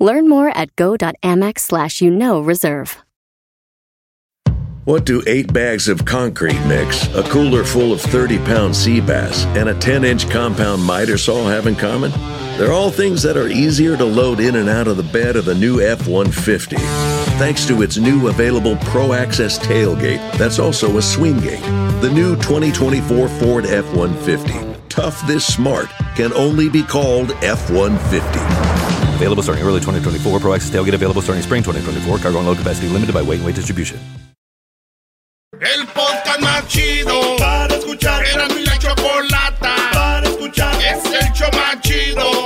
Learn more at go.amex slash you know reserve. What do eight bags of concrete mix, a cooler full of 30 pound sea bass, and a 10 inch compound miter saw have in common? They're all things that are easier to load in and out of the bed of the new F 150. Thanks to its new available Pro Access tailgate that's also a swing gate. The new 2024 Ford F 150. Tough this smart can only be called F 150. Available starting early 2024. Pro Access tailgate available starting spring 2024. Cargo and load capacity limited by weight and weight distribution. El podcast más chido para escuchar. Era mi la chocolata para escuchar. Es el show más chido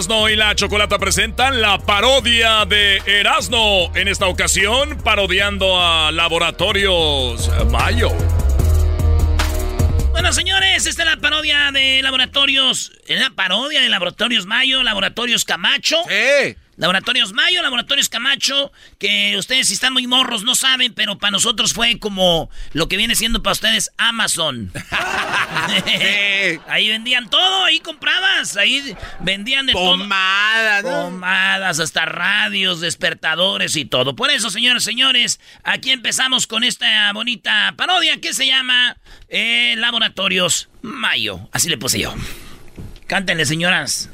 Erasno y la Chocolata presentan la parodia de Erasno. En esta ocasión, parodiando a Laboratorios Mayo. Bueno, señores, esta es la parodia de Laboratorios. Es la parodia de Laboratorios Mayo, Laboratorios Camacho. ¡Eh! Laboratorios Mayo, Laboratorios Camacho, que ustedes si están muy morros no saben, pero para nosotros fue como lo que viene siendo para ustedes Amazon. ahí vendían todo, ahí comprabas, ahí vendían de Pomadas, todo. ¿no? Pomadas, hasta radios, despertadores y todo. Por eso, señores, señores, aquí empezamos con esta bonita parodia que se llama eh, Laboratorios Mayo. Así le puse yo. Cántenle, señoras.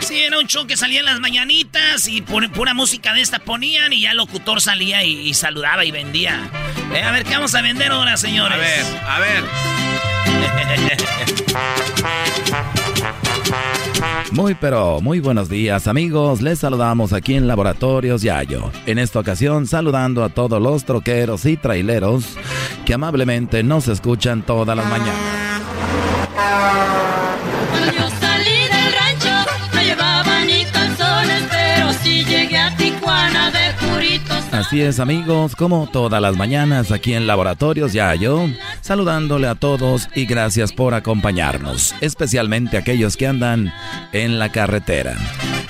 Sí, era un show que salía en las mañanitas y por pura música de esta ponían y ya el locutor salía y, y saludaba y vendía. Eh, a ver, ¿qué vamos a vender ahora, señores? A ver, a ver. Muy pero muy buenos días amigos, les saludamos aquí en Laboratorios Yayo. En esta ocasión saludando a todos los troqueros y traileros que amablemente nos escuchan todas las mañanas. Así es amigos, como todas las mañanas aquí en Laboratorios Yayo, saludándole a todos y gracias por acompañarnos, especialmente aquellos que andan en la carretera.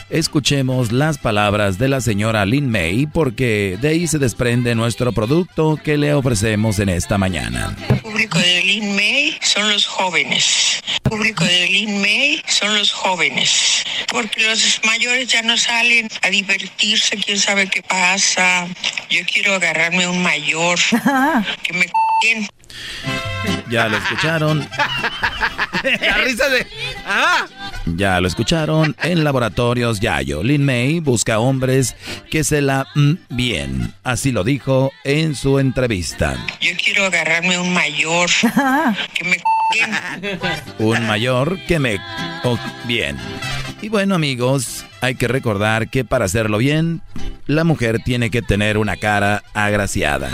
Escuchemos las palabras de la señora Lin May porque de ahí se desprende nuestro producto que le ofrecemos en esta mañana. El público de Lin May son los jóvenes. El público de Lin May son los jóvenes. Porque los mayores ya no salen a divertirse, quién sabe qué pasa. Yo quiero agarrarme un mayor que me bien. Ya lo escucharon, La risa de. ¡Ah! ya lo escucharon en Laboratorios Yayo. Lin May busca hombres que se la mm, bien, así lo dijo en su entrevista. Yo quiero agarrarme un mayor que me bien. Un mayor que me... oh, bien. Y bueno amigos, hay que recordar que para hacerlo bien, la mujer tiene que tener una cara agraciada.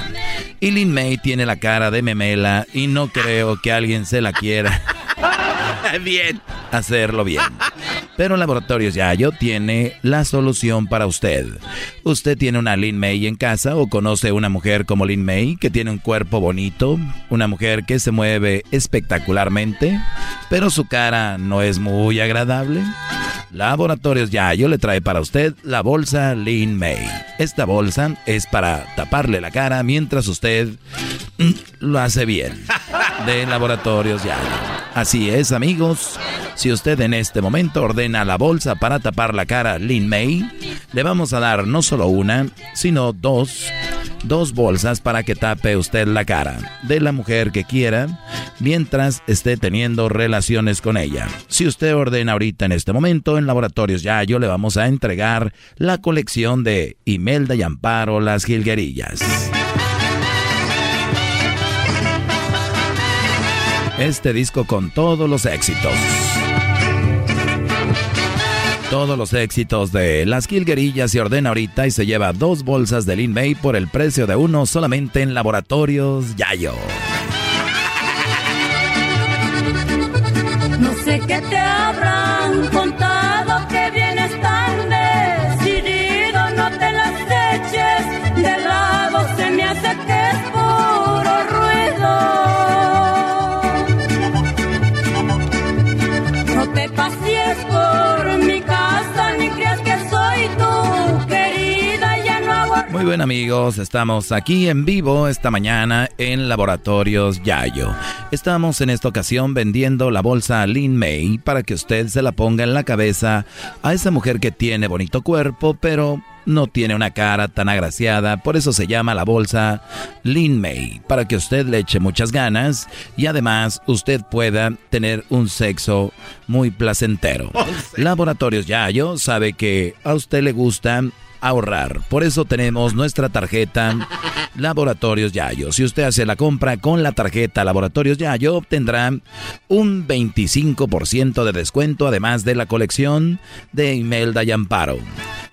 Y Lin May tiene la cara de memela y no creo que alguien se la quiera Bien. hacerlo bien. Pero Laboratorios Yayo tiene la solución para usted. Usted tiene una Lin May en casa o conoce una mujer como Lin May que tiene un cuerpo bonito, una mujer que se mueve espectacularmente, pero su cara no es muy agradable. Laboratorios Yayo le trae para usted la bolsa Lin May. Esta bolsa es para taparle la cara mientras usted mm, lo hace bien. De Laboratorios Yayo. Así es, amigos. Si usted en este momento ordena la bolsa para tapar la cara Lin May, le vamos a dar no solo una, sino dos, dos bolsas para que tape usted la cara de la mujer que quiera mientras esté teniendo relaciones con ella. Si usted ordena ahorita en este momento en Laboratorios Yayo, le vamos a entregar la colección de Imelda y Amparo Las Gilguerillas. Este disco con todos los éxitos. todos los éxitos de las Kilguerillas se ordena ahorita y se lleva dos bolsas de Lin May por el precio de uno solamente en Laboratorios Yayo. Muy bien amigos, estamos aquí en vivo esta mañana en Laboratorios Yayo. Estamos en esta ocasión vendiendo la bolsa Lin May para que usted se la ponga en la cabeza a esa mujer que tiene bonito cuerpo, pero no tiene una cara tan agraciada, por eso se llama la bolsa Lin May, para que usted le eche muchas ganas y además usted pueda tener un sexo muy placentero. Laboratorios Yayo sabe que a usted le gusta ahorrar. Por eso tenemos nuestra tarjeta Laboratorios Yayo. Si usted hace la compra con la tarjeta Laboratorios Yayo, obtendrá un 25% de descuento, además de la colección de Imelda y Amparo.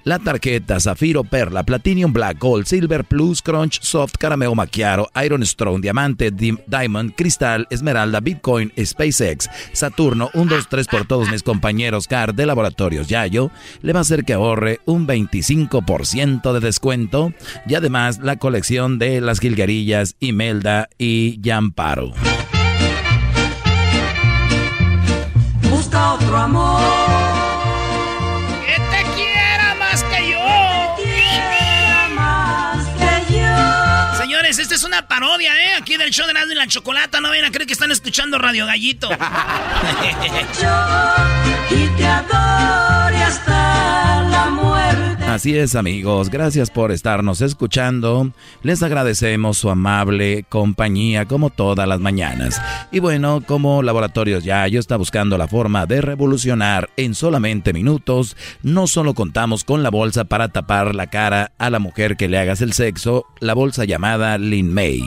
La tarjeta Zafiro, Perla, Platinum, Black, Gold, Silver, Plus, Crunch, Soft, Carameo Macchiato, Iron Strong, Diamante, Diamond, Cristal, Esmeralda, Bitcoin, SpaceX, Saturno, 1, 2, 3 por todos mis compañeros CAR de Laboratorios Yayo, le va a hacer que ahorre un 25% de descuento y además la colección de las Gilgarillas, Imelda y Yamparo. busca otro amor. Parodia, ¿eh? Aquí del show de Erasmo y la Chocolata. No vayan a creer que están escuchando Radio Gallito. y te. Así es amigos, gracias por estarnos escuchando. Les agradecemos su amable compañía como todas las mañanas. Y bueno, como Laboratorios Yayo está buscando la forma de revolucionar en solamente minutos, no solo contamos con la bolsa para tapar la cara a la mujer que le hagas el sexo, la bolsa llamada Lin May,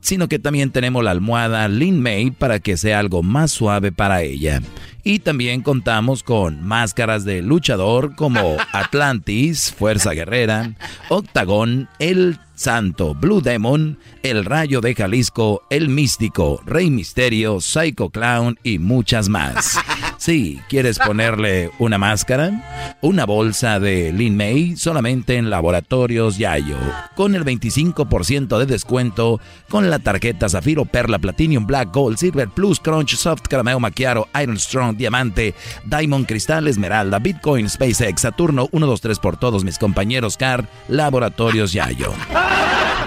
sino que también tenemos la almohada Lin May para que sea algo más suave para ella. Y también contamos con máscaras de luchador como Atlantis, Fuerza Guerrera, Octagón, El Santo, Blue Demon, El Rayo de Jalisco, El Místico, Rey Misterio, Psycho Clown y muchas más. Sí, ¿quieres ponerle una máscara? Una bolsa de Lin May solamente en Laboratorios Yayo, con el 25% de descuento con la tarjeta Zafiro, Perla, Platinum, Black, Gold, Silver, Plus, Crunch, Soft, Carameo Macchiato, Iron Strong, Diamante, Diamond, Cristal, Esmeralda, Bitcoin, SpaceX, Saturno, 1, 2, 3 por todos mis compañeros CAR, Laboratorios Yayo.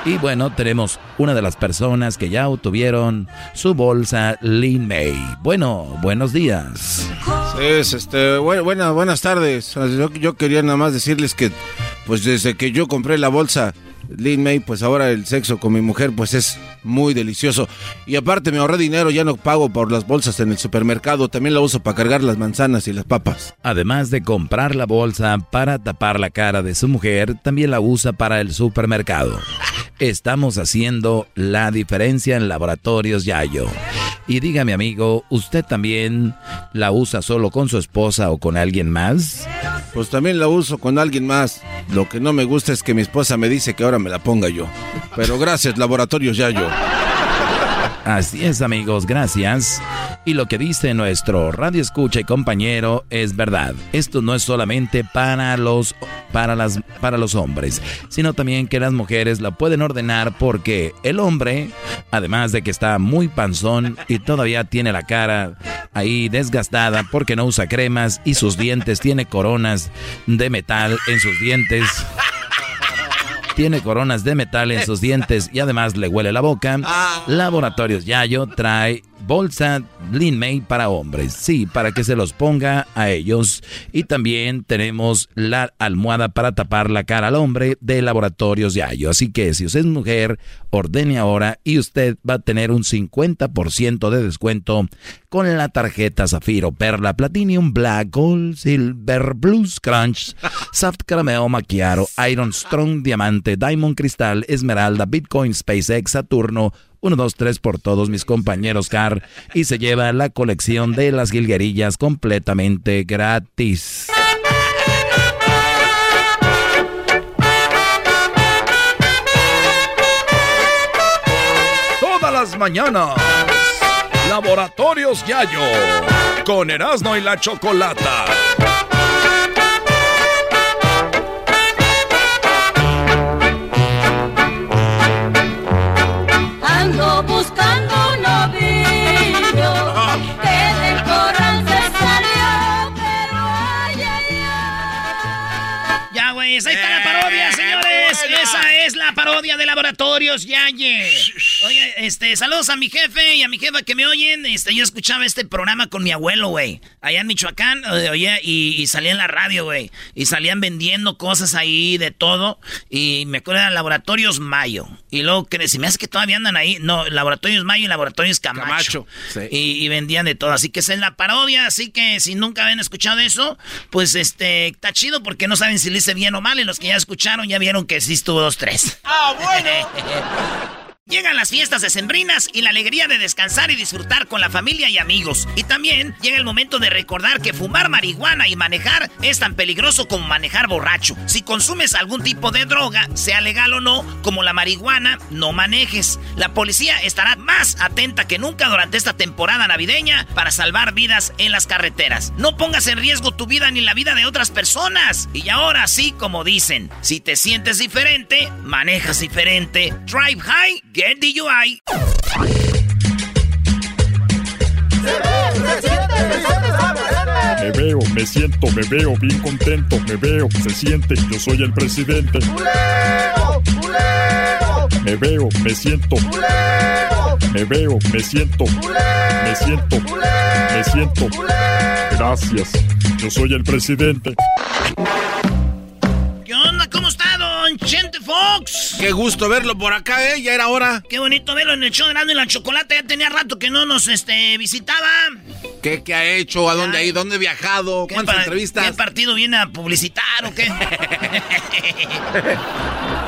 Y bueno, tenemos una de las personas que ya obtuvieron su bolsa Lin May. Bueno, buenos días. Es, este, bu- buena- buenas tardes. Yo, yo quería nada más decirles que, pues desde que yo compré la bolsa Lin May, pues ahora el sexo con mi mujer, pues es muy delicioso. Y aparte me ahorré dinero, ya no pago por las bolsas en el supermercado, también la uso para cargar las manzanas y las papas. Además de comprar la bolsa para tapar la cara de su mujer, también la usa para el supermercado. Estamos haciendo la diferencia en Laboratorios Yayo. Y dígame amigo, ¿usted también la usa solo con su esposa o con alguien más? Pues también la uso con alguien más. Lo que no me gusta es que mi esposa me dice que ahora me la ponga yo. Pero gracias, laboratorios Yayo. Así es amigos, gracias. Y lo que dice nuestro radio escucha y compañero es verdad. Esto no es solamente para los para las para los hombres, sino también que las mujeres la pueden ordenar porque el hombre, además de que está muy panzón y todavía tiene la cara ahí desgastada porque no usa cremas y sus dientes tiene coronas de metal en sus dientes. Tiene coronas de metal en sus dientes y además le huele la boca. Laboratorios Yayo trae bolsa Lin May para hombres. Sí, para que se los ponga a ellos. Y también tenemos la almohada para tapar la cara al hombre de Laboratorios Yayo. Así que si usted es mujer, ordene ahora y usted va a tener un 50% de descuento con la tarjeta Zafiro, Perla, Platinum, Black, Gold, Silver, Blues, Crunch, Soft Carameo, Macchiato, Iron Strong, Diamante, Diamond, Cristal, Esmeralda, Bitcoin, SpaceX, Saturno, 1, 2, 3 por todos mis compañeros Car y se lleva la colección de las jilguerillas completamente gratis. Todas las mañanas, Laboratorios Yayo, con Erasmo y la Chocolata Esa es la parodia de Laboratorios Yaye. Oye, este, saludos a mi jefe y a mi jefa que me oyen. Este, yo escuchaba este programa con mi abuelo, güey. Allá en Michoacán, eh, oye, y, y salía en la radio, güey. Y salían vendiendo cosas ahí de todo. Y me acuerdo eran Laboratorios Mayo. Y luego, que se me hace que todavía andan ahí. No, Laboratorios Mayo y Laboratorios Camacho. Camacho, sí. Y, y vendían de todo. Así que esa es la parodia. Así que si nunca habían escuchado eso, pues este, está chido porque no saben si le hice bien o mal. Y los que ya escucharon ya vieron que sí estuvo dos, tres. Ah, bueno. Llegan las fiestas decembrinas y la alegría de descansar y disfrutar con la familia y amigos. Y también llega el momento de recordar que fumar marihuana y manejar es tan peligroso como manejar borracho. Si consumes algún tipo de droga, sea legal o no, como la marihuana, no manejes. La policía estará más atenta que nunca durante esta temporada navideña para salvar vidas en las carreteras. No pongas en riesgo tu vida ni la vida de otras personas. Y ahora sí, como dicen, si te sientes diferente, manejas diferente. Drive high, get DUI. Me veo, me siento, me veo bien contento, me veo, se siente, yo soy el presidente. Me veo, me siento. Me veo, me siento. Me siento. Me siento. Gracias. Yo soy el presidente. Chente Fox? Qué gusto verlo por acá, ¿eh? Ya era hora. Qué bonito verlo en el show de Grande y la Chocolate. Ya tenía rato que no nos este, visitaba. ¿Qué, qué ha hecho? ¿A dónde ha ido? ¿Dónde ha viajado? ¿Qué ¿Cuántas entrevistas? ¿Qué partido viene a publicitar o qué?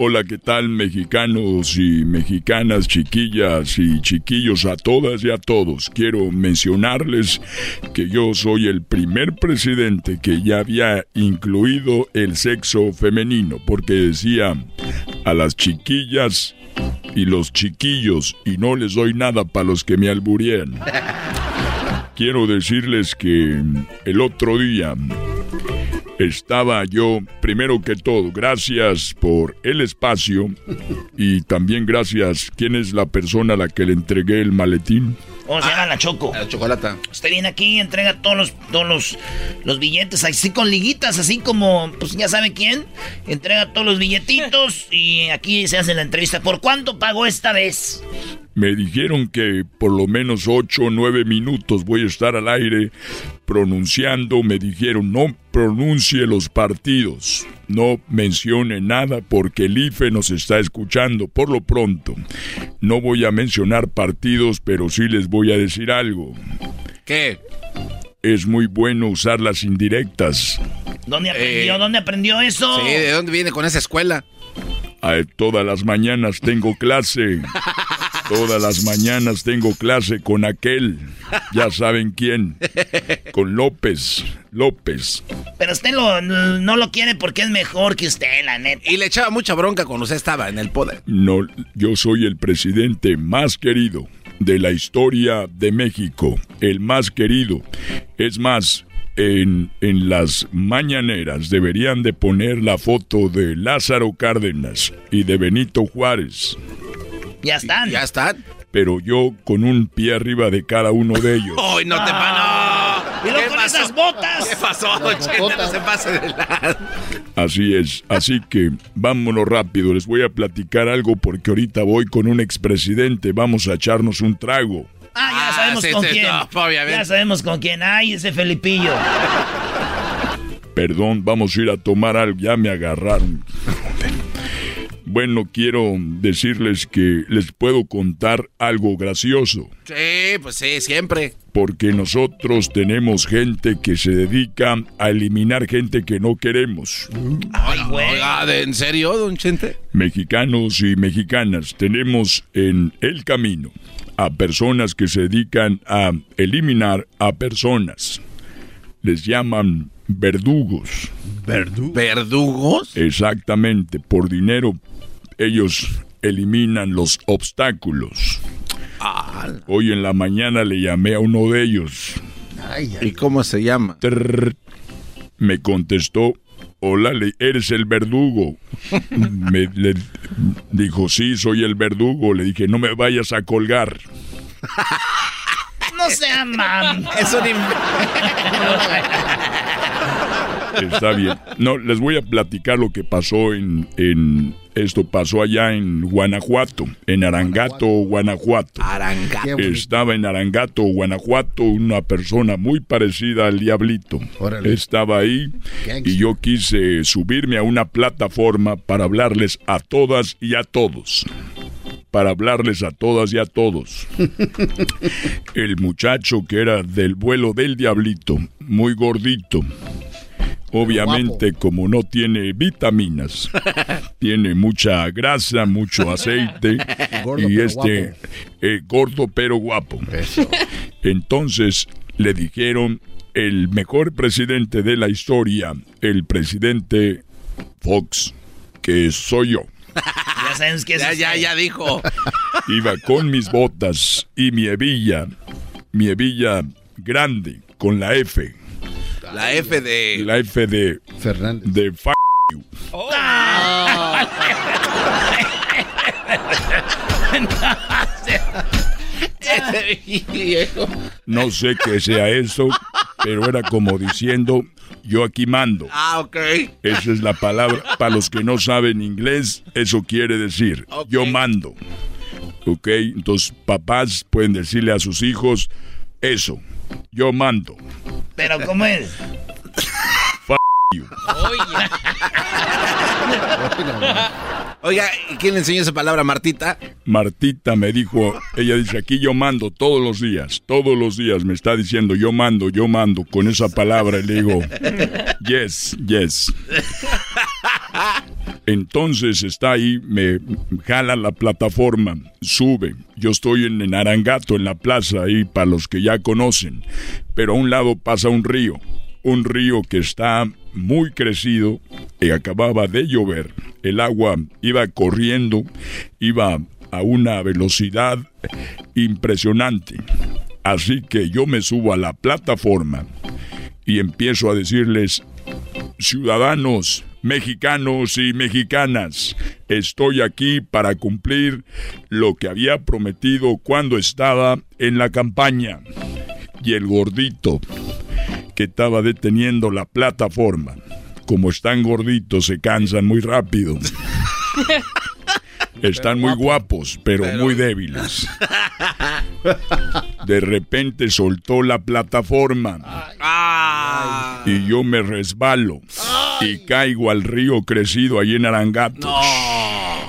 Hola, ¿qué tal mexicanos y mexicanas, chiquillas y chiquillos a todas y a todos? Quiero mencionarles que yo soy el primer presidente que ya había incluido el sexo femenino, porque decía a las chiquillas y los chiquillos y no les doy nada para los que me alburean. Quiero decirles que el otro día estaba yo, primero que todo, gracias por el espacio y también gracias, ¿quién es la persona a la que le entregué el maletín? ¿Cómo se llama la Choco? La chocolata. Usted viene aquí, entrega todos los, todos los, los billetes, así con liguitas, así como, pues ya sabe quién. Entrega todos los billetitos y aquí se hace la entrevista. ¿Por cuánto pagó esta vez? Me dijeron que por lo menos ocho o nueve minutos voy a estar al aire pronunciando. Me dijeron no pronuncie los partidos, no mencione nada porque el IFE nos está escuchando. Por lo pronto, no voy a mencionar partidos, pero sí les voy a decir algo. ¿Qué? Es muy bueno usar las indirectas. ¿Dónde aprendió? Eh, ¿Dónde aprendió eso? Sí, ¿de dónde viene con esa escuela? A todas las mañanas tengo clase. Todas las mañanas tengo clase con aquel. Ya saben quién. Con López. López. Pero usted lo- no lo quiere porque es mejor que usted, la neta. Y le echaba mucha bronca cuando usted estaba en el poder. No, yo soy el presidente más querido de la historia de México. El más querido. Es más, en, en las mañaneras deberían de poner la foto de Lázaro Cárdenas y de Benito Juárez. Ya están. Ya están. Pero yo con un pie arriba de cada uno de ellos. ¡Ay, no te no! Y luego ¿Qué con pasó? esas botas. ¿Qué pasó, don Chente? No se pase de la... Así es, así que vámonos rápido, les voy a platicar algo porque ahorita voy con un expresidente, vamos a echarnos un trago. Ah, ya Ah, sabemos sí, con sí, quién. no, obviamente. ya sabemos con quién. Ay, ese Felipillo. Perdón, vamos a ir a tomar algo, ya me agarraron. Bueno, quiero decirles que les puedo contar algo gracioso, Sí, pues sí, siempre. porque nosotros tenemos gente que se dedica a eliminar gente que no queremos. Ay, güey. Oiga, ¿de- ¿en serio, don Chente? Mexicanos y mexicanas, tenemos en el camino a personas que se dedican a eliminar a personas. Les llaman verdugos. ¿Verdugos? Exactamente, por dinero ellos eliminan los obstáculos. Hoy en la mañana le llamé a uno de ellos. ¿Y cómo se llama? Trrr. Me contestó, hola, eres el verdugo. Me le dijo, sí, soy el verdugo. Le dije, no me vayas a colgar. No se aman. Es un Está bien. No, les voy a platicar lo que pasó en, en esto pasó allá en Guanajuato, en Arangato, Guanajuato. Arangato. Estaba en Arangato, Guanajuato, una persona muy parecida al diablito. Estaba ahí y yo quise subirme a una plataforma para hablarles a todas y a todos. Para hablarles a todas y a todos. El muchacho que era del vuelo del diablito, muy gordito. Obviamente, como no tiene vitaminas, tiene mucha grasa, mucho aceite Gordo, y este eh, gordo pero guapo. Entonces le dijeron el mejor presidente de la historia, el presidente Fox, que soy yo. Ya sabes que Ya, ya, ya dijo. Iba con mis botas y mi hebilla, mi hebilla grande con la F, La F de. la F de Fernández. de f you. Viejo. No sé qué sea eso, pero era como diciendo, yo aquí mando. Ah, ok. Esa es la palabra. Para los que no saben inglés, eso quiere decir, yo mando. ¿Ok? Entonces, papás pueden decirle a sus hijos, eso, yo mando. Pero ¿cómo es? F you. Oiga, ¿y quién le enseñó esa palabra, Martita? Martita me dijo, ella dice, aquí yo mando todos los días, todos los días me está diciendo, yo mando, yo mando con esa palabra. Y le digo, yes, yes. Entonces está ahí, me jala la plataforma, sube. Yo estoy en, en Arangato, en la plaza, ahí para los que ya conocen. Pero a un lado pasa un río, un río que está muy crecido y acababa de llover. El agua iba corriendo, iba a una velocidad impresionante. Así que yo me subo a la plataforma y empiezo a decirles, ciudadanos mexicanos y mexicanas, estoy aquí para cumplir lo que había prometido cuando estaba en la campaña. Y el gordito que estaba deteniendo la plataforma, como están gorditos, se cansan muy rápido. Están muy guapos, pero muy débiles. De repente soltó la plataforma y yo me resbalo y caigo al río crecido ahí en Arangato.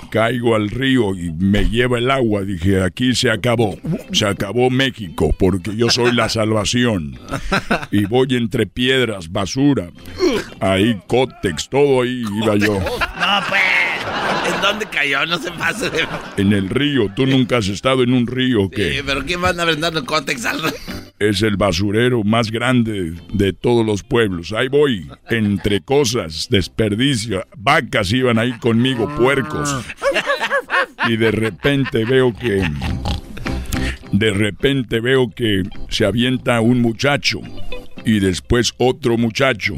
Caigo al río y me lleva el agua. Dije, aquí se acabó. Se acabó México porque yo soy la salvación. Y voy entre piedras, basura. Ahí, cótex, todo ahí iba yo. No, pues. ¿En dónde cayó? No se pase de... En el río. Tú nunca has estado en un río que... Eh, ¿Pero quién va a andar dando cótex al... Es el basurero más grande de todos los pueblos. Ahí voy, entre cosas, desperdicio. Vacas iban ahí conmigo, puercos. Y de repente veo que... De repente veo que se avienta un muchacho y después otro muchacho.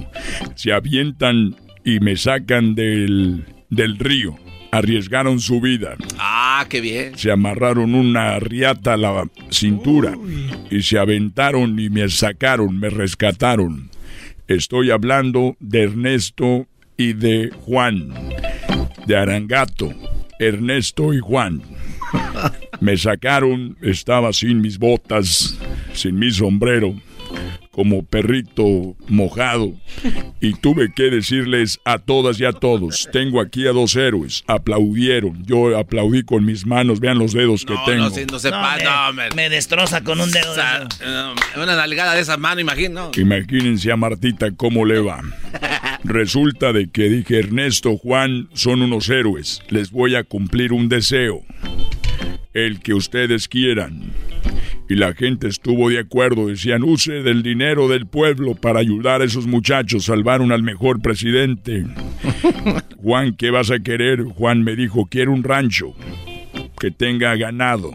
Se avientan y me sacan del, del río. Arriesgaron su vida. Ah, qué bien. Se amarraron una riata a la cintura y se aventaron y me sacaron, me rescataron. Estoy hablando de Ernesto y de Juan, de Arangato, Ernesto y Juan. Me sacaron, estaba sin mis botas, sin mi sombrero, como perrito mojado, y tuve que decirles a todas y a todos, tengo aquí a dos héroes, aplaudieron, yo aplaudí con mis manos, vean los dedos que tengo. no, si no se No, me, No, me destroza con un dedo. Sea, eh, una nalgada de esa mano, imagino. Imagínense a Martita cómo le va. Resulta de que dije, Ernesto, Juan son unos héroes. Les voy a cumplir un deseo. El que ustedes quieran. Y la gente estuvo de acuerdo. Decían, use del dinero del pueblo para ayudar a esos muchachos. Salvaron al mejor presidente. Juan, ¿qué vas a querer? Juan me dijo, quiero un rancho que tenga ganado,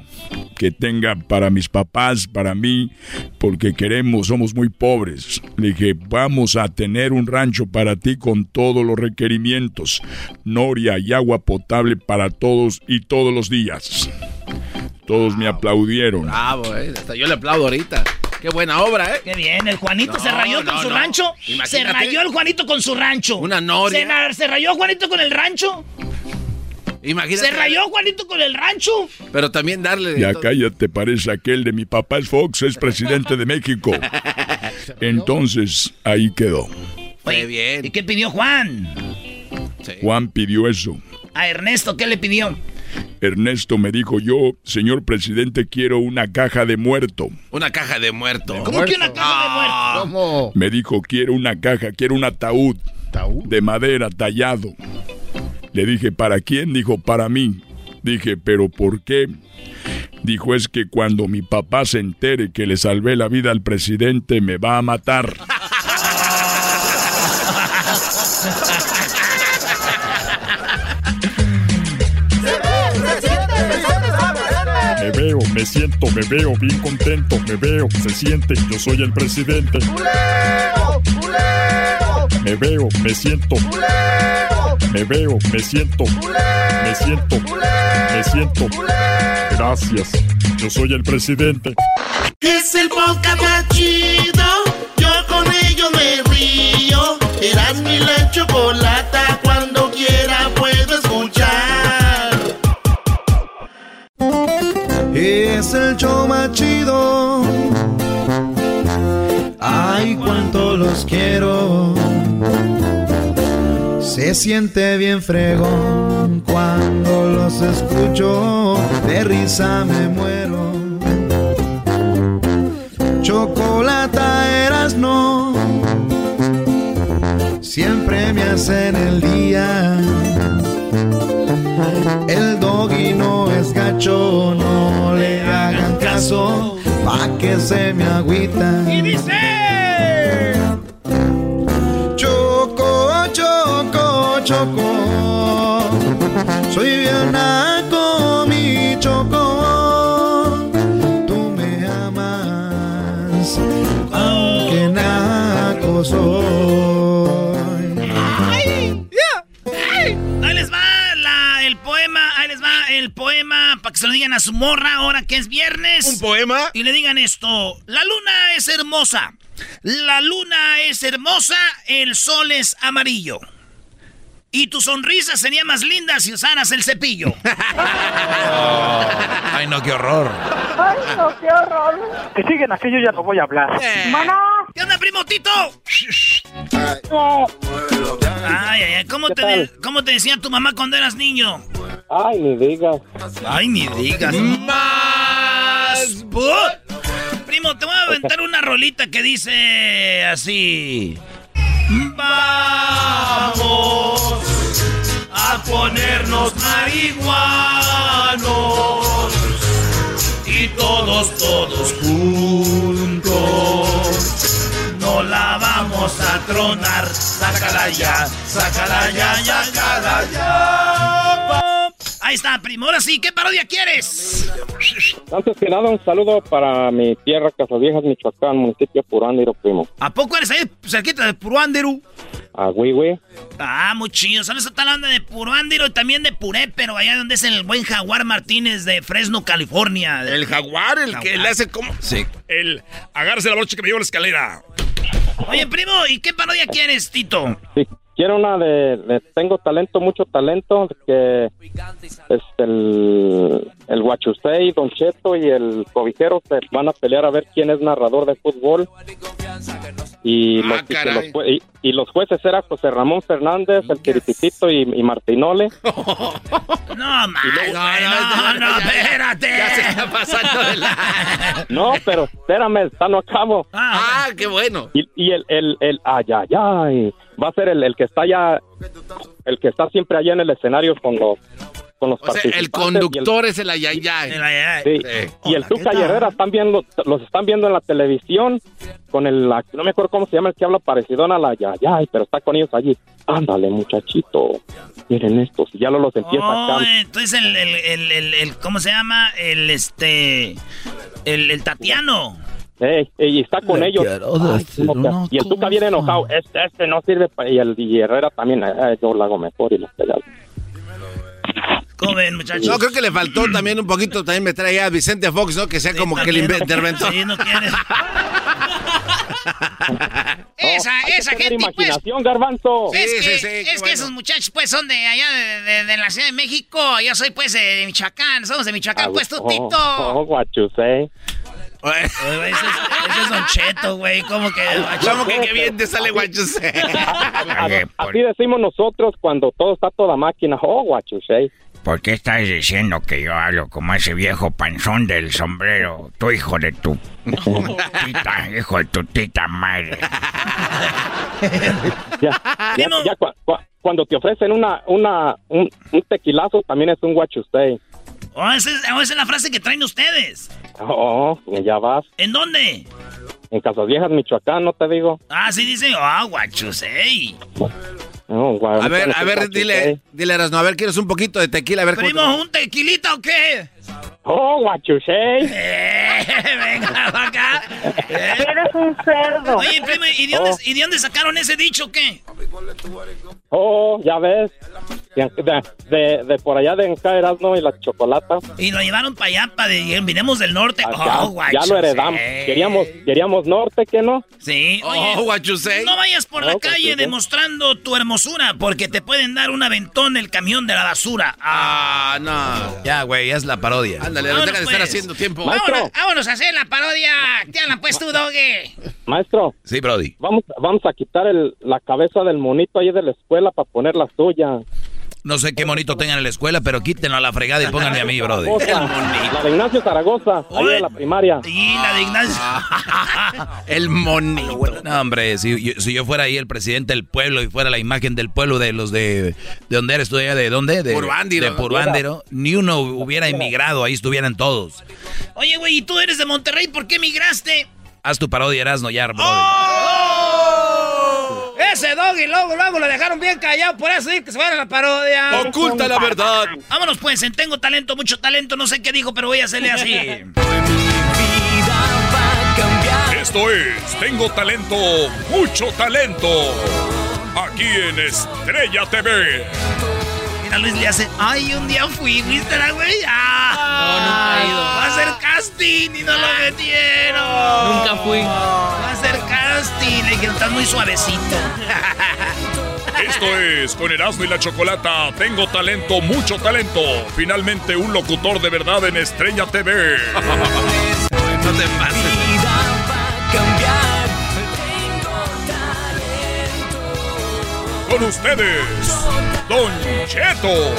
que tenga para mis papás, para mí, porque queremos, somos muy pobres. Le dije, vamos a tener un rancho para ti con todos los requerimientos, noria y agua potable para todos y todos los días. Todos me aplaudieron. Bravo, eh. Hasta yo le aplaudo ahorita. Qué buena obra, ¿eh? Qué bien, el Juanito se No, rayó con su no. rancho. Se Imagínate. rayó el Juanito con su rancho. Una noria. Se, se rayó Juanito con el rancho. Imagínate. Se rayó Juanito con el rancho. Pero también darle. Ya cállate, parece aquel de mi papá es Fox, es presidente de México. Entonces, ahí quedó. Oye, bien. ¿Y qué pidió Juan? Juan pidió eso. A Ernesto, ¿qué le pidió? Ernesto me dijo yo, señor presidente, quiero una caja de muerto. Una caja de muerto. ¿Cómo que una caja de muerto? ¿Cómo? Me dijo, quiero una caja, quiero un ataúd de madera tallado. Le dije, ¿para quién? Dijo, para mí. Dije, ¿pero por qué? Dijo, es que cuando mi papá se entere que le salvé la vida al presidente, me va a matar. Me siento, me veo bien contento, me veo, se siente, yo soy el presidente. Me veo, me siento. Me veo, me siento. Me siento. Me siento. Gracias. Yo soy el presidente. Es el podcast chido. Ay, cuánto los quiero. Se siente bien fregón cuando los escucho. De risa me muero. Chocolata eras no. Siempre me hacen el día. El doggy no es gacho, no le hagan caso, pa' que se me agüita. Y dice... Choco, choco, choco, soy bien naco, mi choco. Tú me amas, aunque naco soy. Para que se lo digan a su morra ahora que es viernes. ¿Un poema? Y le digan esto, la luna es hermosa, la luna es hermosa, el sol es amarillo. Y tu sonrisa sería más linda si usaras el cepillo. Ay, no, qué horror. Ay, no, qué horror. Que siguen así, yo ya no voy a hablar. ¡Mana! ¿Qué onda, primo Tito? Ay, ay, ay, ¿cómo te, de- ¿cómo te decía tu mamá cuando eras niño? Ay, ni digas. Ay, ni digas. Más. Primo, te voy a aventar una rolita que dice así. Vamos a ponernos marihuanos y todos, todos juntos. No la vamos a tronar. Sácala ya, sácala ya, sácala ya. Ahí está, primo. Ahora sí, ¿qué parodia quieres? Antes que nada, un saludo para mi tierra, Casaviejas, Michoacán, municipio Purándiro, primo. ¿A poco eres ahí cerquita de Puruándiro? A Huehue. Ah, muy chido. ¿Sabes? Está hablando de Puruándiro y también de Puré, pero allá donde es el buen Jaguar Martínez de Fresno, California. El jaguar, el que le hace como. Sí. El agárrese la brocha que me llevo a la escalera. Oye, primo, ¿y qué parodia quieres, Tito? Sí, quiero una de, de Tengo talento, mucho talento, que es el, el Don Cheto y el Cobijero se van a pelear a ver quién es narrador de fútbol. Y, los, y los caray. jue- y- y los jueces eran José Ramón Fernández, el Tirititito y, y Martinole. No, güey, no, no, espérate. Ya se está pasando de la. No, pero espérame, está no acabo. Ah, qué bueno. Y, y el, el, el, ay, ay, ay, va a ser el, el que está allá, el que está siempre allá en el escenario con los, con los O sea, el conductor es el ayayay. Sí. Y el Tuca y Herrera están viendo, los están viendo en la televisión con el, no me acuerdo cómo se llama el que habla parecido a la Yayay, pero está con ellos allí. Ándale, muchachito, miren estos. Ya lo los empieza Oh, a entonces el, el, el, el- el- ¿cómo se llama? El, este, el, el Tatiano. Ey, ey, y está con Le ellos. Ay, y el Tuca viene enojado. Este, este no sirve. pa-". Y el y Herrera también. "Ay, yo lo hago mejor y los peleas. ¿Cómo ven, muchachos? No, creo que le faltó también un poquito, también me trae a Vicente Fox, ¿no? Que sea como que el interventor. Sí, no quiere. Esa, esa gente, pues. imaginación, Garbanzo. es Sí, que, sí, es que bueno. esos muchachos, pues, son de allá de, de- de la Ciudad de México. Yo soy, pues, de Michoacán. Somos de Michoacán, pues, tú, Oh, Tito. oh, what you say. Oye, ese, es, ese es Don Cheto, güey. ¿Cómo que? ¿Cómo que qué bien te sale guachuse? Así decimos nosotros cuando todo está toda máquina. Oh, what you say. ¿Por qué estás diciendo que yo hablo como ese viejo panzón del sombrero? Tu hijo de tu tita, hijo de tu tita madre. Ya, ya, ya cua- cua- cuando te ofrecen una, una, un, un tequilazo, también es un what you say. Oh, esa es, oh, esa es la frase que traen ustedes. Oh, ya vas. ¿En dónde? En Casas Viejas, Michoacán, ¿no te digo? Ah, sí dicen, ah, guachusei. No, A ver, a ver, dile, dile, Erasno, a ver, ¿quieres un poquito de tequila? A ver, ¿Primo, un tequilita o qué? Oh, what you say. Venga, acá. Eres un cerdo. Oye, primo, ¿y de, dónde, Oh. ¿y de dónde sacaron ese dicho qué? Oh, ya ves. De, de, de- de por allá de Encaeras, ¿no? Y la chocolata. Y lo llevaron para allá, para de, vinimos del norte. Ya, oh, ya lo heredamos. Queríamos, queríamos norte, ¿qué no? Sí, oye, Oh, what you say? no vayas por la Oh, what you calle demostrando tu hermosura, porque te pueden dar un aventón el camión de la basura. Ah, no. Ya, güey, es la parodia. Ándale, Vámonos, deja de estar pues. haciendo tiempo. Vámonos, vámonos a hacer la parodia. ¿Qué hablan, pues, tú, Doge? Maestro. Sí, Brody. Vamos, vamos a quitar el, la cabeza del monito ahí de la escuela para poner la suya. No sé qué monito tengan en la escuela, pero quítenlo a la fregada y pónganme a mí. Zaragoza, la de Ignacio Zaragoza, ahí de la primaria. Y la de Ignacio. El monito. No, hombre, si yo, si yo fuera ahí el presidente del pueblo y fuera la imagen del pueblo de los de... ¿De dónde eres tú? ¿De dónde? De Purbándiro. De Purbándiro. Ni uno hubiera emigrado, ahí estuvieran todos. Oye, güey, ¿y tú eres de Monterrey? ¿Por qué migraste? Haz tu parodia, Erasno, ya, Brody. Ese Doggy, luego, luego lo dejaron bien callado. Por eso dije que se fuera a la parodia. Oculta la verdad. Vámonos, pues, en tengo talento, mucho talento, no sé qué dijo, pero voy a hacerle así. Esto es Tengo Talento, mucho talento. Aquí en Estrella TV. Mira, Luis le hace, ay, un día fui, ¿viste la güey? Ah, No, nunca he ido. Va a hacer casting y no lo metieron. Nunca fui. Va a hacer casting. Le dijeron, estás muy suavecito. Esto es con Erasmo y la Chocolata. Tengo talento, mucho talento. Finalmente un locutor de verdad en Estrella TV. No te pases. Con ustedes, Don Cheto.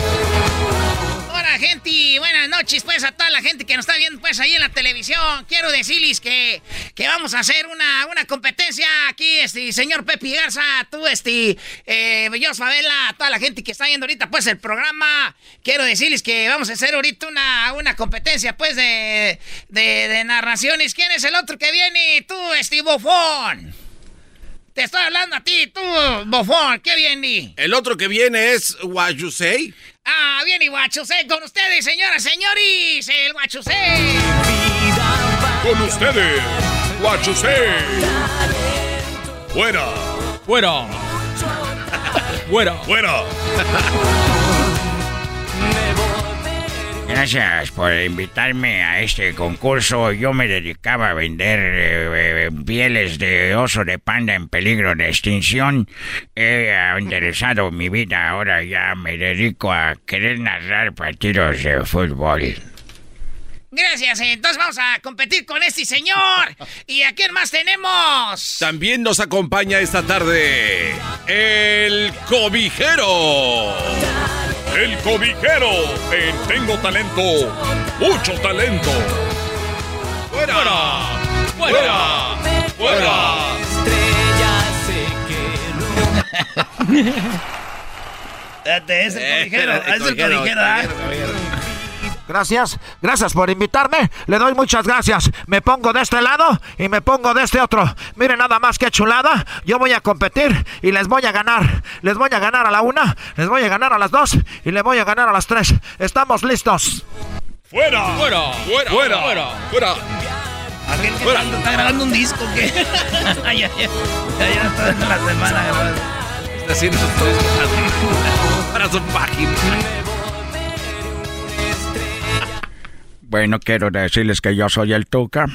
Hola, gente. Buenas noches, pues, a toda la gente que nos está viendo, pues, ahí en la televisión. Quiero decirles que, que vamos a hacer una, una competencia aquí, este, señor Pepe Garza, tú, este, eh, Jos Favela, toda la gente que está viendo ahorita, pues, el programa. Quiero decirles que vamos a hacer ahorita una, una competencia, pues, de, de, de narraciones. ¿Quién es el otro que viene? Tú, este, Bofón. Te estoy hablando a ti, tú, Bofón. ¿Qué viene? El otro que viene es say. Ah, bien y guachusé con ustedes, señoras, señores, el guachusé. Con ustedes, Guachusé. Fuera. Fuera. Fuera. Fuera. Gracias por invitarme a este concurso. Yo me dedicaba a vender eh, eh, pieles de oso de panda en peligro de extinción. He eh, enderezado mi vida. Ahora ya me dedico a querer narrar partidos de fútbol. Gracias, entonces vamos a competir con este señor. ¿Y a quién más tenemos? También nos acompaña esta tarde el cobijero. El cobijero Tengo Talento, mucho talento. ¡Fuera! ¡Fuera! ¡Fuera! ¡Fuera! Estrella es el cobijero, es el cobijero, ¿ah? Gracias, gracias por invitarme. Le doy muchas gracias. Me pongo de este lado y me pongo de este otro. Miren nada más que chulada. Yo voy a competir y les voy a ganar. Les voy a ganar a la una, les voy a ganar a las dos y les voy a ganar a las tres. ¿Estamos listos? ¡Fuera! ¡Fuera! ¡Fuera! ¡Fuera! ¡Fuera! ¡Fuera! ¿Aquel que está, está grabando un disco que ay, ay, ay, ya ya está en la semana. Está haciendo todo para su página. Bueno, quiero decirles que yo soy el Tuca.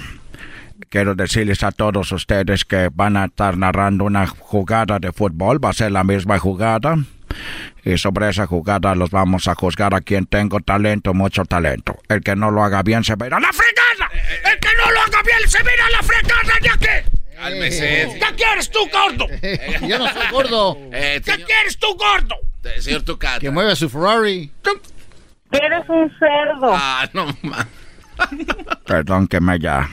Quiero decirles a todos ustedes que van a estar narrando una jugada de fútbol. Va a ser la misma jugada. Y sobre esa jugada los vamos a juzgar a quien tengo talento, mucho talento. El que no lo haga bien se verá la fregada. El que no lo haga bien se verá la fregada, ya que. Cálmese. ¿Qué quieres tú, gordo? Yo no soy gordo. Eh, ¿Qué quieres tú, gordo? eh, señor Tucata. Que mueve su Ferrari. Eres un cerdo. Ah, no más. Perdón que me ya.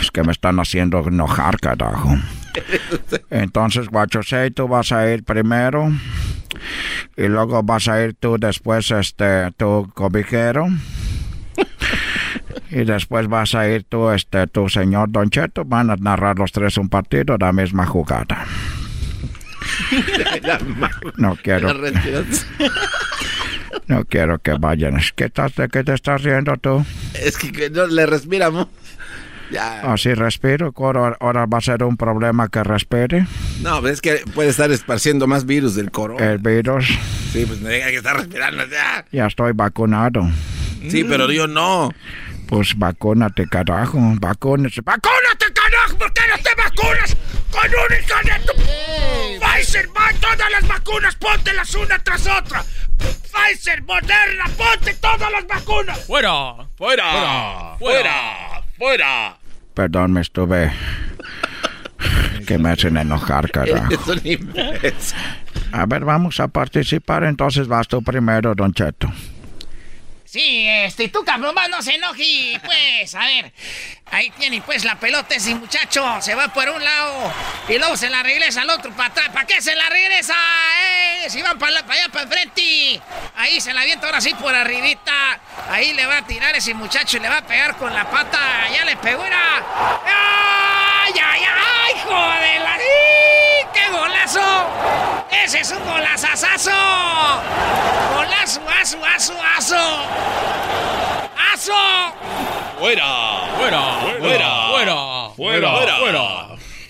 Es que me están haciendo enojar, carajo. Entonces, Guachosei, tú vas a ir primero. Y luego vas a ir tú después, este, tu cobijero. Y después vas a ir tú, este, tu señor Don Cheto. Van a narrar los tres un partido, la misma jugada. No quiero, no quiero que vayan. ¿Qué, estás, ¿De qué te estás riendo tú? Es que, que no le respiramos. Ya. Así respiro. Ahora, ahora va a ser un problema que respire. No, pero es que puede estar esparciendo más virus del corona. El virus. Sí, pues me diga que está respirando ya. Ya estoy vacunado. Sí, pero yo no. Pues vacúnate, carajo. Vacúnate. ¡Vacúnate, carajo! ¿Por qué no te vacunas con un de tu... Pfizer, va, todas las vacunas, póntelas una tras otra. Pfizer, Moderna, ponte todas las vacunas. ¡Fuera! ¡Fuera! ¡Fuera! ¡Fuera! Perdón, me estuve... que me hacen enojar, carajo. Es un imbécil. A ver, vamos a participar. Entonces vas tú primero, Don Cheto. Sí, este, y tú, cabrón, no se enoje, pues, a ver, ahí tiene, pues, la pelota ese muchacho, se va por un lado, y luego se la regresa al otro para atrás, ¿para qué se la regresa? Eh? Si van para allá, para enfrente, ahí se la avienta ahora sí por arribita, ahí le va a tirar ese muchacho y le va a pegar con la pata, ya le pegó, era, ¡ay, ay, ay, joder, la... ¡Qué golazo! ¡Ese es un golazazazo! ¡Golazo, aso, aso, aso! ¡Aso! ¡Fuera! ¡Fuera! ¡Fuera! ¡Fuera! ¡Fuera! ¡Fuera!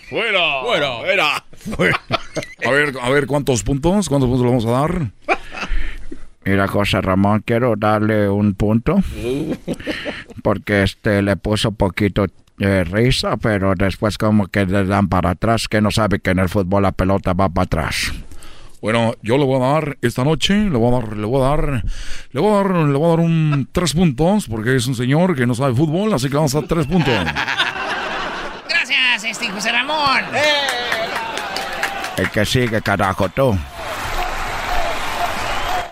¡Fuera! ¡Fuera! ¡Fuera! A ver, a ver, ¿cuántos puntos? ¿Cuántos puntos le vamos a dar? Mira, José Ramón, quiero darle un punto. Porque este le puso poquito eh, risa, pero después como que le dan para atrás, que no sabe que en el fútbol la pelota va para atrás. Bueno, yo le voy a dar esta noche, le voy a dar, le voy a dar, le voy a dar, le voy a dar un tres puntos, porque es un señor que no sabe fútbol, así que vamos a dar tres puntos. Gracias, este José Ramón. El que sigue, carajo, tú.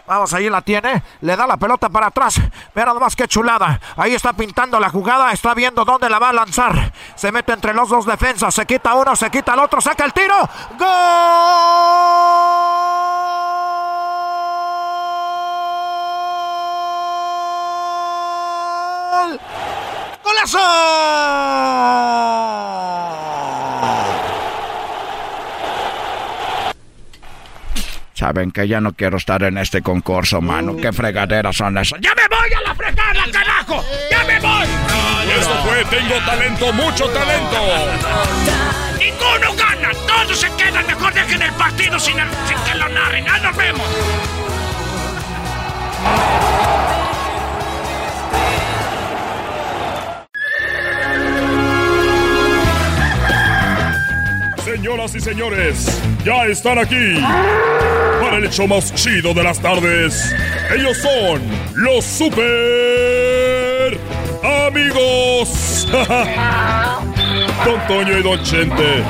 Vamos, ahí la tiene. Le da la pelota para atrás. Mira nomás qué chulada. Ahí está pintando la jugada. Está viendo dónde la va a lanzar. Se mete entre los dos defensas. Se quita uno, se quita el otro. Saca el tiro. ¡Gol! ¡Golazo! Saben que ya no quiero estar en este concurso, mano. ¿Qué fregaderas son esas? ¡Ya me voy a la fregada, carajo! ¡Ya me voy! Esto fue Tengo Talento, Mucho Talento. ¡Ninguno gana! ¡Todos se quedan! Mejor dejen el partido sin, sin que lo narren. ¡Ah, nos vemos! Señoras y señores, ya están aquí para el hecho más chido de las tardes. Ellos son los super amigos. Don Toño y Don Chente.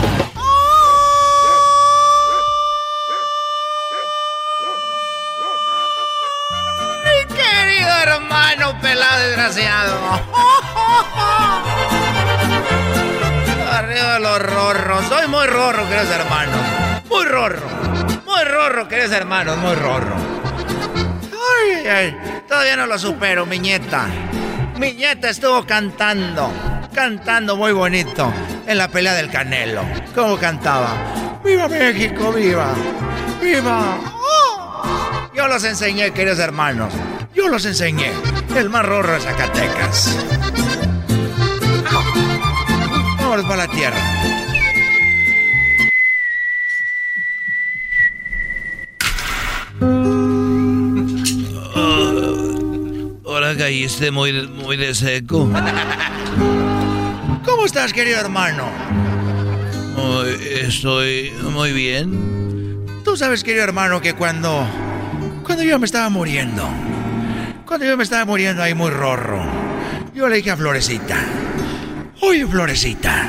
Mi querido hermano pelado desgraciado. Soy muy rorro, queridos hermanos. Muy rorro. Muy rorro, queridos hermanos, muy rorro. Todavía no lo supero, mi nieta. Mi nieta estuvo cantando, cantando muy bonito en la pelea del Canelo. ¿Cómo cantaba? ¡Viva México, viva! ¡Viva! ¡Oh! Yo los enseñé, queridos hermanos. Yo los enseñé. El más rorro de Zacatecas. Vámonos para la tierra. Ahora caíste muy, muy de seco. ¿Cómo estás, querido hermano? Muy- estoy muy bien. Tú sabes, querido hermano, que cuando. Cuando yo me estaba muriendo. Cuando yo me estaba muriendo ahí muy rorro. Yo le dije a Florecita. Oye, Florecita.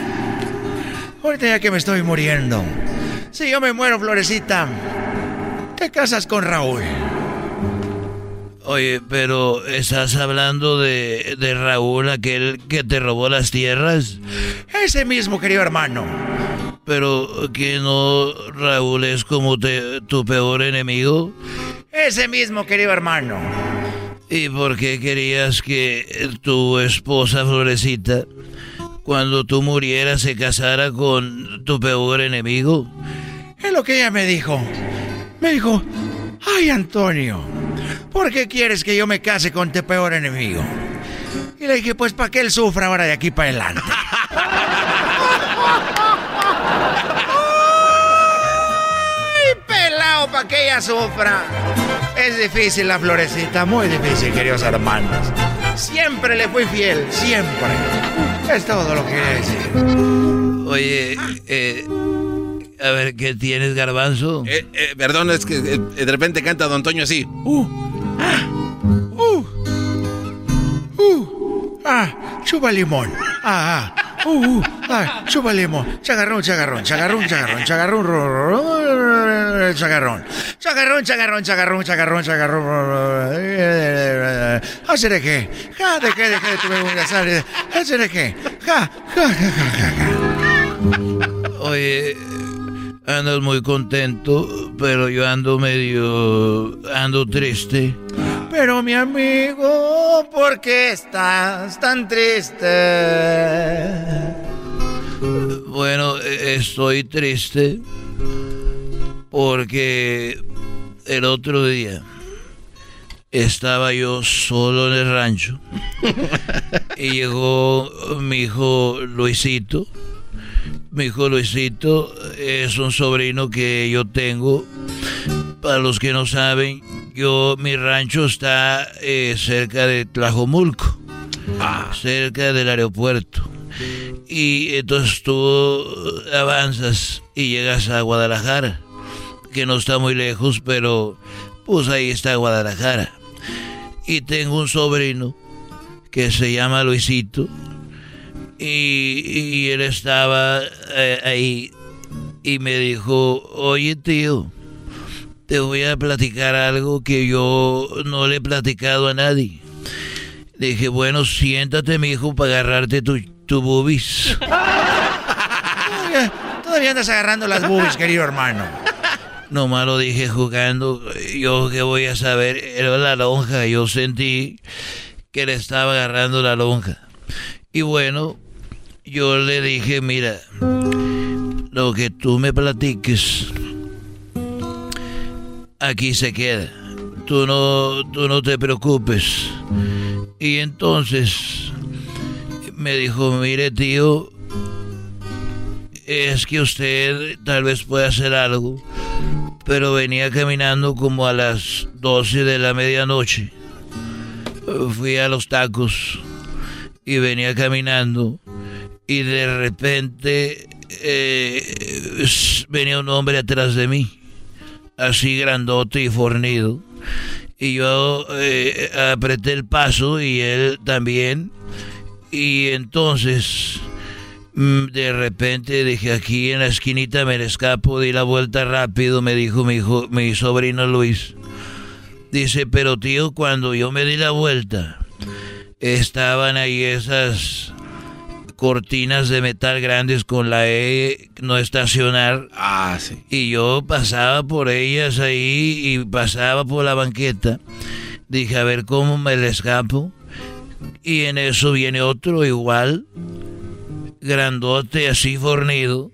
Ahorita ya que me estoy muriendo. Si yo me muero, Florecita. Te casas con Raúl. Oye, pero ¿estás hablando de, de Raúl, aquel que te robó las tierras? Ese mismo, querido hermano. Pero que no Raúl es como te- tu peor enemigo. Ese mismo, querido hermano. ¿Y por qué querías que tu esposa Florecita, cuando tú murieras, se casara con tu peor enemigo? Es lo que ella me dijo. Me dijo, ay Antonio, ¿por qué quieres que yo me case con tu peor enemigo? Y le dije, pues para que él sufra ahora de aquí para adelante. ¡Ay, pelado, para que ella sufra! Es difícil la florecita, muy difícil, queridos hermanos. Siempre le fui fiel, siempre. Es todo lo que quería decir. Oye, eh, a ver, ¿qué tienes, garbanzo? Eh, eh, perdón, es que eh, de repente canta Don Toño así. Uh, ah, chupa limón. Ah, ah, uh, uh, ah, chupa limón. Chagarrón, chagarrón, chagarrón, chagarrón, chagarrón, chagarrón. Chagarrón, chagarrón, chagarrón, chagarrón, chagarrón. Hacer de qué? Ja, de qué, de me voy a hacer. Hacer de qué? Ja, ja, ja, ja, ja, ja. Oye, andas muy contento, pero yo ando medio... ando triste. Pero mi amigo, ¿por qué estás tan triste? Bueno, eh, estoy triste porque el otro día estaba yo solo en el rancho y llegó mi hijo Luisito. Mi hijo Luisito es un sobrino que yo tengo. Para los que no saben, yo mi rancho está eh, cerca de Tlajomulco, cerca del aeropuerto. Y entonces tú avanzas y llegas a Guadalajara, que no está muy lejos, pero pues ahí está Guadalajara. Y tengo un sobrino que se llama Luisito y, y él estaba eh, ahí y me dijo, oye tío, te voy a platicar algo que yo no le he platicado a nadie. Le dije, bueno, siéntate, mi hijo, para agarrarte tu, tu boobies. Todavía, todavía andas agarrando las boobies, querido hermano. Nomás lo dije jugando. Yo qué voy a saber, era la lonja. Yo sentí que le estaba agarrando la lonja. Y bueno, yo le dije, mira, lo que tú me platiques, aquí se queda. Tú no, tú no te preocupes. Y entonces me dijo, mire tío, es que usted tal vez pueda hacer algo, pero venía caminando como a las 12 de la medianoche. Fui a los tacos y venía caminando y de repente eh, venía un hombre atrás de mí, así grandote y fornido. Y yo eh, apreté el paso y él también. Y entonces, mm, de repente dije, aquí en la esquinita me escapo, di la vuelta rápido, me dijo mi, hijo, mi sobrino Luis. Dice, pero tío, cuando yo me di la vuelta, estaban ahí esas cortinas de metal grandes con la E no estacionar. Ah, sí. Y yo pasaba por ellas ahí y pasaba por la banqueta. Dije, a ver cómo me le escapo. Y en eso viene otro igual, grandote, así fornido.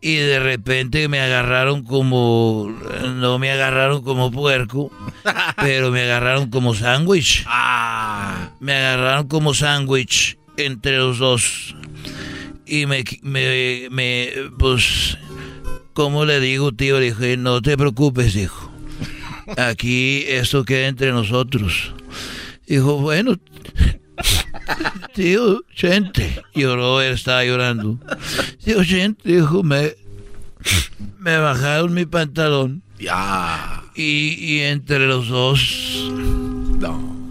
Y de repente me agarraron como, no me agarraron como puerco, pero me agarraron como sándwich. Me agarraron como sándwich entre los dos. Y me, me, me, pues, ¿cómo le digo, tío? Le dije, no te preocupes, dijo. Aquí esto queda entre nosotros. Dijo, bueno, tío, gente. Lloró, él estaba llorando. Tío, gente, dijo, me, me bajaron mi pantalón. Ya. Y, y entre los dos. No.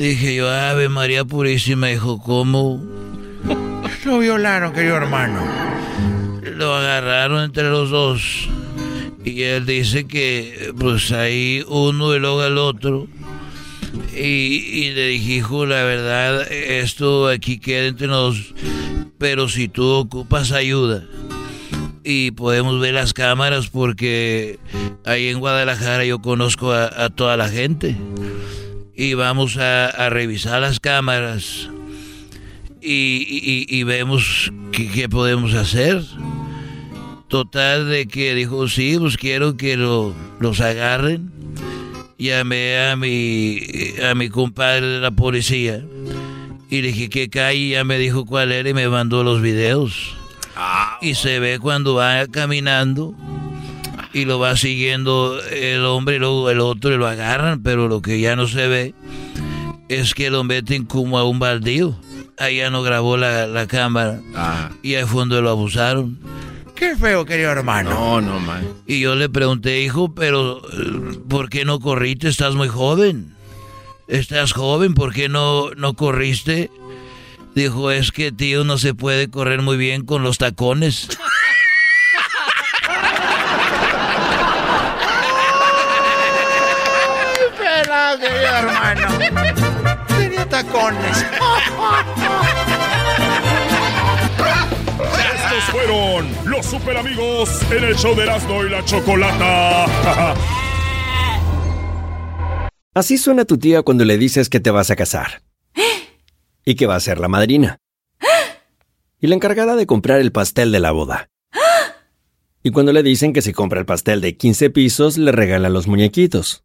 Dije yo, Ave María Purísima, dijo, ¿cómo? Lo violaron, querido hermano. Lo agarraron entre los dos. Y él dice que, pues ahí uno y luego el otro. Y, y le dije, hijo, la verdad, esto aquí queda entre nosotros. Pero si tú ocupas ayuda y podemos ver las cámaras porque ahí en Guadalajara yo conozco a, a toda la gente y vamos a, a revisar las cámaras y, y- y vemos qué, podemos hacer. Total de que dijo, sí, pues quiero que lo, los agarren. Llamé a mi, a mi compadre de la policía y le dije que calle, ya me dijo cuál era y me mandó los videos. Y se ve cuando va caminando y lo va siguiendo el hombre y luego el otro y lo agarran, pero lo que ya no se ve es que lo meten como a un baldío. Ahí ya no grabó la, la cámara y ahí fue donde lo abusaron. Qué feo, querido hermano. No, no, man. Y yo le pregunté, hijo, pero eh, ¿por qué no corriste? Estás muy joven. Estás joven, ¿por qué no, no corriste? Dijo, es que tío no se puede correr muy bien con los tacones. Hermano. Tenía tacones. Estos fueron los super amigos en el show de Erasmo y la Chocolata. Así suena tu tía cuando le dices que te vas a casar. Y que va a ser la madrina. Y la encargada de comprar el pastel de la boda. Y cuando le dicen que si compra el pastel de 15 pisos, le regalan los muñequitos.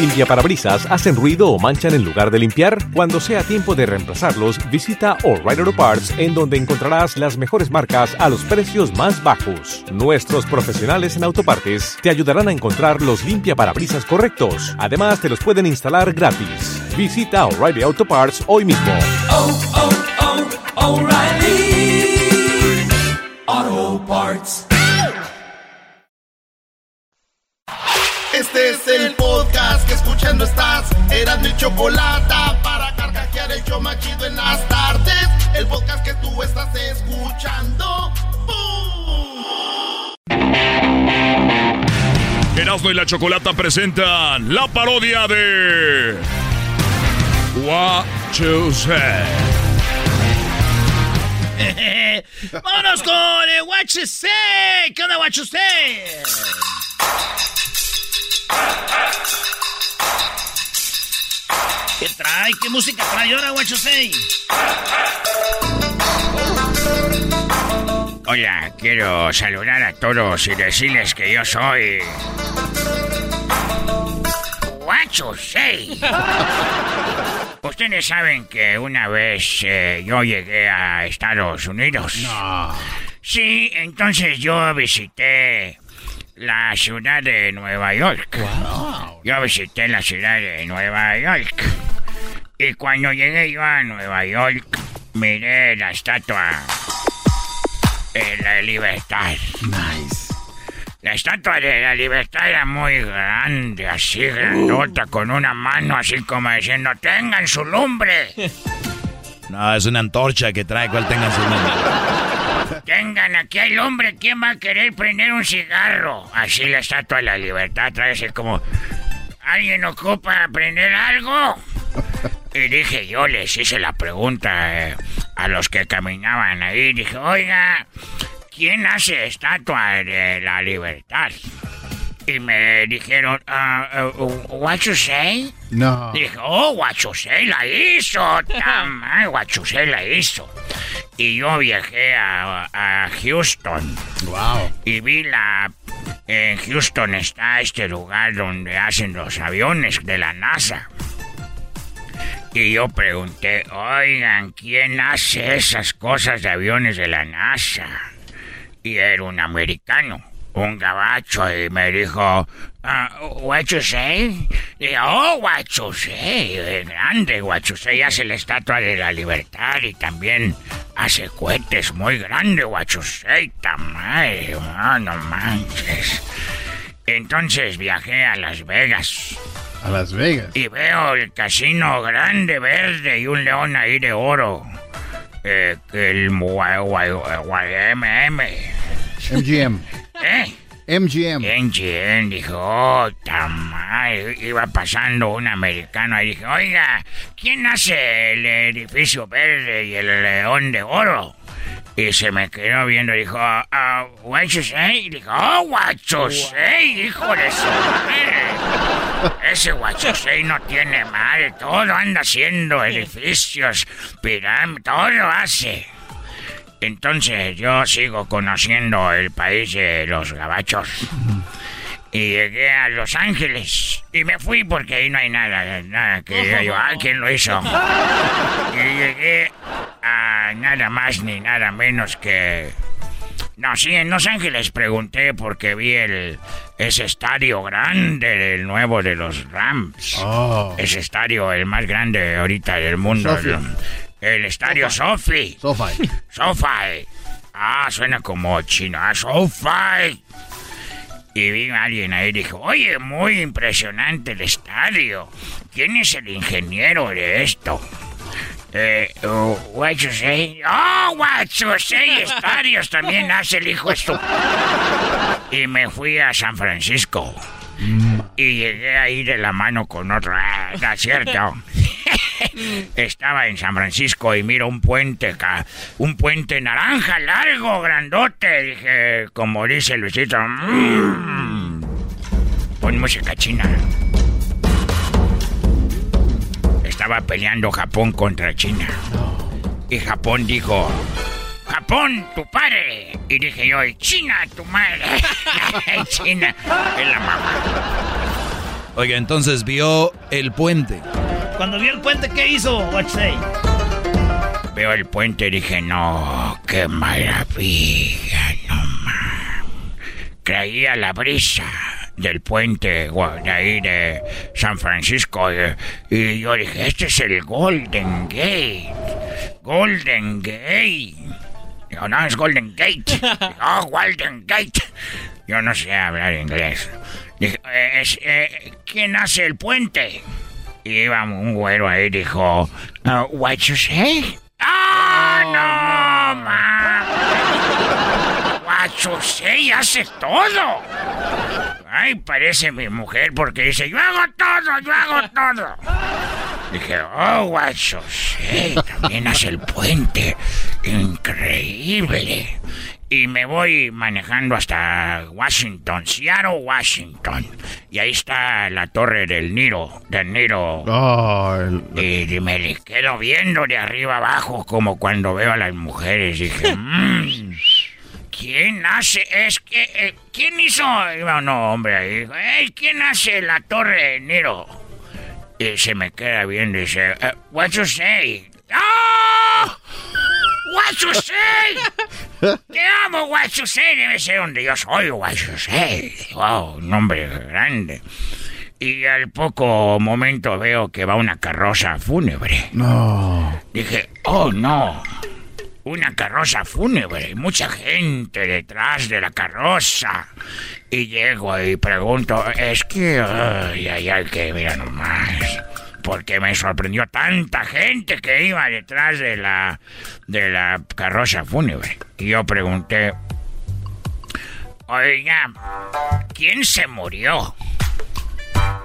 limpiaparabrisas hacen ruido o manchan en lugar de limpiar? Cuando sea tiempo de reemplazarlos, visita O'Reilly Auto Parts en donde encontrarás las mejores marcas a los precios más bajos. Nuestros profesionales en autopartes te ayudarán a encontrar los limpiaparabrisas correctos. Además, te los pueden instalar gratis. Visita O'Reilly Auto Parts hoy mismo. Auto Parts. Este es el podcast que escuchando estás. Eran mi chocolate para carcajear el show machido en las tardes. El podcast que tú estás escuchando. Erasmo y la Chocolata presentan la parodia de What You Say. Vámonos con el What You Say. ¿Qué onda, What You Say? ¿Qué trae? ¿Qué música trae ahora, Say? Hola, quiero saludar a todos y decirles que yo soy. Guachusei. Ustedes saben que una vez eh, yo llegué a Estados Unidos. No. Sí, entonces yo visité la ciudad de Nueva York. Yo visité la ciudad de Nueva York. Y cuando llegué yo a Nueva York, miré la estatua de la libertad. Nice. La estatua de la libertad era muy grande, así grandota, con una mano así como diciendo, tengan su lumbre. No, es una antorcha que trae, cual tengan su lumbre. Tengan, aquí hay lumbre, ¿quién va a querer prender un cigarro? Así la estatua de la libertad trae así como, ¿alguien ocupa prender algo? Y dije, yo les hice la pregunta eh, a los que caminaban ahí. Dije, oiga, ¿quién hace estatua de la libertad? Y me dijeron, uh, uh, what you say? No. Dije, oh, what you say la hizo. Tamay, what you say la hizo. Y yo viajé a, a Houston. Wow. Y vi la... En Houston está este lugar donde hacen los aviones de la NASA. Y yo pregunté, oigan, ¿quién hace esas cosas de aviones de la NASA? Y era un americano, un gabacho, y me dijo, ah, what you say? Y yo, oh, what you say, grande, what you say, hace la estatua de la libertad y también hace cohetes muy grandes, what you say, tamaño, ah, no manches. Entonces viajé a Las Vegas. A Las Vegas. Y veo el casino grande, verde y un león ahí de oro. Eh, el MGM. MGM. ¿Eh? MGM. MGM dijo, oh, tamal. Iba pasando un americano y dije, oiga, ¿quién hace el edificio verde y el león de oro? Y se me quedó viendo y dijo, ah, what you say? Y dijo, oh, what you say, hijo de su madre. Ese what you say no tiene madre, todo anda haciendo edificios, pirámides, todo hace. Entonces yo sigo conociendo el país de los gabachos. Y llegué a Los Ángeles. Y me fui porque ahí no hay nada, nada que diga yo, ah, ¿quién lo hizo? Y llegué a nada más ni nada menos que... No, sí, en Los Ángeles pregunté porque vi el ese estadio grande del nuevo de los Rams. Oh. Ese estadio, el más grande ahorita del mundo. Sophie. El, estadio Sofi. SoFi. Sofi. Ah, suena como chino. Ah, Sofi. Y vi a alguien ahí y dijo, oye, muy impresionante el estadio. ¿Quién es el ingeniero de esto? Eh, uh, what you say? Oh, what you say, estadios también hace el hijo su... Y me fui a San Francisco. Y llegué ahí de la mano con otro. Ah, no es cierto. Estaba en San Francisco y miro un puente, un puente naranja largo, grandote. Dije, como dice Luisito, "Mm". pon música china. Estaba peleando Japón contra China. Y Japón dijo, Japón, tu padre. Y dije yo, "Y China, tu madre. China, es la mamá. Oiga, entonces vio el puente. Cuando vio el puente, ¿qué hizo? What you say? Veo el puente y dije, no, qué maravilla, no más. Traía la brisa del puente de ahí de San Francisco eh, y yo dije, este es el Golden Gate. Golden Gate. Digo, no, es Golden Gate. Oh, Golden Gate. Yo no sé hablar inglés. Dije, "Eh, es, eh, ¿quién hace el puente? Y iba un güero ahí y dijo, "Uh, what you say? ¡Ah, no, ma! What you say hace todo. Ay, parece mi mujer porque dice, yo hago todo, yo hago todo. Dije, oh, you say, también hace el puente. Increíble. Y me voy manejando hasta Washington, Seattle, Washington. Y ahí está la torre del Niro, del Niro. Oh, el- Y, y me quedo viendo de arriba abajo como cuando veo a las mujeres. Dije, "Mm, ¿quién hace? Es que, eh, ¿quién hizo? Iba un hombre "Ey, ¿quién hace la torre de Niro? Y se me queda viendo y dice, "Eh, what you say? ¡Ah! What you say? Te amo, what you say. Debe ser donde yo soy, what you say. Wow, un nombre grande. Y al poco momento veo que va una carroza fúnebre. No. Dije, oh no, una carroza fúnebre, mucha gente detrás de la carroza. Y llego y pregunto, es que, ay, ay, que mira nomás. Porque me sorprendió tanta gente que iba detrás de la, de la carroza fúnebre. Y yo pregunté, oiga, ¿quién se murió?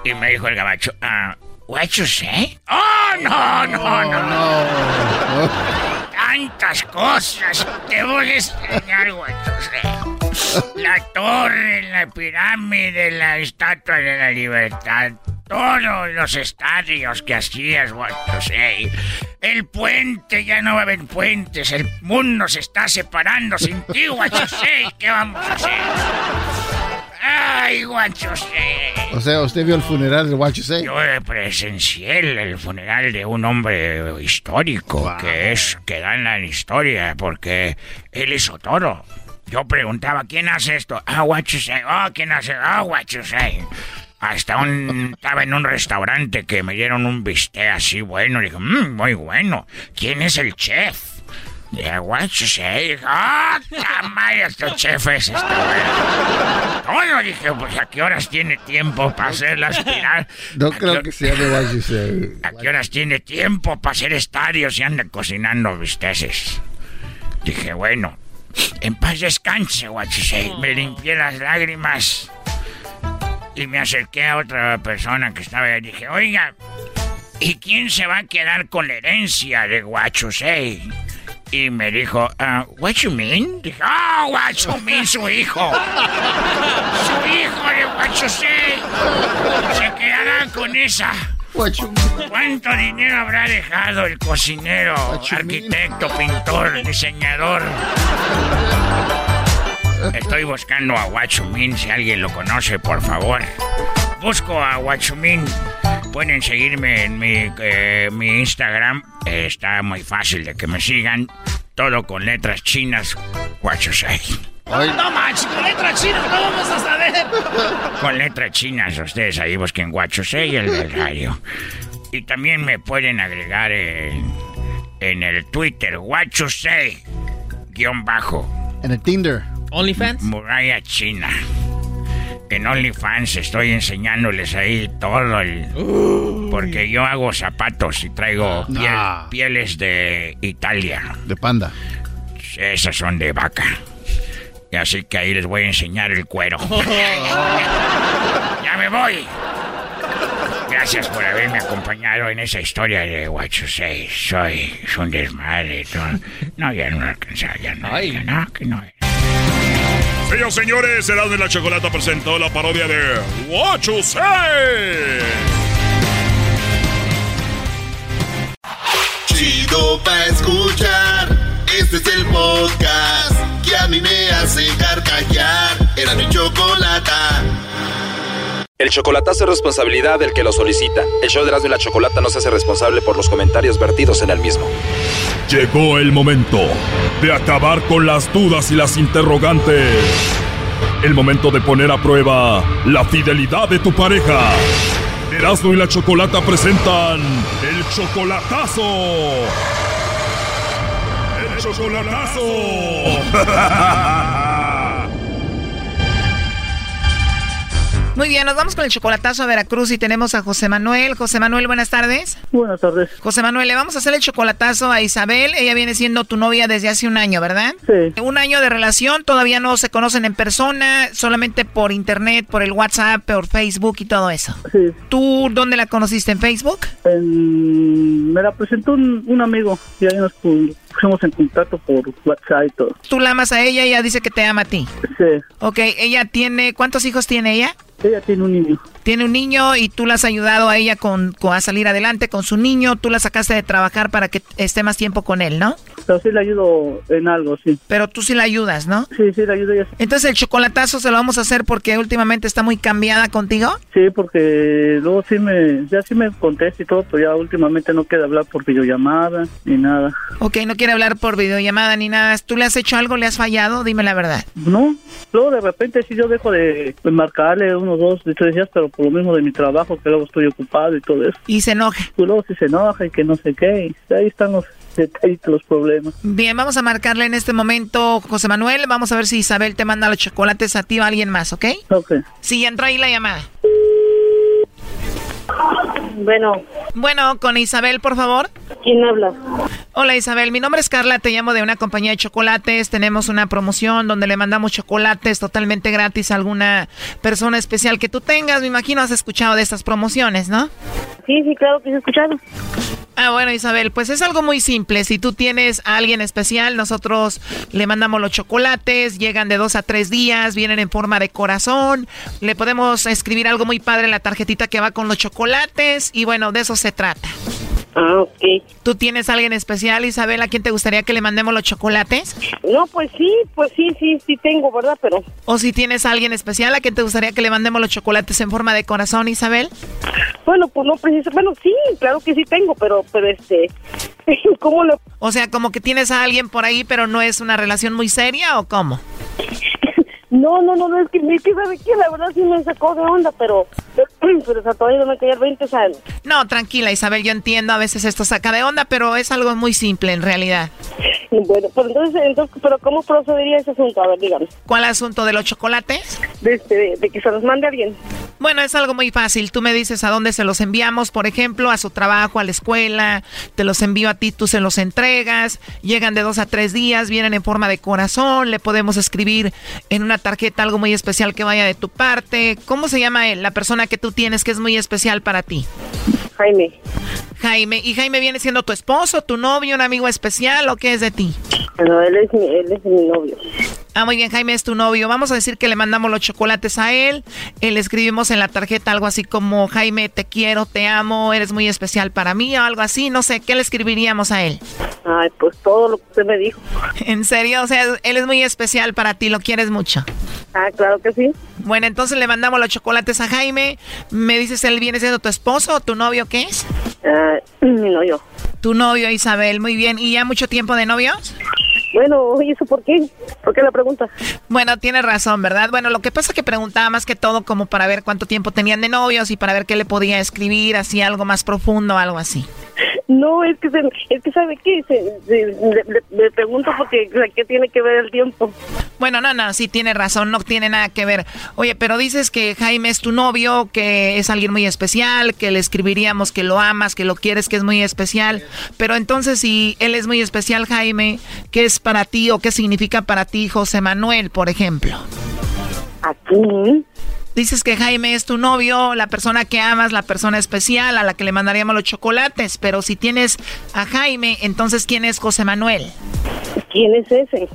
Y me dijo el gabacho, ah, what you say? ¡Oh, no, no, no! no. Tantas cosas. Te voy a you say. La torre, la pirámide, la estatua de la libertad. Todos los estadios que hacías, say. El puente, ya no va a haber puentes. El mundo se está separando sin ti, say. ¿Qué vamos a hacer? Ay, say. O sea, usted vio el funeral de Say. Yo presencié el, funeral de un hombre histórico que es que da en historia porque él hizo todo. Yo preguntaba quién hace esto. Ah, you say. Oh, quién hace. Ah, you say. Hasta un estaba en un restaurante que me dieron un bistec así bueno. Dije, mmm, muy bueno. ¿Quién es el chef? Dije, what you say. Ah, madre, este chef es este bueno. Todo dije, pues a qué horas tiene tiempo para hacer las pirar. No creo que sea de What You Say. ¿A qué horas tiene tiempo para hacer estadios y anda cocinando bisteces? Dije, bueno, en paz descanse, what you say. Me limpié las lágrimas y me acerqué a otra persona que estaba ahí. Dije, oiga, ¿y quién se va a quedar con la herencia de say? Y me dijo, ah, what you mean? Dije, ah, what you mean, su hijo. Su hijo de what you say. Se quedará con esa. ¿Cuánto dinero habrá dejado el cocinero, arquitecto, pintor, diseñador? Estoy buscando a Huachumin, si alguien lo conoce, por favor. Busco a Huachumin. Pueden seguirme en mi, eh, mi Instagram. Eh, está muy fácil de que me sigan. Todo con letras chinas. Huachusei. No manches, con letra china, no vamos a saber. Con letras chinas, ustedes ahí busquen Huachusei el del radio. Y también me pueden agregar en, en el Twitter, Huachusei, guion bajo. En el Tinder. OnlyFans. Muralla China. En OnlyFans estoy enseñándoles ahí todo el... Porque yo hago zapatos y traigo piel- Ah. pieles de Italia. De panda. Esas son de vaca. Y así que ahí les voy a enseñar el cuero. ¡Ya me voy! Gracias por haberme acompañado en esa historia de Say. Soy es un desmadre. todo. No, ya no alcanza, ya no. ya no, que no. Señoras y señores, Erasmo y la Chocolata presentó la parodia de What You Say. Chido pa' escuchar. Este es el podcast que a mí me hace carcajear. Era mi chocolata. El chocolatazo es responsabilidad del que lo solicita. El show de Erasmo y la Chocolata no se hace responsable por los comentarios vertidos en el mismo. Llegó el momento de acabar con las dudas y las interrogantes. El momento de poner a prueba la fidelidad de tu pareja. Erasmo y la Chocolata presentan el chocolatazo. El chocolatazo. Muy bien, nos vamos con el chocolatazo a Veracruz y tenemos a José Manuel. José Manuel, buenas tardes. Buenas tardes. José Manuel, le vamos a hacer el chocolatazo a Isabel. Ella viene siendo tu novia desde hace un año, ¿verdad? Sí. Un año de relación, todavía no se conocen en persona, solamente por internet, por el WhatsApp, por Facebook y todo eso. Sí. ¿Tú dónde la conociste? ¿En Facebook? En- me la presentó un, un amigo y ahí nos pu- pusimos en contacto por WhatsApp y todo. Tú la amas a ella y ella dice que te ama a ti. Sí. Ok, ella tiene... ¿Cuántos hijos tiene ella? Ella tiene un niño. Tiene un niño y tú la has ayudado a ella con, con, a salir adelante con su niño. Tú la sacaste de trabajar para que esté más tiempo con él, ¿no? Pero sí le ayudo en algo, sí. Pero tú sí la ayudas, ¿no? Sí, sí, le ayudo. Entonces el chocolatazo se lo vamos a hacer porque últimamente está muy cambiada contigo. Sí, porque luego sí me, ya sí me contesta y todo, pero ya últimamente no quiere hablar por videollamada ni nada. Ok, no quiere hablar por videollamada ni nada. ¿Tú le has hecho algo? ¿Le has fallado? Dime la verdad. No, luego de repente sí yo dejo de, marcarle unos dos, tres días, pero por lo mismo de mi trabajo, que luego estoy ocupado y todo eso. Y se enoja. Y luego sí se enoja y que no sé qué, y ahí están los detallitos, los problemas. Bien, vamos a marcarle en este momento, José Manuel, vamos a ver si Isabel te manda los chocolates a ti o a alguien más, ¿ok? Ok. Sí, entró ahí la llamada. Bueno. Bueno, con Isabel, por favor. ¿Quién habla? Hola Isabel, mi nombre es Carla, te llamo de una compañía de chocolates. Tenemos una promoción donde le mandamos chocolates totalmente gratis a alguna persona especial que tú tengas. Me imagino has escuchado de estas promociones, ¿no? Sí, sí, claro que he escuchado. Ah, bueno, Isabel, pues es algo muy simple. Si tú tienes a alguien especial, nosotros le mandamos los chocolates, llegan de dos a tres días, vienen en forma de corazón. Le podemos escribir algo muy padre en la tarjetita que va con los chocolates y bueno, de eso se trata. Ah, ok. ¿Tú tienes a alguien especial, Isabel, a quien te gustaría que le mandemos los chocolates? No, pues sí, pues sí, sí, sí tengo, ¿verdad? Pero... ¿O si tienes a alguien especial a quien te gustaría que le mandemos los chocolates en forma de corazón, Isabel? Bueno, pues no preciso. Bueno, sí, claro que sí tengo, pero, pero este... ¿Cómo lo...? O sea, como que tienes a alguien por ahí, pero no es una relación muy seria, ¿o cómo? No, no, no, no, es que, es que sabe que la verdad sí me sacó de onda, pero, pero o sea, todavía no me caía el 20, o sea... No, tranquila, Isabel, yo entiendo, a veces esto saca de onda, pero es algo muy simple en realidad. Bueno, pero entonces, entonces, pero ¿cómo procedería ese asunto? A ver, dígame. ¿Cuál asunto de los chocolates? De, este, de, de que se los mande alguien. Bueno, es algo muy fácil. Tú me dices a dónde se los enviamos, por ejemplo, a su trabajo, a la escuela. Te los envío a ti, tú se los entregas. Llegan de dos a tres días, vienen en forma de corazón. Le podemos escribir en una tarjeta algo muy especial que vaya de tu parte. ¿Cómo se llama él? La persona que tú tienes que es muy especial para ti. Jaime. Jaime. ¿Y Jaime viene siendo tu esposo, tu novio, un amigo especial o qué es de ti? No, él es mi, él es mi novio. Ah, muy bien, Jaime es tu novio. Vamos a decir que le mandamos los chocolates a él. Eh, le escribimos en la tarjeta algo así como, Jaime, te quiero, te amo, eres muy especial para mí o algo así. No sé, ¿qué le escribiríamos a él? Ay, pues todo lo que usted me dijo. ¿En serio? O sea, él es muy especial para ti, lo quieres mucho. Ah, claro que sí. Bueno, entonces le mandamos los chocolates a Jaime. ¿Me dices, él viene siendo tu esposo o tu novio qué es? Ah, mi novio. Tu novio, Isabel, muy bien. ¿Y ya mucho tiempo de novios? Bueno, ¿y eso por qué? ¿Por qué la pregunta? Bueno, tienes razón, ¿verdad? Bueno, lo que pasa es que preguntaba más que todo como para ver cuánto tiempo tenían de novios y para ver qué le podía escribir, así algo más profundo, algo así. No, es que, se, es que ¿sabe qué? Se, se, le, le, le, pregunto porque ¿qué tiene que ver el tiempo? Bueno, no, no, sí tiene razón, no tiene nada que ver. Oye, pero dices que Jaime es tu novio, que es alguien muy especial, que le escribiríamos que lo amas, que lo quieres, que es muy especial. Pero entonces, si él es muy especial, Jaime, ¿qué es para ti o qué significa para ti José Manuel, por ejemplo? Aquí. Dices que Jaime es tu novio, la persona que amas, la persona especial a la que le mandaríamos los chocolates, pero si tienes a Jaime, entonces ¿quién es José Manuel? ¿Quién es ese?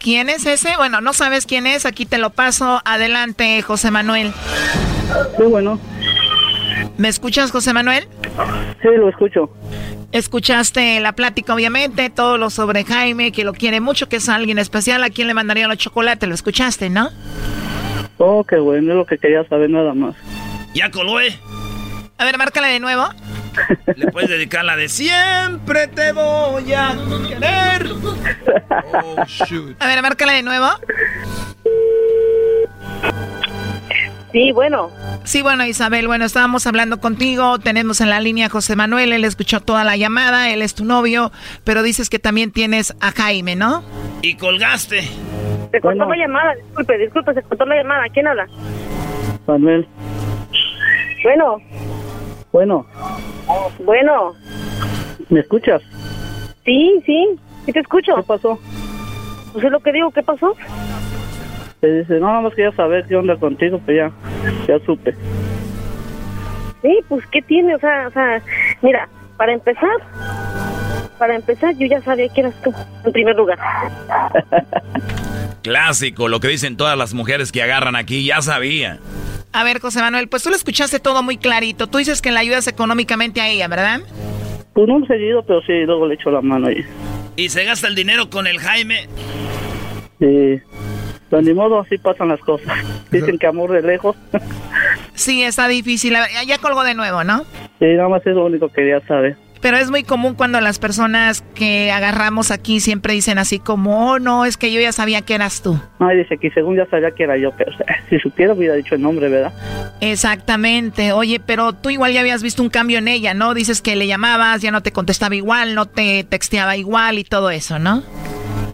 ¿Quién es ese? Bueno, no sabes quién es, aquí te lo paso. Adelante, José Manuel. Sí, bueno. ¿Me escuchas, José Manuel? Sí, lo escucho. Escuchaste la plática, obviamente, todo lo sobre Jaime, que lo quiere mucho, que es alguien especial, a quién le mandaría los chocolates, lo escuchaste, ¿no? Oh, qué bueno, es lo que quería saber nada más. Ya coló, ¿eh? A ver, márcala de nuevo. Le puedes dedicar la de siempre te voy a querer. Oh, shoot. A ver, márcala de nuevo. Sí, bueno. Sí, bueno, Isabel, bueno, estábamos hablando contigo, tenemos en la línea a José Manuel, él escuchó toda la llamada, él es tu novio, pero dices que también tienes a Jaime, ¿no? Y colgaste. Se cortó bueno. la llamada, disculpe, disculpe, se cortó la llamada. ¿Quién habla? Manuel. Bueno. Bueno. Bueno. ¿Me escuchas? Sí, sí, sí te escucho. ¿Qué pasó? Pues es lo que digo, ¿qué pasó? Te dice, no, nada más quería saber qué onda contigo, pues ya, ya supe. Sí, pues, ¿qué tiene? O sea, o sea, mira, para empezar, para empezar, yo ya sabía que eras tú, en primer lugar. Clásico, lo que dicen todas las mujeres que agarran aquí, ya sabía. A ver, José Manuel, pues tú lo escuchaste todo muy clarito. Tú dices que le ayudas económicamente a ella, ¿verdad? Pues no seguido, pero sí, luego le echo la mano ahí. ¿Y se gasta el dinero con el Jaime? Sí. Pero ni modo, así pasan las cosas. Dicen que amor de lejos. sí, está difícil. Ya colgó de nuevo, ¿no? Sí, nada más es lo único que quería saber. Pero es muy común cuando las personas que agarramos aquí siempre dicen así como, oh, no, es que yo ya sabía que eras tú. Ay, dice que según ya sabía que era yo, pero si supiera hubiera dicho el nombre, ¿verdad? Exactamente. Oye, pero tú igual ya habías visto un cambio en ella, ¿no? Dices que le llamabas, ya no te contestaba igual, no te texteaba igual y todo eso, ¿no?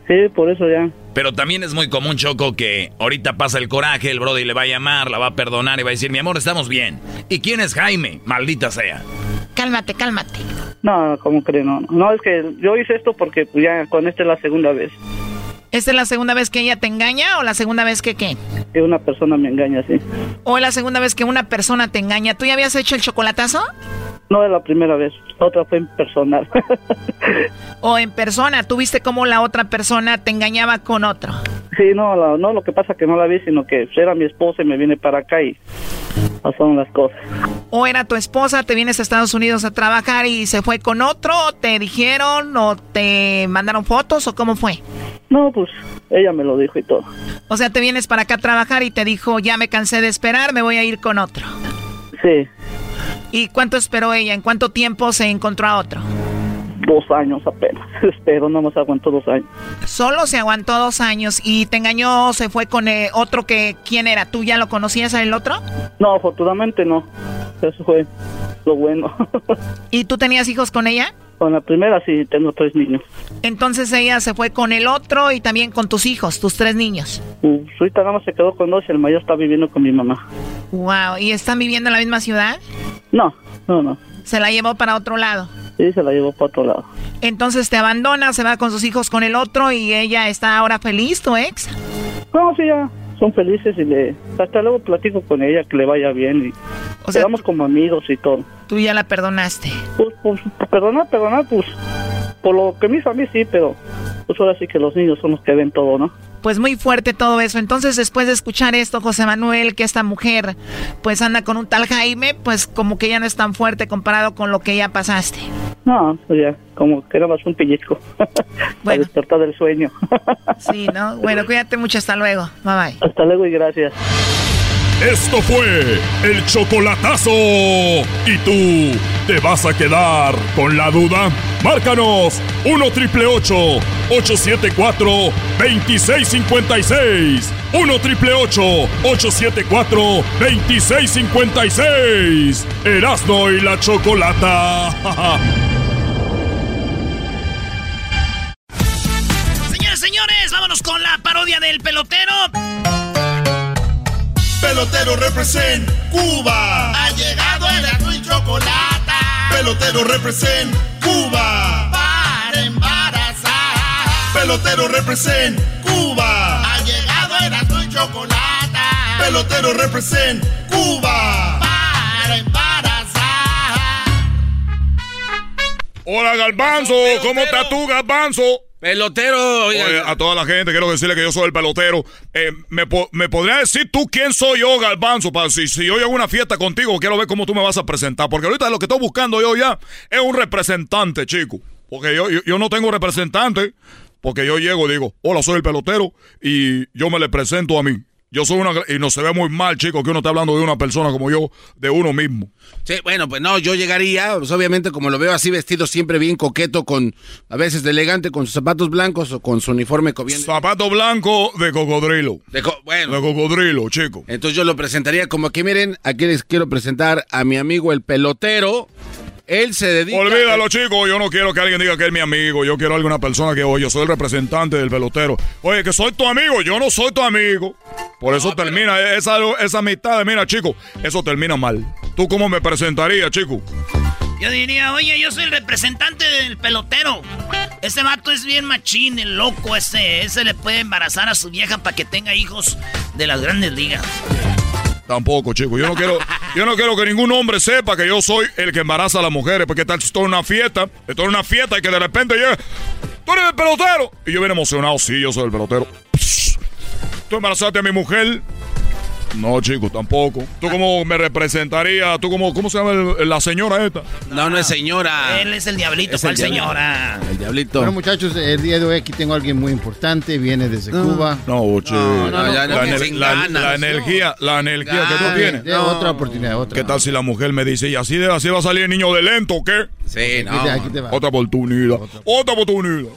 Sí, por eso ya. Pero también es muy común, Choco, que ahorita pasa el coraje, el brody le va a llamar, la va a perdonar y va a decir, mi amor, estamos bien. ¿Y quién es Jaime? Maldita sea. Cálmate, cálmate. No, ¿cómo creen? No, no, es que yo hice esto porque pues, ya con esta es la segunda vez. ¿Esta es la segunda vez que ella te engaña o la segunda vez que qué? Que una persona me engaña, sí. ¿O la segunda vez que una persona te engaña? ¿Tú ya habías hecho el chocolatazo? No es la primera vez, la otra fue en personal. ¿O en persona? ¿Tú viste cómo la otra persona te engañaba con otro? Sí, no, no, lo que pasa es que no la vi, sino que era mi esposa y me viene para acá y pasaron las cosas. ¿O era tu esposa, te vienes a Estados Unidos a trabajar y se fue con otro? ¿Te dijeron o te mandaron fotos o cómo fue? No, pues ella me lo dijo y todo. O sea, te vienes para acá a trabajar y te dijo, ya me cansé de esperar, me voy a ir con otro. Sí. ¿Y cuánto esperó ella? ¿En cuánto tiempo se encontró a otro? Dos años apenas. Espero, no más aguantó dos años. Solo se aguantó dos años y te engañó, se fue con eh, otro que, ¿quién era? ¿Tú ya lo conocías el otro? No, afortunadamente no. Eso fue lo bueno. ¿Y tú tenías hijos con ella? Con la primera sí, tengo tres niños. Entonces ella se fue con el otro y también con tus hijos, tus tres niños. Uh, ahorita nada más se quedó con dos y el mayor está viviendo con mi mamá. Wow, ¿y están viviendo en la misma ciudad? No, no, no. ¿Se la llevó para otro lado? Sí, se la llevó para otro lado. Entonces te abandona, se va con sus hijos con el otro y ella está ahora feliz, tu ex. No, sí, ya son felices y le hasta luego platico con ella que le vaya bien y o sea, quedamos como amigos y todo. Tú ya la perdonaste. Pues, pues perdonar, perdonar, pues por lo que me hizo a mí sí, pero pues ahora sí que los niños son los que ven todo, ¿no? Pues muy fuerte todo eso. Entonces, después de escuchar esto, José Manuel, que esta mujer pues anda con un tal Jaime, pues como que ya no es tan fuerte comparado con lo que ya pasaste. No, pues ya, como que era más un pellizco. Bueno. despertar del sueño. sí, ¿no? Bueno, cuídate mucho. Hasta luego. Bye bye. Hasta luego y gracias. Esto fue el chocolatazo. ¿Y tú te vas a quedar con la duda? Márcanos 1 triple 874 2656. 1 triple 874 2656. Erasno y la chocolata. Señores, señores, vámonos con la parodia del pelotero. Pelotero represent Cuba. Ha llegado el azul y chocolate. Pelotero represent Cuba. Para embarazar. Pelotero represent Cuba. Ha llegado el azul y chocolate. Pelotero represent Cuba. Para embarazar. Hola, Galbanzo. ¿Cómo estás tú, Galbanzo? Pelotero, a toda la gente quiero decirle que yo soy el pelotero. Eh, ¿me, po ¿me, decir tú quién soy yo, Galbanzo? Para si, si yo a una fiesta contigo, quiero ver cómo tú me vas a presentar. Porque ahorita lo que estoy buscando yo ya es un representante, chico. Porque yo, yo, yo no tengo representante. Porque yo llego y digo, hola, soy el pelotero. Y yo me le presento a mí. Yo soy una... Y no se ve muy mal, chicos, que uno está hablando de una persona como yo, de uno mismo. Sí, bueno, pues no, yo llegaría, pues obviamente como lo veo así vestido siempre bien coqueto, con a veces de elegante, con sus zapatos blancos o con su uniforme cobiendo. Zapato blanco de cocodrilo. De co bueno. De cocodrilo, chico. Entonces yo lo presentaría como que miren, aquí les quiero presentar a mi amigo el pelotero. Él se dedica. Olvídalo, chico. Yo no quiero que alguien diga que es mi amigo. Yo quiero alguna persona que, oye, yo soy el representante del pelotero. Oye, que soy tu amigo. Yo no soy tu amigo. Por eso no, termina pero... esa, esa amistad. Mira, chico, eso termina mal. ¿Tú cómo me presentarías, chico? Yo diría, oye, yo soy el representante del pelotero. Ese vato es bien machín, el loco ese. Ese le puede embarazar a su vieja para que tenga hijos de las grandes ligas. Tampoco, chico. Yo no quiero, yo no quiero que ningún hombre sepa que yo soy el que embaraza a las mujeres. Porque tal estoy en una fiesta, estoy en una fiesta y que de repente llega. ¡Tú eres el pelotero! Y yo bien emocionado, sí, yo soy el pelotero. Tú embarazaste a mi mujer. No, chico, tampoco. ¿Tú cómo me representaría? ¿Tú cómo, cómo se llama el- la señora esta? No, no es señora. Él es el diablito, Es ¿cuál el señora? El diablito. Bueno, muchachos, el día de hoy aquí tengo a alguien muy importante. Viene desde Cuba. No, che. no, no, la, la- ganas. la energía, la energía que tú tienes. De otra oportunidad, otra. ¿Qué tal si la mujer me dice, y así, de, así va a salir el niño de lento o qué? Sí, no. Aquí te- aquí te va. Otra oportunidad. Otra oportunidad.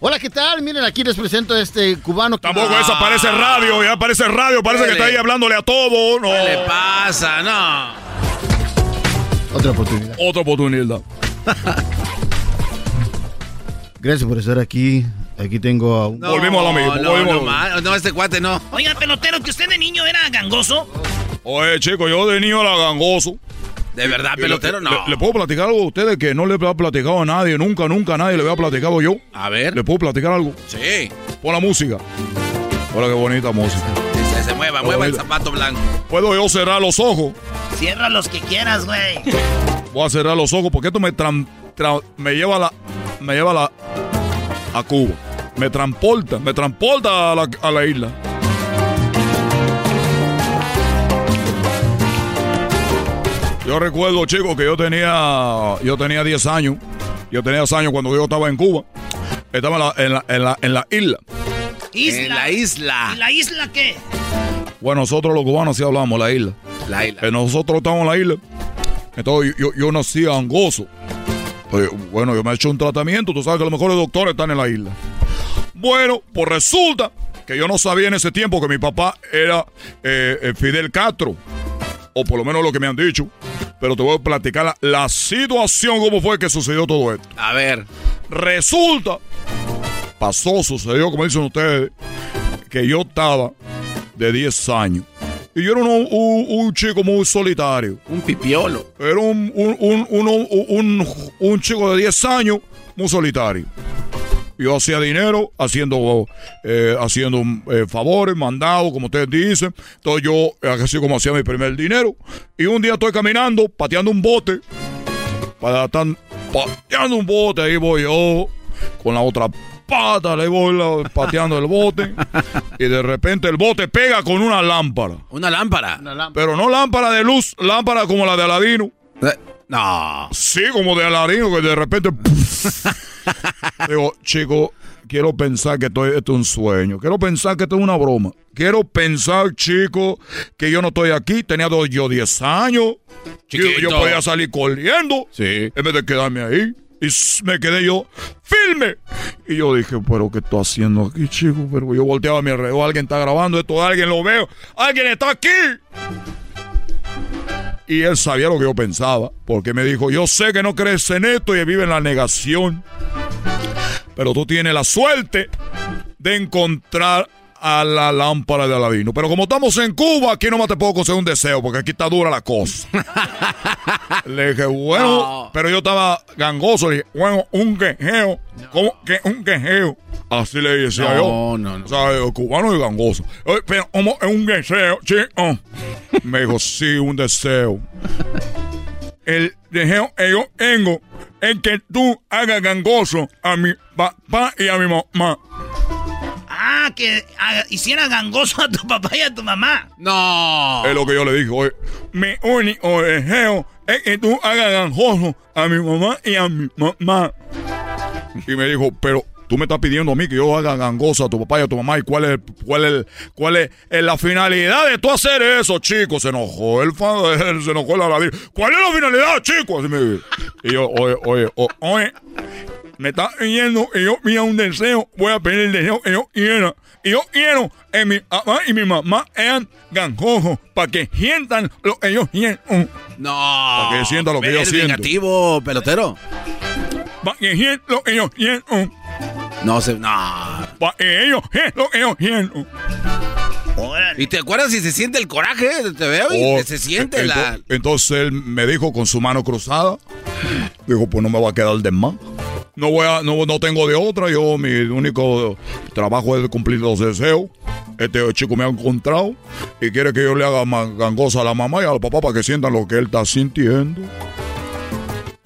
Hola, ¿qué tal? Miren, aquí les presento a este cubano. Tampoco esa parece radio, ya parece radio, parece que está ahí hablándole a todo. No. ¿Qué le pasa? No. Otra oportunidad. Otra oportunidad. Gracias por estar aquí. Aquí tengo a un... Volvimos a lo mismo, No, volvimos a no, no, este cuate no. Oiga, pelotero, que usted de niño era gangoso. Oye, chico, yo de niño era gangoso. De verdad, pelotero, no. le- le puedo platicar algo a ustedes que no le he platicado a nadie, nunca, nunca a nadie le había platicado yo. A ver. ¿Le puedo platicar algo? Sí. Pon la música. Hola, qué bonita música. Se, se mueva, mueva el zapato blanco. ¿Puedo yo cerrar los ojos? Cierra los que quieras, güey. Voy a cerrar los ojos porque esto me me lleva a la me lleva a la a Cuba. Me transporta, me transporta a la, a la isla. Yo recuerdo, chicos, que yo tenía yo tenía 10 años. Yo tenía 10 años cuando yo estaba en Cuba. Estaba en la, en la, en la, en la isla. Isla. En la isla. ¿Y la isla qué? Bueno, nosotros los cubanos sí hablamos la isla. La isla. Eh, nosotros estamos en la isla. Entonces yo, yo nací angoso. Bueno, yo me he hecho un tratamiento. Tú sabes que los mejores doctores están en la isla. Bueno, pues resulta que yo no sabía en ese tiempo que mi papá era eh, eh, Fidel Castro. O por lo menos lo que me han dicho. Pero te voy a platicar la, la situación, cómo fue que sucedió todo esto. A ver. Resulta, pasó, sucedió, como dicen ustedes, que yo estaba de 10 años. Y yo era un, un- un chico muy solitario. Un pipiolo. Era un, un, un, uno- un- un chico de 10 años muy solitario. Yo hacía dinero haciendo, eh, haciendo eh, favores, mandados, como ustedes dicen. Entonces yo, eh, así como hacía mi primer dinero. Y un día estoy caminando, pateando un bote. Para estar pateando un bote, ahí voy yo, con la otra pata, le voy la- pateando el bote. y de repente el bote pega con una lámpara. Una lámpara. Pero no lámpara de luz, lámpara como la de Aladino. No. Sí, como de Aladino, que de repente. Digo, chico, quiero pensar que esto, esto es un sueño. Quiero pensar que esto es una broma. Quiero pensar, chico, que yo no estoy aquí. Tenía dos- yo 10 años. Yo, yo podía salir corriendo. Sí. En vez de quedarme ahí. Y me quedé yo firme. Y yo dije, pero ¿qué estoy haciendo aquí, chico? Pero yo volteaba a mi alrededor. Alguien está grabando esto, alguien lo veo. Alguien está aquí. Y él sabía lo que yo pensaba, porque me dijo, yo sé que no crees en esto y vive en la negación, pero tú tienes la suerte de encontrar a la lámpara de Aladino. Pero como estamos en Cuba, aquí nomás te puedo conceder un deseo, porque aquí está dura la cosa. Le dije, bueno, pero yo estaba gangoso, le dije, bueno, un quejeo, ¿cómo que un quejeo? Así le decía No, yo. no, no. O sea, el cubano y gangoso. Oye, Pero, ¿cómo es un deseo, chico? Me dijo, sí, un deseo. El deseo que yo tengo es que tú hagas gangoso a mi papá y a mi mamá. Ah, que ah, hiciera gangoso a tu papá y a tu mamá. No. Es lo que yo le dije. Oye, mi único deseo es que tú hagas gangoso a mi mamá y a mi mamá. Y me dijo, pero tú me estás pidiendo a mí que yo haga gangoso a tu papá y a tu mamá. ¿Y cuál es, cuál es, cuál es, la finalidad de tú hacer eso, chico? Se enojó el fan, se enojó el Aladino. ¿Cuál es la finalidad, chico? Así me. Y yo, oye, oye, o- oye, me está pidiendo que yo pida un deseo. Voy a pedir el deseo que yo quiera. Y yo quiero que mi papá y mi mamá sean gangosos para que sientan lo que yo siento. No. Para que sientan lo que yo siento. negativo, pelotero. Para que sientan lo que yo siento. No se. No. Lo que yo siento. ¿Y te acuerdas si se siente el coraje? Te veo y Oh, se siente ento- la. Entonces él me dijo con su mano cruzada, dijo, pues no me va a quedar de más. No voy a, no, no tengo de otra, yo mi único trabajo es cumplir los deseos. Este chico me ha encontrado y quiere que yo le haga gangosa a la mamá y al papá para que sientan lo que él está sintiendo.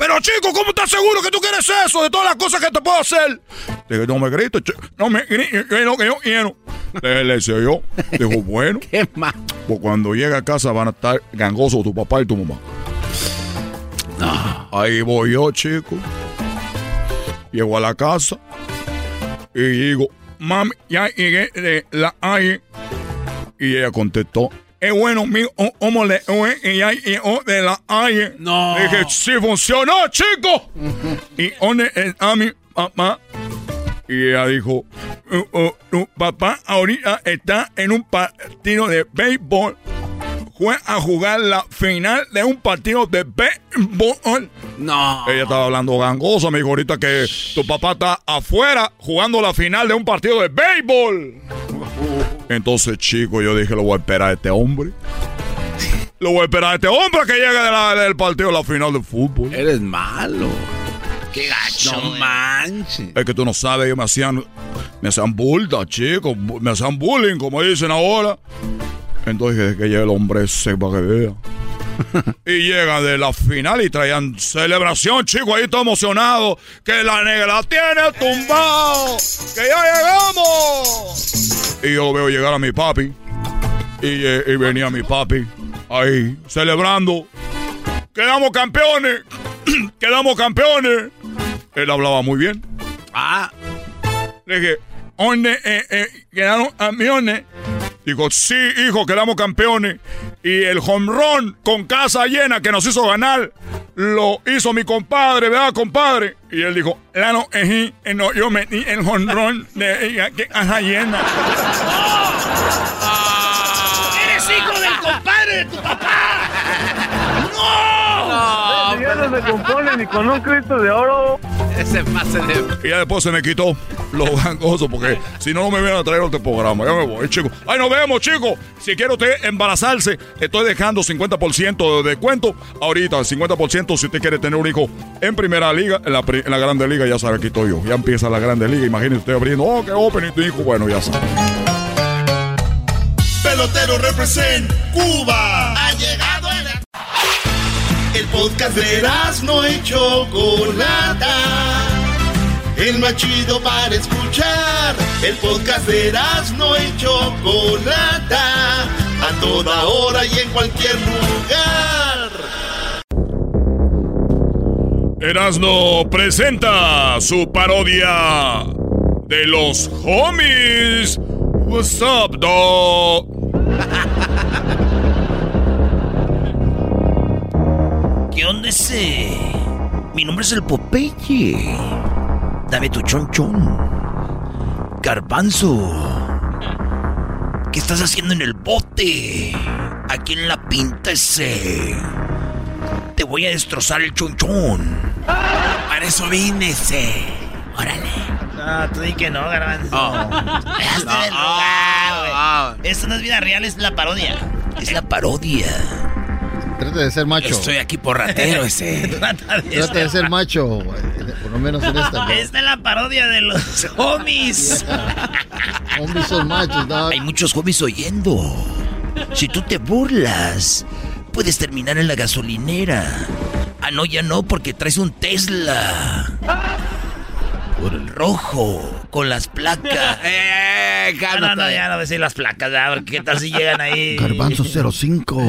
Pero chico, ¿cómo estás seguro que tú quieres eso de todas las cosas que te puedo hacer? Dije, no me grites, no me grites, que yo quiero. Le, le decía yo. Dijo, bueno. ¿Qué más? Pues cuando llegue a casa van a estar gangosos tu papá y tu mamá. Ahí voy yo, chico. Llego a la casa y digo, mami, ya llegué de la calle. Y ella contestó, es bueno. Y ya llegó de la calle. No. Dije, sí funcionó, chico. ¿Y dónde está mi papá? Y ella dijo, "Uh, uh, tu papá ahorita está en un partido de béisbol. Fue a jugar la final de un partido de béisbol. No. Ella estaba hablando gangosa, me dijo ahorita que tu papá está afuera jugando la final de un partido de béisbol. Entonces, chico, yo dije, lo voy a esperar a este hombre. Lo voy a esperar a este hombre que llegue de la- del partido de la final de fútbol. Eres malo. Qué gacho. No güey. manches. Es que tú no sabes, ellos me hacían, me hacían bulta, chicos, me hacían bullying, como dicen ahora. Entonces dije que llegue el hombre ese para que vea. y llega de la final y traían celebración, chicos, ahí todo emocionado. Que la negra tiene tumbado, que ya llegamos. Y yo veo llegar a mi papi. Y, eh, y venía mi papi ahí celebrando. Quedamos campeones, quedamos campeones. Él hablaba muy bien. Ah. Le dije, ¿dónde eh, eh, quedaron campeones? Digo, sí, hijo, quedamos campeones. Y el home run con casa llena que nos hizo ganar, lo hizo mi compadre, ¿verdad, compadre? Y él dijo, la no, eh, eh, no, yo metí el home run de casa llena. ¡Eres hijo del compadre de tu papá! ¡No! se compone ni con un Cristo de oro. Ese pase de. Y ya después se me quitó lo gangoso, porque si no, no me vienen a traer otro programa. Ya me voy, chicos. ¡Ay, nos vemos, chicos! Si quiere usted embarazarse, estoy dejando 50% de descuento. Ahorita, 50% si usted quiere tener un hijo en primera liga, en la, en la grande liga, ya sabe, aquí estoy yo. Ya empieza la grande liga. Imagínese usted abriendo, oh, qué open tu hijo. Bueno, ya sabe. Pelotero represent Cuba. El podcast de no y Chocolata. El más chido para escuchar. El podcast de no y Chocolata. A toda hora y en cualquier lugar. Erasno presenta su parodia de los homies. What's up, dog? ¿Qué onda ese? Mi nombre es el Popeye. Dame tu chonchón. Garbanzo. ¿Qué estás haciendo en el bote? Aquí en la pinta ese. Te voy a destrozar el chonchón. Para eso vine ese. Órale. No, tú di que no, Garbanzo. Hazte del lugar, güey. Esto no es vida real, es la parodia. Es la parodia. Trata de ser macho. Estoy aquí por ratero ese. Trata de Trata de ser macho, por lo menos en esta. ¿no? Esta es la parodia de los homies. Hombres son machos, dog. Hay muchos homies oyendo. Si tú te burlas, puedes terminar en la gasolinera. Ah, no, ya no, porque traes un Tesla. Por el rojo, con las placas. ¡Eh, No, no, no, ya no voy a decir las placas, ya, porque qué tal si llegan ahí. Garbanzo 05.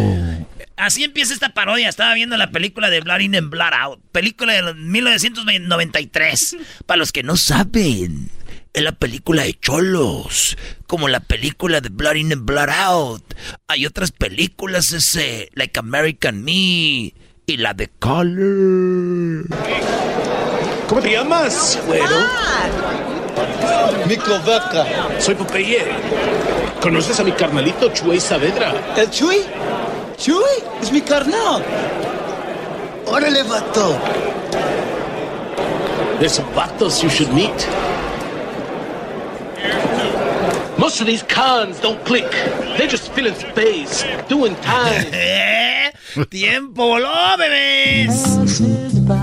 Así empieza esta parodia. Estaba viendo la película de Blood In and Blood Out. Película de 1993. Para los que no saben, es la película de Cholos. Como la película de Blood In and Blood Out. Hay otras películas ese, like American Me y la de Color. ¿Cómo te llamas, güero? Nico Vaca. Soy Popeye. ¿Conoces a mi carnalito Chuy Saavedra? ¿El Chuy? Chuy, es mi carnal. Órale, vato. There's some vatos you should meet. Most of these cons don't click. They're just filling space, doing time. ¿Eh? ¡Tiempo voló, bebés!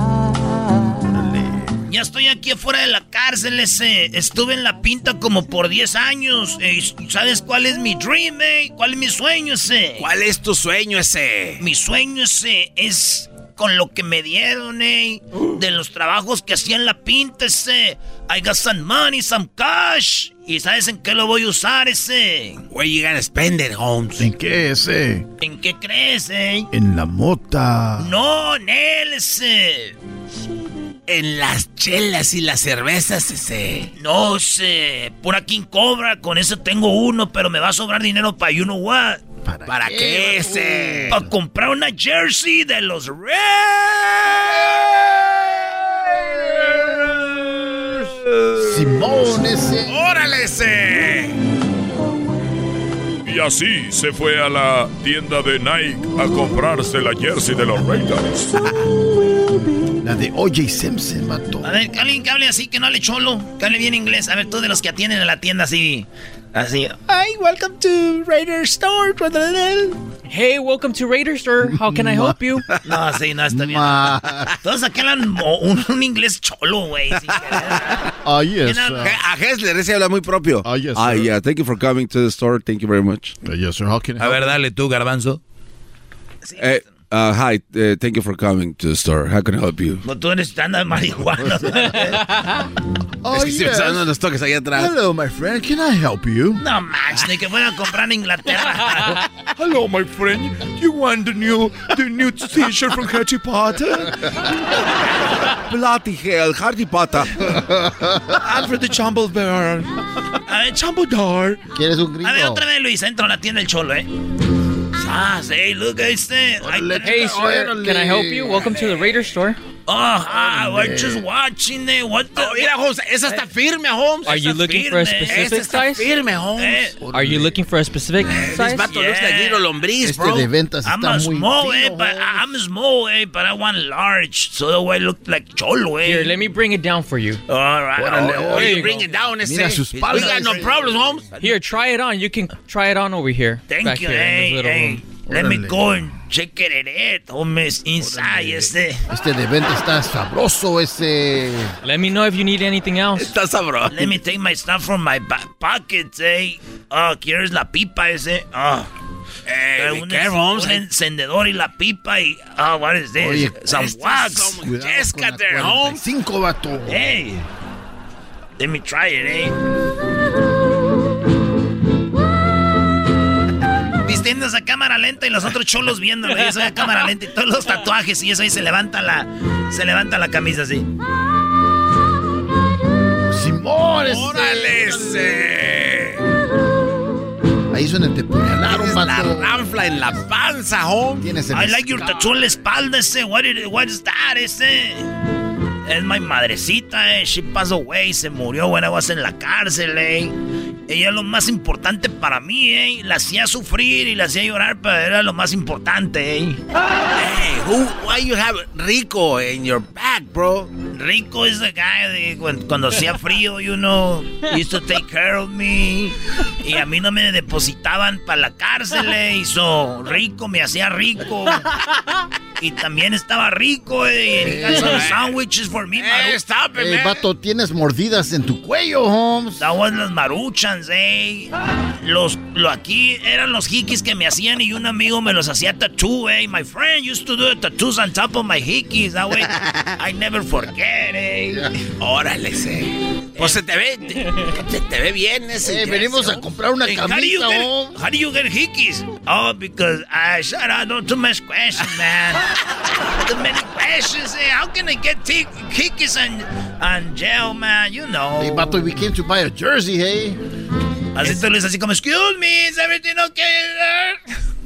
Ya estoy aquí afuera de la cárcel ese. Estuve en la pinta como por 10 años. Eh, ¿Sabes cuál es mi dream, eh? ¿Cuál es mi sueño ese? ¿Cuál es tu sueño ese? Mi sueño ese es con lo que me dieron, eh. De los trabajos que hacía en la pinta ese. I got some money, some cash. ¿Y sabes en qué lo voy a usar ese? Where you gonna spend it, Holmes? ¿En qué ese? ¿En qué crees, eh? En la mota. No, Nel, ese. En las chelas y las cervezas, ese. No sé, pura King Cobra, con eso tengo uno, pero me va a sobrar dinero para you know what. ¿Para, qué, ese? Para comprar una jersey de los Reds. Simón ese. ¡Órale ese! Y así se fue a la tienda de Nike a comprarse la jersey de los Raiders. La de O.J. Simpson, mató. A ver, que alguien que hable así, que no hable cholo, que hable bien inglés. A ver, tú de los que atienden a la tienda así. Así. Hi, welcome to Raider Store. Hey, welcome to Raider Store. How can I help you? No, sí, no, está bien. Todos aquí hablan mo- un, un inglés cholo, güey. Ah, yes. A Hessler ese habla muy propio. Ah, yes, Ah, sir. yeah. Thank you for coming to the store. Thank you very much. Uh, yes, sir. How can I A help ver, dale tú, garbanzo. Eh, uh, hi. Uh, thank you for coming to the store. How can I help you? No, tú eres de marihuana. Oh, es que yes. dando los toques ahí atrás. Hello, my friend. Can I help you? No manches, ni que fuera a comprar en Inglaterra. Hello, my friend. You want the new, the new t-shirt from Harry Potter? Bloody hell, Hardy Potter. Alfred the Jumble Bear. A ver, Chambodor. ¿Quieres un gringo? A ver, otra vez, Luis, entro a la tienda del cholo, ¿eh? Ah, hey, look, este. Hey, sir, can I help you? Welcome to the Raider Store. Oh, ah, we're just watching it. What the? Oh, mira, Holmes, esa está firme, Holmes. Are you Esa looking for a specific Esa size? firme, Holmes. Eh, Are you looking for a specific This size? vato looks like little lombriz, Este bro. de ventas I'm está a muy small, eh, but I'm small, eh, but I want large, so that way I look like cholo, eh. Here, let me bring it down for you. All right. Órale, oh, Oh, you you bring it down, ese. Mira sus We got no problems, Holmes. Here, try it on. You can try it on over here. Thank you, here in hey, hey. Let me go and check it in, homies, inside, este. Este de venta está sabroso, ese. Let me know if you need anything else. Está sabroso. Let me take my stuff from my back pockets, eh. Oh, ¿quieres la pipa ese? Oh. Hey, be un, Holmes. un encendedor y la pipa y... Oh, what is this? Oye, Some wax. there, Holmes. 45, vato. Hey. Let me try it, eh. Vistiéndose a cámara lenta y los otros cholos viéndolo. Y eso a cámara lenta y todos los tatuajes y eso ahí se levanta la... Se levanta la camisa así. Simón. Órale. Ahí donde te puñalaron, la ranfla en la panza, Holmes. Tienes el I like your tattoo en la espalda ese. What, it- what is that ese? Es mi madrecita, eh. She passed away. Se murió when I was en la cárcel, eh. Ella es lo más importante para mí, eh. La hacía sufrir y la hacía llorar, pero era lo más importante, eh. Hey, who, why you have Rico in your back, bro? Rico is the guy de cuando, cuando hacía frío, you know, used to take care of me. Y a mí no me depositaban para la cárcel, eh. Y so, Rico me hacía rico. Y también estaba rico, eh. Y some sandwiches for me, Hey, stop it, Eh, man. vato, tienes mordidas en tu cuello, Holmes. That was los eh. Los, lo aquí eran los hikis que me hacían y un amigo me los hacía tattoo, eh. My friend used to do the tattoos on top of my hikis. That way, I never forget, eh. Órale, ese. Pues se te ve, te, se te ve bien ese. Eh, venimos a comprar una Hey, how do you get, how do you get hickeys? Oh, because I shut up. Don't too much questions, man. too many questions. Eh? How can I get hickeys on, on jail, man? You know. Hey, vato, we came to buy a jersey, hey. Así le dices así como, excuse me, is everything okay?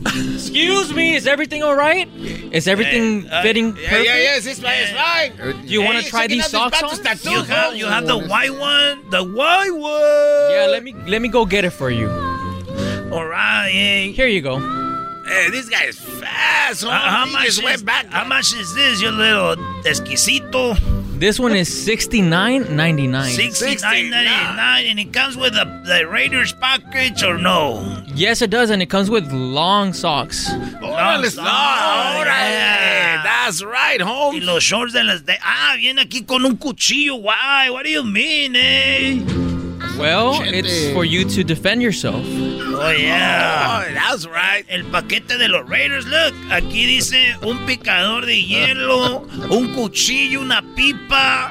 Excuse me, is everything all right? Is everything uh, fitting Yeah, perfect? yeah, yes, it's fine, it's fine. Do you want to try these socks on? You have, you have the white one, the white one. Yeah, let me let me go get it for you. All right, yeah. Here you go. Hey, this guy is fast, Uh, how much is, went back. How much is this, you little exquisito? This one is sixty nine ninety nine. Sixty nine ninety nine, and it comes with the, the Raiders package or no? Yes, it does, and it comes with long socks. Órale, No, no, órale. yeah. That's right, Y Holmes. los shorts de las de. Ah, viene aquí con un cuchillo. Why? What do you mean, eh? Well, it's for you to defend yourself. Oh, yeah. Oh, that's right. El paquete de los Raiders, look. Aquí dice un picador de hielo, un cuchillo, una pipa,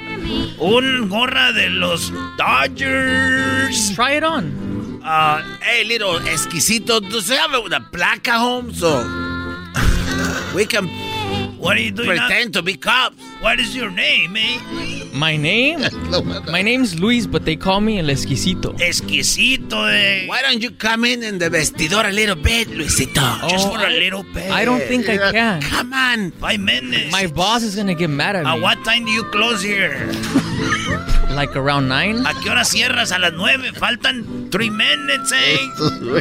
un gorra de los Dodgers. Try it on. Uh, hey, little exquisito, does it have a, placa home so we can what are you doing pretend now? to be cops? What is your name, eh? My name? My name's Luis, but they call me El Esquisito. Esquisito, eh? Why don't you come in in the vestidor a little bit, Luisito? Just Oh, for a I- little bit. I don't think I can. Come on. Five minutes. My boss is gonna get mad at At me. what time do you close here? Like around nine? ¿A qué hora cierras? A las nueve. Faltan three minutes, eh?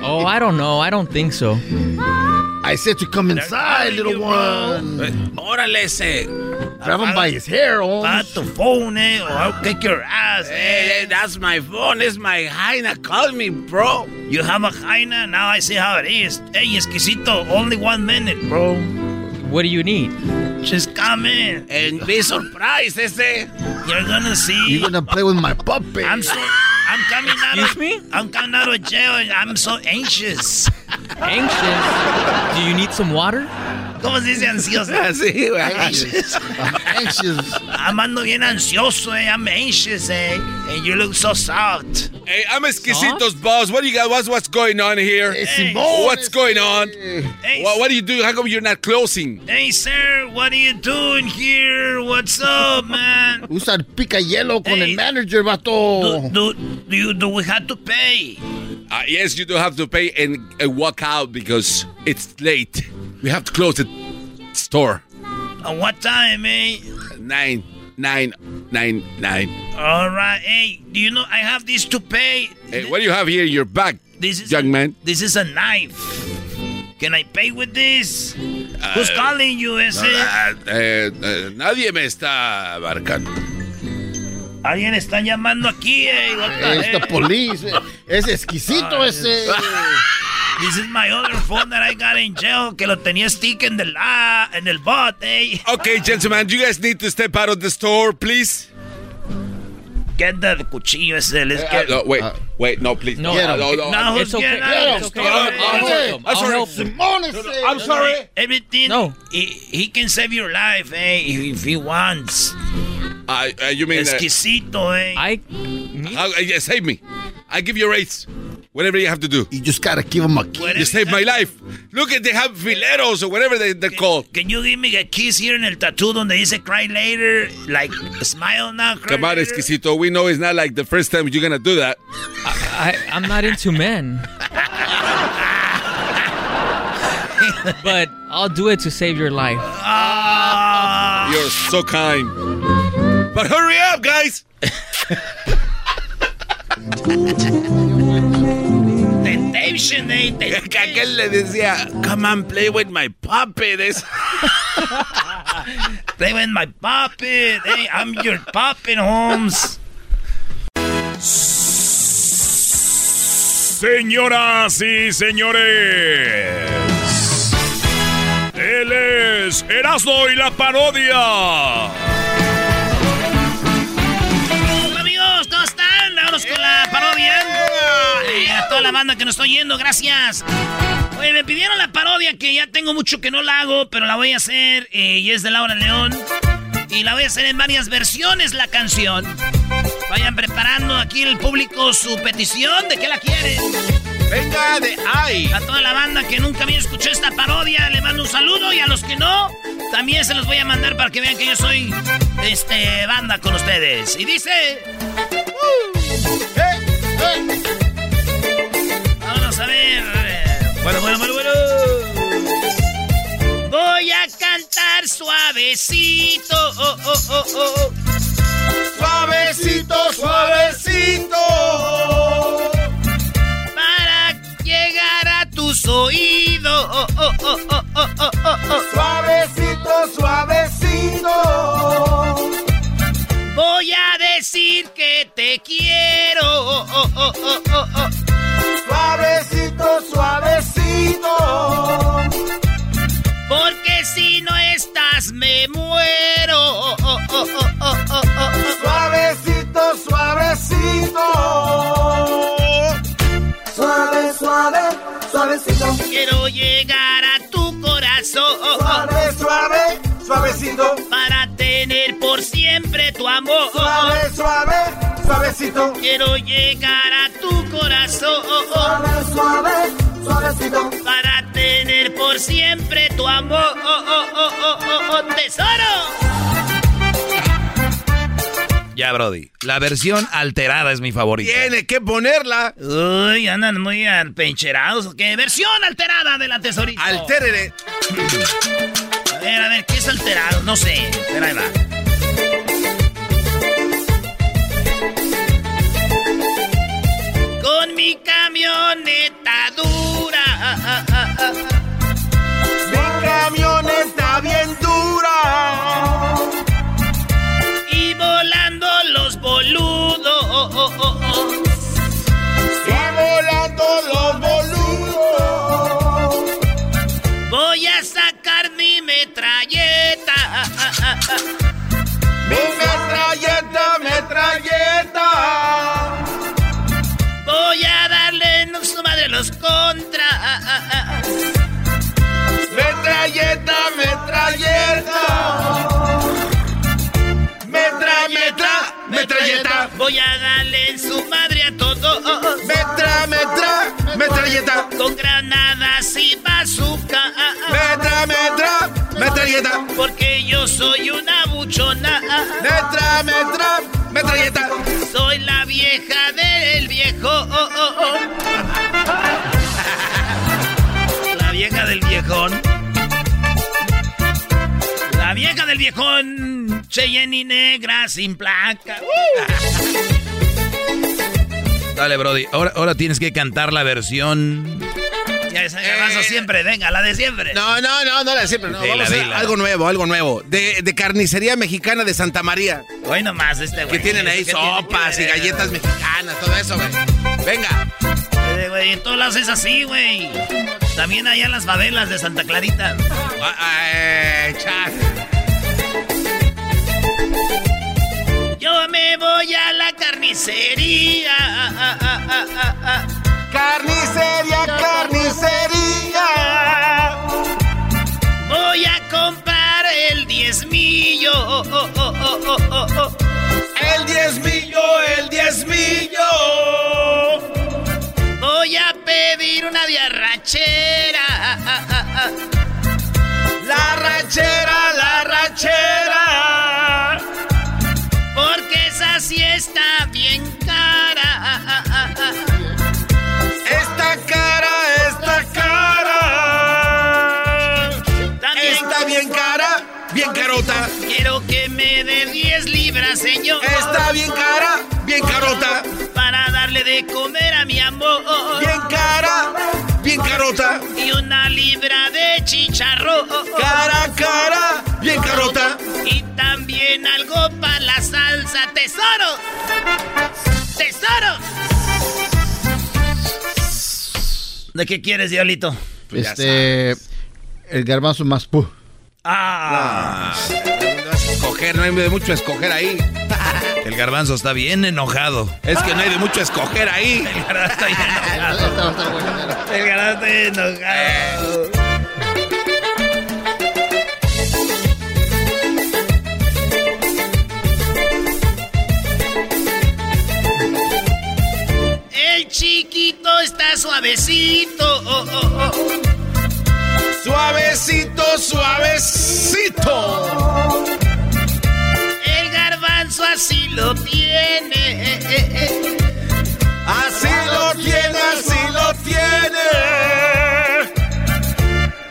Oh, I don't know. I don't think so. I said to come inside, little one. Órale ese. Grab him by his hair, oh. At the phone, eh? Or I'll kick your ass, Hey, eh? that's my phone. It's my hyena. Call me, bro. You have a hyena? Now I see how it is. Hey, Esquisito, only one minute, bro. What do you need? Just come in. And be surprised, ese. You're gonna see. You're gonna play with my puppy. I'm so. I'm coming out Excuse of. me? I'm coming out of jail and I'm so anxious. Anxious? Do you need some water? ¿Cómo se dice ansioso? Sí, güey. Anxious. anxious. I'm ando bien ansioso, eh. I'm anxious, eh. And you look so soft. Hey, I'm Esquisito's boss. What do you got? What's, what's going on here? Hey. What's going on? Hey, What, what do you do? How come you're not closing? hey, sir, what are you doing here? What's up, man? Usa el pica hielo con Hey. el manager, Do, vato. do, do, you, do we have to pay? Uh, yes, you do have to pay and uh, walk out because it's late. We have to close the store. At what time, eh? Nine, nine, nine, nine. All right. Hey, do you know I have this to pay? Hey, what do you have here in your bag, This is young a, man? This is a knife. Can I pay with this? Who's calling you, ese? Ah, eh, eh, nadie me está marcando. Alguien está llamando aquí, eh. What the Es the heck? police. Es exquisito ese. This is my other phone that I got in jail, que lo tenía stick en el, ah, en el bot, eh. Okay, gentlemen, you guys need to step out of the store, please. Get the cuchillo ese. Let's Uh, get... no, wait, wait, no, please. No, no, no, no. Who's It's okay. of It's okay. eh? Him. I'm sorry. Simón ese. I'm sorry. Everything. No. He, he can save your life, eh, if he wants. Uh, uh, you mean uh, Exquisito, eh. I. uh, save me? I give you rates. Whatever you have to do. You just gotta give him a key. Whatever You saved my life. Look at they have fileros or whatever they, they're called. Can you give me a kiss here in el tattoo donde dice cry later? Like, smile now, cry Come on, later? Esquisito. We know it's not like the first time you're gonna do that. I, I'm not into men. but I'll do it to save your life. Ah, You're so kind. But hurry up, guys. temptation, eh? Que aquel le decía, come on, play with my puppet. Play with my puppet. Hey, I'm your puppet, Holmes. Señoras y señores, él es Erasmo y la parodia. Eh, a toda la banda que nos está oyendo, gracias. Oye, me pidieron la parodia que ya tengo mucho que no la hago, pero la voy a hacer eh, y es de Laura León. Y la voy a hacer en varias versiones la canción. Vayan preparando aquí el público su petición de que la quieren. Venga de ahí. A toda la banda que nunca había escuchado esta parodia, le mando un saludo y a los que no, también se los voy a mandar para que vean que yo soy este banda con ustedes. Y dice. Vamos a ver. Bueno, bueno, bueno, bueno. Voy a cantar suavecito. oh, oh, oh, oh. Suavecito, suavecito. Para llegar a tus oídos. oh, oh, oh, oh, oh, oh, oh. Suavecito, suavecito. Voy a decir que te quiero. Oh, oh, oh, suavecito, suavecito. Porque si no estás me muero. Suavecito, suavecito. Suave, suave, suavecito. Quiero llegar a tu corazón. Suave, suave, suavecito. Para tener por siempre tu amor. Suave, suave, suavecito. Quiero llegar a tu corazón. Suave, suave, suavecito. Para tener por siempre tu amor. ¡Tesoro! Ya, Brody. La versión alterada es mi favorita. Tiene que ponerla. Uy, andan muy pencherados. ¿Qué versión alterada de la tesorita? Altérere. A ver, a ver, ¿qué es alterado? No sé. Pero ahí va. Metralleta. Con granadas y bazooka. Metra, metra, metralleta. Porque yo soy una buchona. Metra, metra, metralleta. Soy la vieja del viejo. La vieja del viejón. La vieja del viejón. Cheyenne y negra sin placa. Dale, Brody. Ahora, ahora tienes que cantar la versión. Ya esa garbanzo siempre, venga, la de siempre. No, no, no, no la de siempre. No. Dila, Vamos a dila. algo nuevo, algo nuevo. De, de carnicería mexicana de Santa María. Hoy nomás este güey. Que tienen ahí ¿Qué tiene sopas y ver? galletas mexicanas, todo eso, güey. Venga. Eh, güey, en todos lados es así, güey. También allá en las favelas de Santa Clarita. Eh, cha- me voy a la carnicería. Carnicería, carnicería. Voy a comprar el diezmillo. El diezmillo, el diezmillo. Voy a pedir una diarrachera. 10 libras, señor. Está bien cara, bien carota. Para darle de comer a mi amor. Bien cara, bien carota. Y una libra de chicharrón. Cara, cara, bien carota. Y también algo para la salsa. ¡Tesoro! ¡Tesoro! ¿De qué quieres, Diablito? Este. El garbanzo más pu. Ah. No vas a escoger, no hay de mucho escoger ahí. El garbanzo está bien enojado. Es que no hay de mucho escoger ahí. El garbanzo está bien enojado. El garbanzo está bien enojado. El chiquito está suavecito. Suavecito, suavecito. Así lo tiene. Así lo tiene, así lo tiene.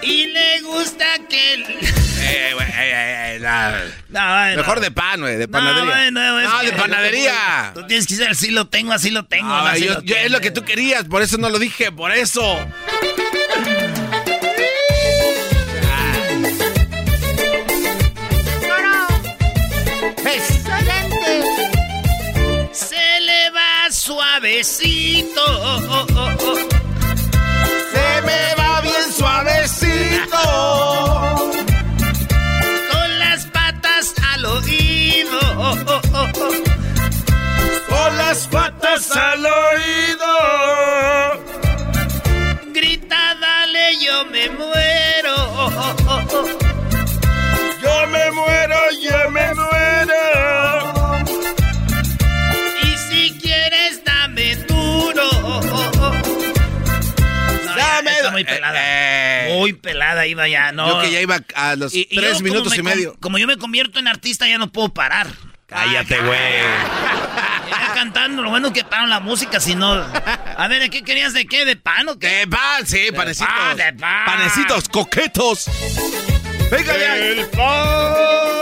Y le gusta que... el- Eh, eh, eh, eh, la- No, bueno. Mejor de pan, güey, de No, panadería. bueno, es No, que- de panadería. Tú tienes que decir, así lo tengo, así lo tengo. No, así yo- lo yo- es lo que tú querías, por eso no lo dije, por eso. Suavecito. Se me va bien suavecito. pelada iba ya, ¿no? Yo que ya iba a los tres minutos y medio. Como yo me convierto en artista, ya no puedo parar. Cállate, güey. Ya cantando, lo bueno que pararon la música, si no. A ver, ¿qué querías de qué? ¿De pan o qué? De pan, sí, panecitos. pan, de pan. Panecitos coquetos. Venga ya. El pan.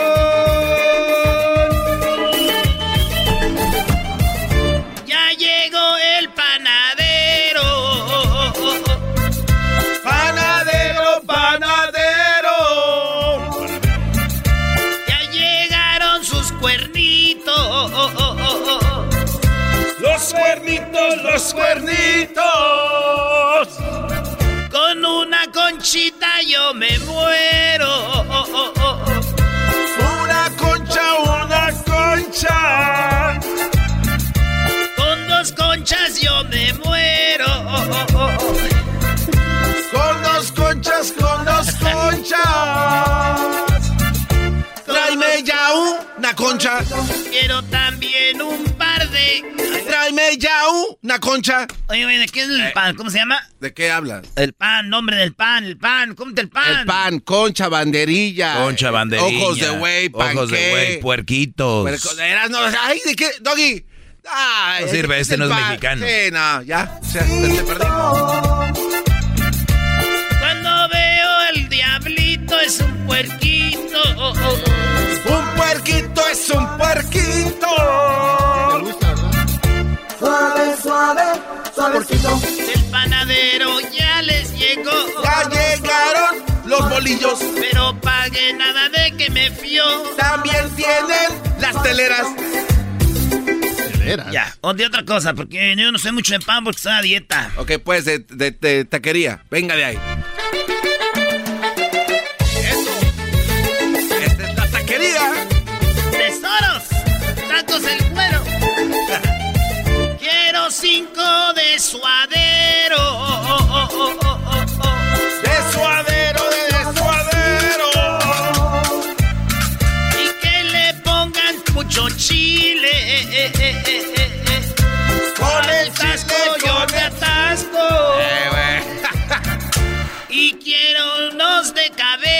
Cuernitos, los cuernitos. Con una conchita yo me muero. Una concha, una concha. Con dos conchas yo me muero. Con dos conchas, con dos conchas. Tráeme ya una concha. Quiero también un de. Tráeme ya una concha. Oye, oye, ¿de qué es el pan? ¿Cómo se llama? ¿De qué hablas? El pan, nombre del pan, el pan. ¿Cómo el pan? El pan, concha, banderilla. Concha, banderilla. Ojos de güey, Ojos de güey, puerquitos. Puerco- eras, no, ay, ¿de qué? Doggy. Ay, No sirve, ¿de qué este no es pan? mexicano. Sí, no, ya. Te perdimos. Cuando veo el diablito es un puerquito. Un puerquito es un puerquito. Suave, suave, suavecito. El panadero ya les llegó. Ya llegaron los bolillos. Pero pague nada de que me fió. También tienen las teleras. Ya, o de otra cosa, porque yo no sé mucho de pan porque estoy a dieta. Ok, pues de, de, de taquería. Venga de ahí. Cinco de suadero. De suadero, de suadero. Y que le pongan mucho chile. Con el chile, yo me atasco. Eh. Y quiero unos de cabeza.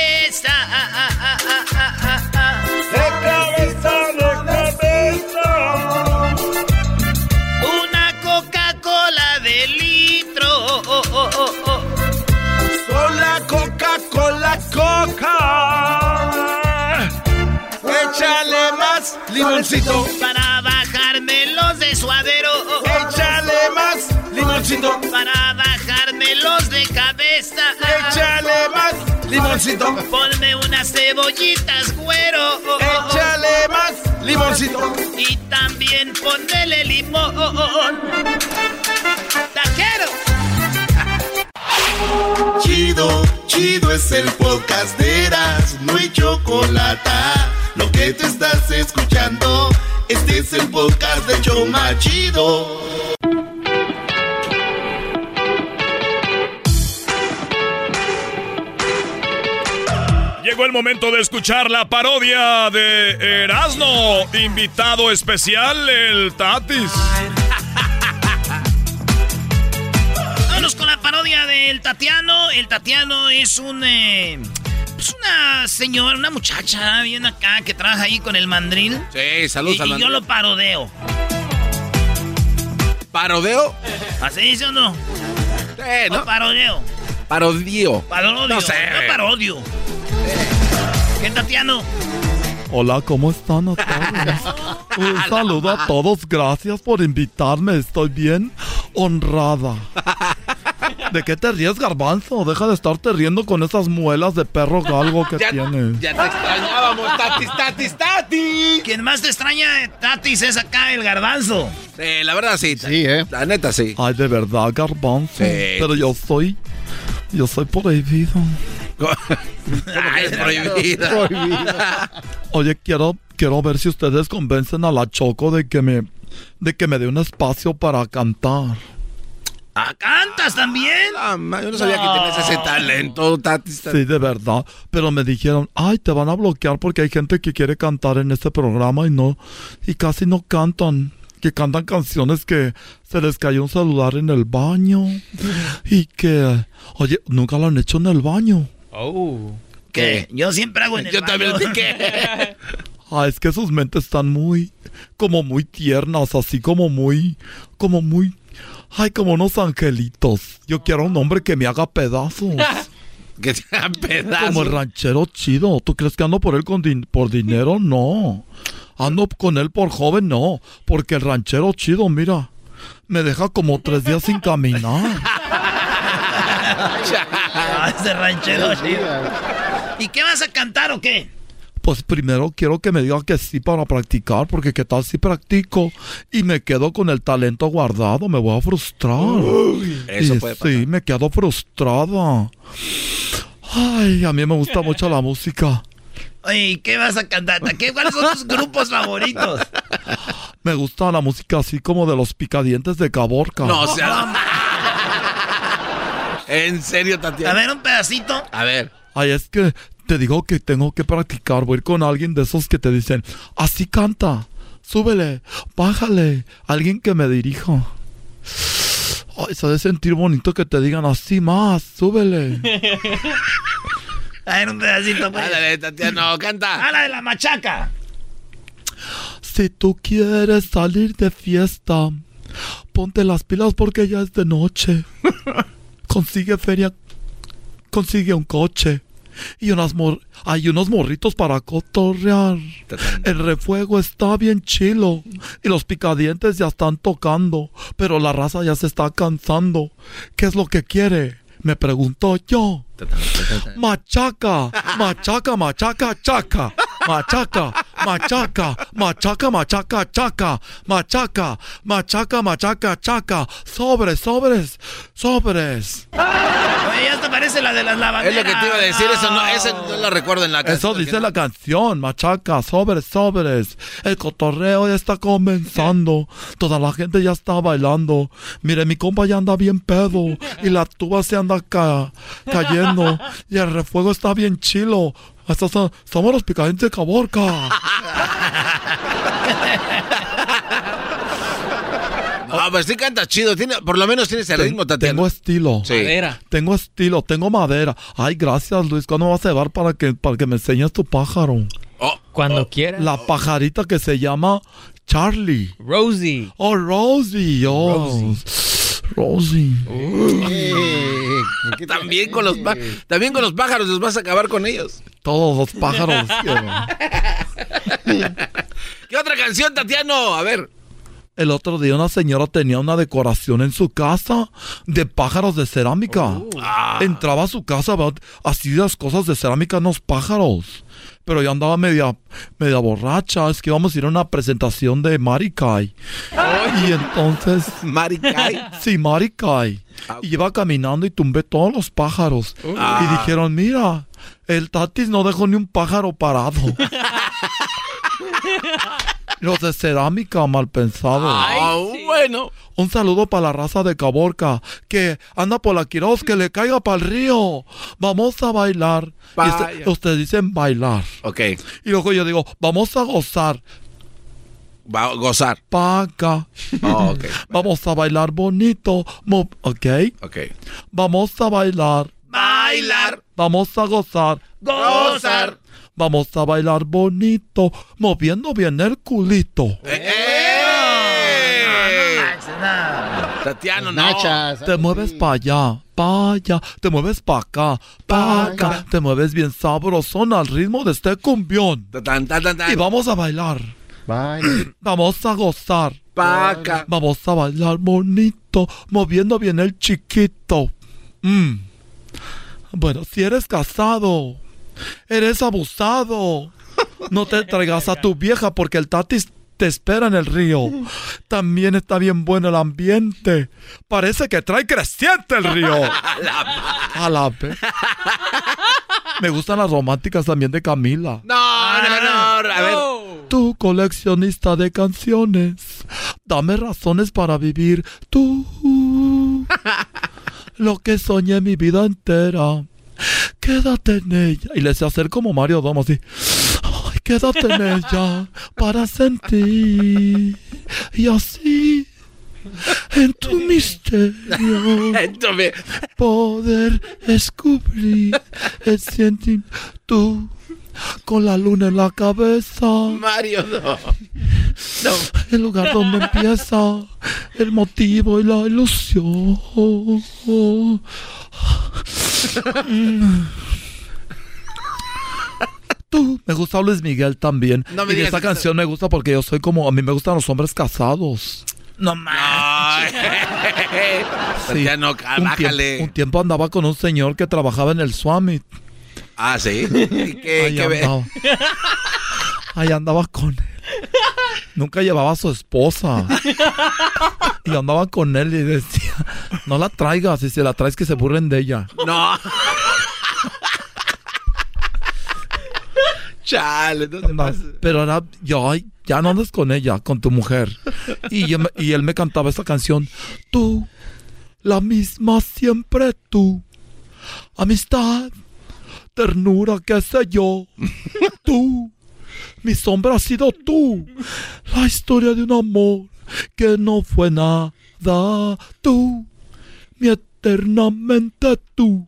Limoncito. Para bajarme los de suadero. Échale más limoncito. Para bajarme los de cabeza. Échale más limoncito. Ponme unas cebollitas, güero. Échale más limoncito. Y también ponele limón. ¡Taquero! Chido, chido es el podcast de Eras, no hay chocolate. Lo que te estás escuchando, este es el podcast de Choma Chido. Llegó el momento de escuchar la parodia de Erasmo. Invitado especial, el Tatis. Parodia del Tatiano. El Tatiano es un. eh, es una señora, una muchacha bien acá que trabaja ahí con el mandril. Sí, saludos Y, al y yo lo parodeo. ¿Parodeo? ¿Así dice o no? Eh, O no. parodeo. Parodio. Parodio. No sé. Yo parodio. ¿Qué Tatiano? Hola, ¿cómo están a todos? Un saludo a todos, gracias por invitarme, estoy bien honrada. ¿De qué te ríes, garbanzo? Deja de estarte riendo con esas muelas de perro galgo que Ya, tienes. ya te extrañábamos, Tatis, Tatis, Tatis. Quien más te extraña, Tatis, es acá el garbanzo. Sí, la verdad sí. Sí, ¿eh? La neta sí. Ay, de verdad, garbanzo. Sí. Pero yo soy... Yo soy prohibido. Ay, es prohibida. Oye, quiero, quiero ver si ustedes convencen a la Choco de que me... De que me dé un espacio para cantar. ¿Ah, cantas también? Ah, ma, yo no sabía que tenías ese talento, Tatis. Sí, de verdad. Pero me dijeron, ay, te van a bloquear porque hay gente que quiere cantar en este programa y no, y casi no cantan. que cantan canciones que se les cayó un celular en el baño y que, oye, nunca lo han hecho en el baño. Oh. ¿Qué? Yo siempre hago en el Yo baño. también, ¿qué? Ah, es que sus mentes están muy, como muy tiernas, así como muy, como muy, ay, como unos angelitos. Yo quiero un hombre que me haga pedazos. Que te hagan pedazos. Como el ranchero chido. ¿Tú crees que ando por él con din- por dinero? No. Ando con él por joven, no. Porque el ranchero chido, mira, me deja como tres días sin caminar. Ah, ese ranchero, chido. ¿Y qué vas a cantar o qué? Pues primero quiero que me diga que sí para practicar, porque qué tal si practico y me quedo con el talento guardado, me voy a frustrar. eso Y puede pasar. Sí, me quedo frustrada. Ay, a mí me gusta mucho la música. Oye, ¿y qué vas a cantar? ¿Qué, ¿Cuáles son tus grupos favoritos? Me gusta la música así como de los picadientes de Caborca. No, o sea. en serio, Tatiana. A ver, un pedacito. A ver. Ay, es que te digo que tengo que practicar. Voy a ir con alguien de esos que te dicen, así canta, súbele, bájale. Alguien que me dirija. Ay, se ha de sentir bonito que te digan así más, súbele. A ver, un pedacito, pues. Ándale, Tatiana, no, canta. ¡A la de la machaca! Si tú quieres salir de fiesta, ponte las pilas porque ya es de noche. Consigue feria, consigue un coche y unas mor hay unos morritos para cotorrear. El refuego está bien chilo y los picadientes ya están tocando, pero la raza ya se está cansando. ¿Qué es lo que quiere? Me pregunto yo. Machaca, machaca, machaca, chaca. Machaca, machaca, machaca, machaca, chaca. Machaca, machaca, machaca, chaca. Sobres, sobres, sobres. Oye, te parece la de las Es lavanderas. lo que te iba a decir, eso no, eso no lo recuerdo en la Eso dice la canción, machaca, sobres, sobres. El cotorreo ya está comenzando. Toda la gente ya está bailando. Mire, mi compa ya anda bien pedo. Y la tuba se anda ca- cayendo. Y el refuego está bien chilo. Somos los picadientes de Caborca. No, pues sí canta chido. Tiene, por lo menos tiene ese ritmo, Tatiana. Tengo estilo. Sí. Madera. Tengo estilo, tengo madera. Ay, gracias, Luis. ¿Cuándo vas a llevar para que, para que me enseñes tu pájaro? Cuando quieras. La pajarita que se llama Charlie. Rosie. Oh, Rosie. Oh. Rosie. También con los pa- también con los pájaros los vas a acabar con ellos. Todos los pájaros. ¿Qué otra canción, Tatiano? A ver. El otro día una señora tenía una decoración en su casa de pájaros de cerámica. Entraba a su casa, así las cosas de cerámica en los pájaros. Pero yo andaba media, media borracha. Es que íbamos a ir a una presentación de Marikai. Y entonces... ¿Marikai? Sí, Marikai. Y iba caminando y tumbé todos los pájaros. Ah. Y dijeron, mira, el Tatis no dejó ni un pájaro parado. Los de cerámica mal pensados. Ah, bueno. Un saludo para la raza de Caborca que anda por la Quiroz, que le caiga para el río. Vamos a bailar. Ustedes dicen bailar. Ok. Y luego yo digo, vamos a gozar. Va a gozar. Paca. Oh, ok. Vamos a bailar bonito. mo- ok. Ok. Vamos a bailar. Bailar. Vamos a gozar. Gozar. Vamos a bailar bonito, moviendo bien el culito. Tatiano, no. Nachas. Te mueves para allá, para allá, te mueves para acá, para acá, te mueves bien sabrosón al ritmo de este cumbión. Tan, tan, tan, tan. Y vamos a bailar, Bye. vamos a gozar, Paca. vamos a bailar bonito, moviendo bien el chiquito. Mm. Bueno, si eres casado, eres abusado, no te traigas a tu vieja porque el tatis te espera en el río. También está bien bueno el ambiente. Parece que trae creciente el río. A la vez. Me gustan las románticas también de Camila. No, no, no. A ver. Tú, coleccionista de canciones, dame razones para vivir. Tú, lo que soñé mi vida entera. Quédate en ella. Y le sé hacer como Mario Domo así. Ay, Quédate en ella para sentir. Y así, en tu misterio, poder descubrir el sentimiento. Tú, con la luna en la cabeza. Mario, no. El lugar donde empieza el motivo y la ilusión. Tú, me gusta Luis Miguel también. No me y digas esta eso. canción me gusta porque yo soy como, a mí me gustan los hombres casados. No más. Sí. Tatiano, un, tiempo, un tiempo andaba con un señor que trabajaba en el Swami. Ah, sí. ¿Y qué, Ahí qué andaba. Ahí andaba con él. Nunca llevaba a su esposa. Y andaba con él y decía, no la traigas, y si la traes que se burlen de ella. No. Chale, no. Pero era, yo, ya no andes con ella, con tu mujer. Y, yo y él me cantaba esta canción. Tú, la misma siempre tú. Amistad, ternura, qué sé yo. Tú, mi sombra ha sido tú. La historia de un amor que no fue nada. Tú, mi eternamente tú.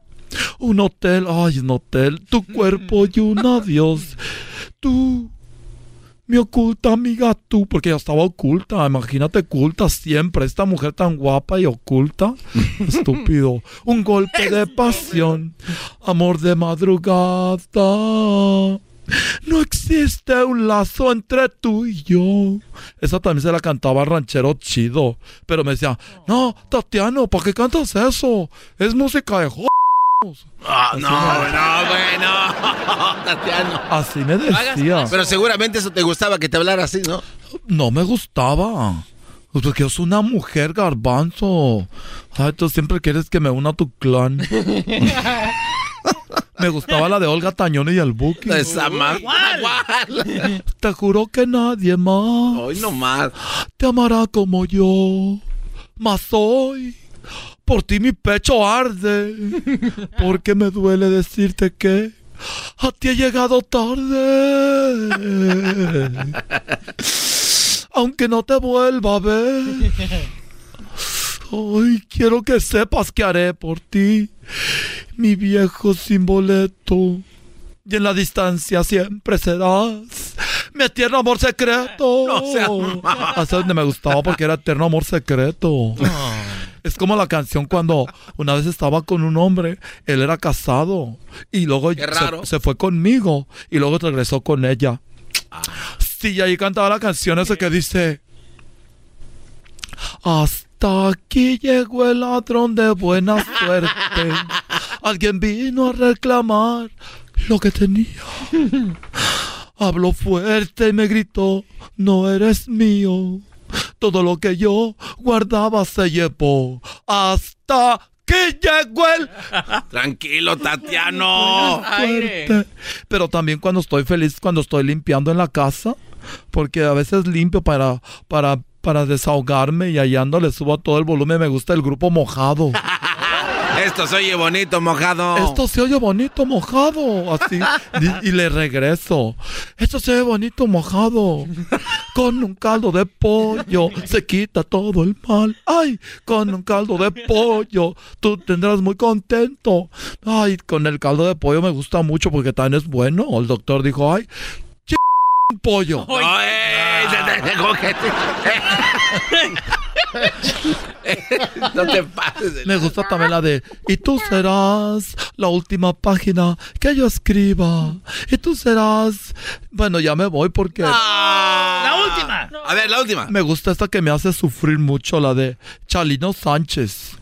Un hotel, ay, un hotel, tu cuerpo y un adiós. Tú, mi oculta amiga, tú, porque ella estaba oculta, imagínate, oculta siempre. Esta mujer tan guapa y oculta. Estúpido. Un golpe de pasión, amor de madrugada. No existe un lazo entre tú y yo. Esa también se la cantaba ranchero chido. Pero me decía, no, Tatiano, ¿para qué cantas eso? Es música de jo... Ah, no, no, bueno. Tatiano. Así me decía. Pero seguramente eso te gustaba que te hablara así, ¿no? No me gustaba. Pues Porque soy una mujer garbanzo. Ay, tú siempre quieres que me una a tu clan. me gustaba la de Olga Tañón y el Buki. Esa ma- Te juro que nadie más Hoy no más. te amará como yo. Mas hoy, por ti mi pecho arde. Porque me duele decirte que a ti he llegado tarde. Aunque no te vuelva a ver. Hoy quiero que sepas que haré por ti, mi viejo sin boleto. Y en la distancia siempre serás mi eterno amor secreto. No. Hasta donde me gustaba porque era eterno amor secreto. Es como la canción cuando una vez estaba con un hombre, él era casado y luego se- fue conmigo y luego regresó con ella. Sí, y ahí cantaba la canción esa que dice Hasta aquí llegó el ladrón de buena suerte. Alguien vino a reclamar lo que tenía. Habló fuerte y me gritó, no eres mío. Todo lo que yo guardaba se llevó. Hasta que llegó el Tranquilo, Tatiano. fuerte. Pero también cuando estoy feliz, cuando estoy limpiando en la casa, porque a veces limpio para, para, para desahogarme y allá ando le subo a todo el volumen. Me gusta el grupo mojado. Esto se oye bonito, mojado. Esto se oye bonito mojado, así. Y, le regreso. Esto se oye bonito mojado. Con un caldo de pollo se quita todo el mal. Ay, con un caldo de pollo tú tendrás muy contento. Ay, con el caldo de pollo me gusta mucho porque también es bueno. El doctor dijo, ay, pollo. No, eh, no te pases. de- Me gusta también la de Y tú serás la última página que yo escriba. Y tú serás. Bueno, ya me voy porque. La última. A ver, la última. Me gusta esta que me hace sufrir mucho, la de Chalino Sánchez.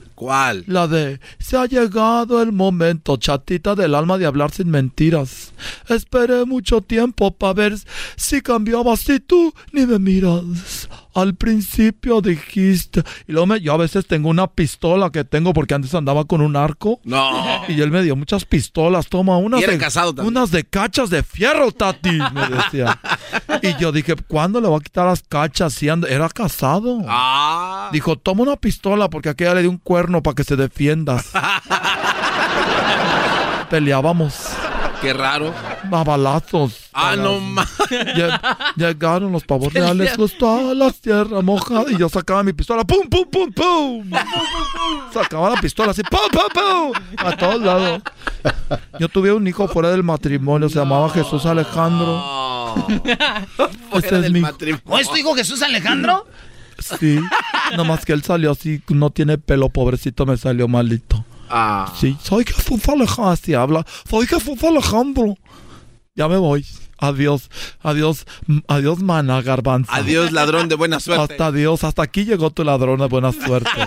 La de Se ha llegado el momento, chatita del alma, de hablar sin mentiras. Esperé mucho tiempo para ver si cambiabas y tú ni me miras. Al principio dijiste. Y luego me- yo a veces tengo una pistola que tengo porque antes andaba con un arco. No. Y él me dio muchas pistolas. Toma unas de, casado unas de cachas de fierro, Tati. Me decía. Y yo dije, ¿cuándo le voy a quitar las cachas? Si era casado. Ah. Dijo, toma una pistola porque aquella le dio un cuerno para que se defiendas. Peleábamos Qué raro. a balazos. Ah, no más. Llegaron los pavos reales, gustó la tierra mojada. Y yo sacaba mi pistola, ¡pum, pum, pum, pum! Sacaba la pistola así, ¡pum, pum, pum! A todos lados. Yo tuve un hijo fuera del matrimonio, se llamaba Jesús Alejandro. Ese es mi... ¿O es tu hijo Jesús Alejandro? Sí, nomás que él salió así, no tiene pelo, pobrecito, me salió malito. Ah. Sí, soy Jesús Alejandro, así habla. Soy Jesús Alejandro. Ya me voy. Adiós, adiós, adiós, mana, garbanzo. Adiós, ladrón de buena suerte. Hasta adiós, hasta aquí llegó tu ladrón de buena suerte.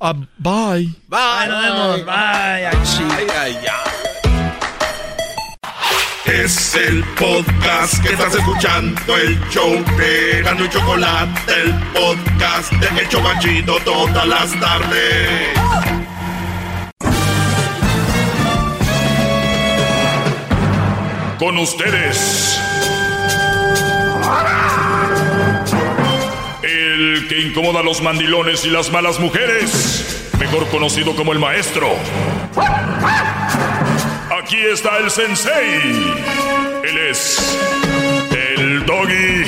Ah, bye. Bye. Nos vemos. Bye. Ay, ay, ay. Es el podcast que estás escuchando, el show de Gano y Chocolate, el podcast de El Chobachito todas las tardes. Con ustedes. El que incomoda a los mandilones y las malas mujeres. Mejor conocido como el maestro. Aquí está el sensei. Él es el doggy.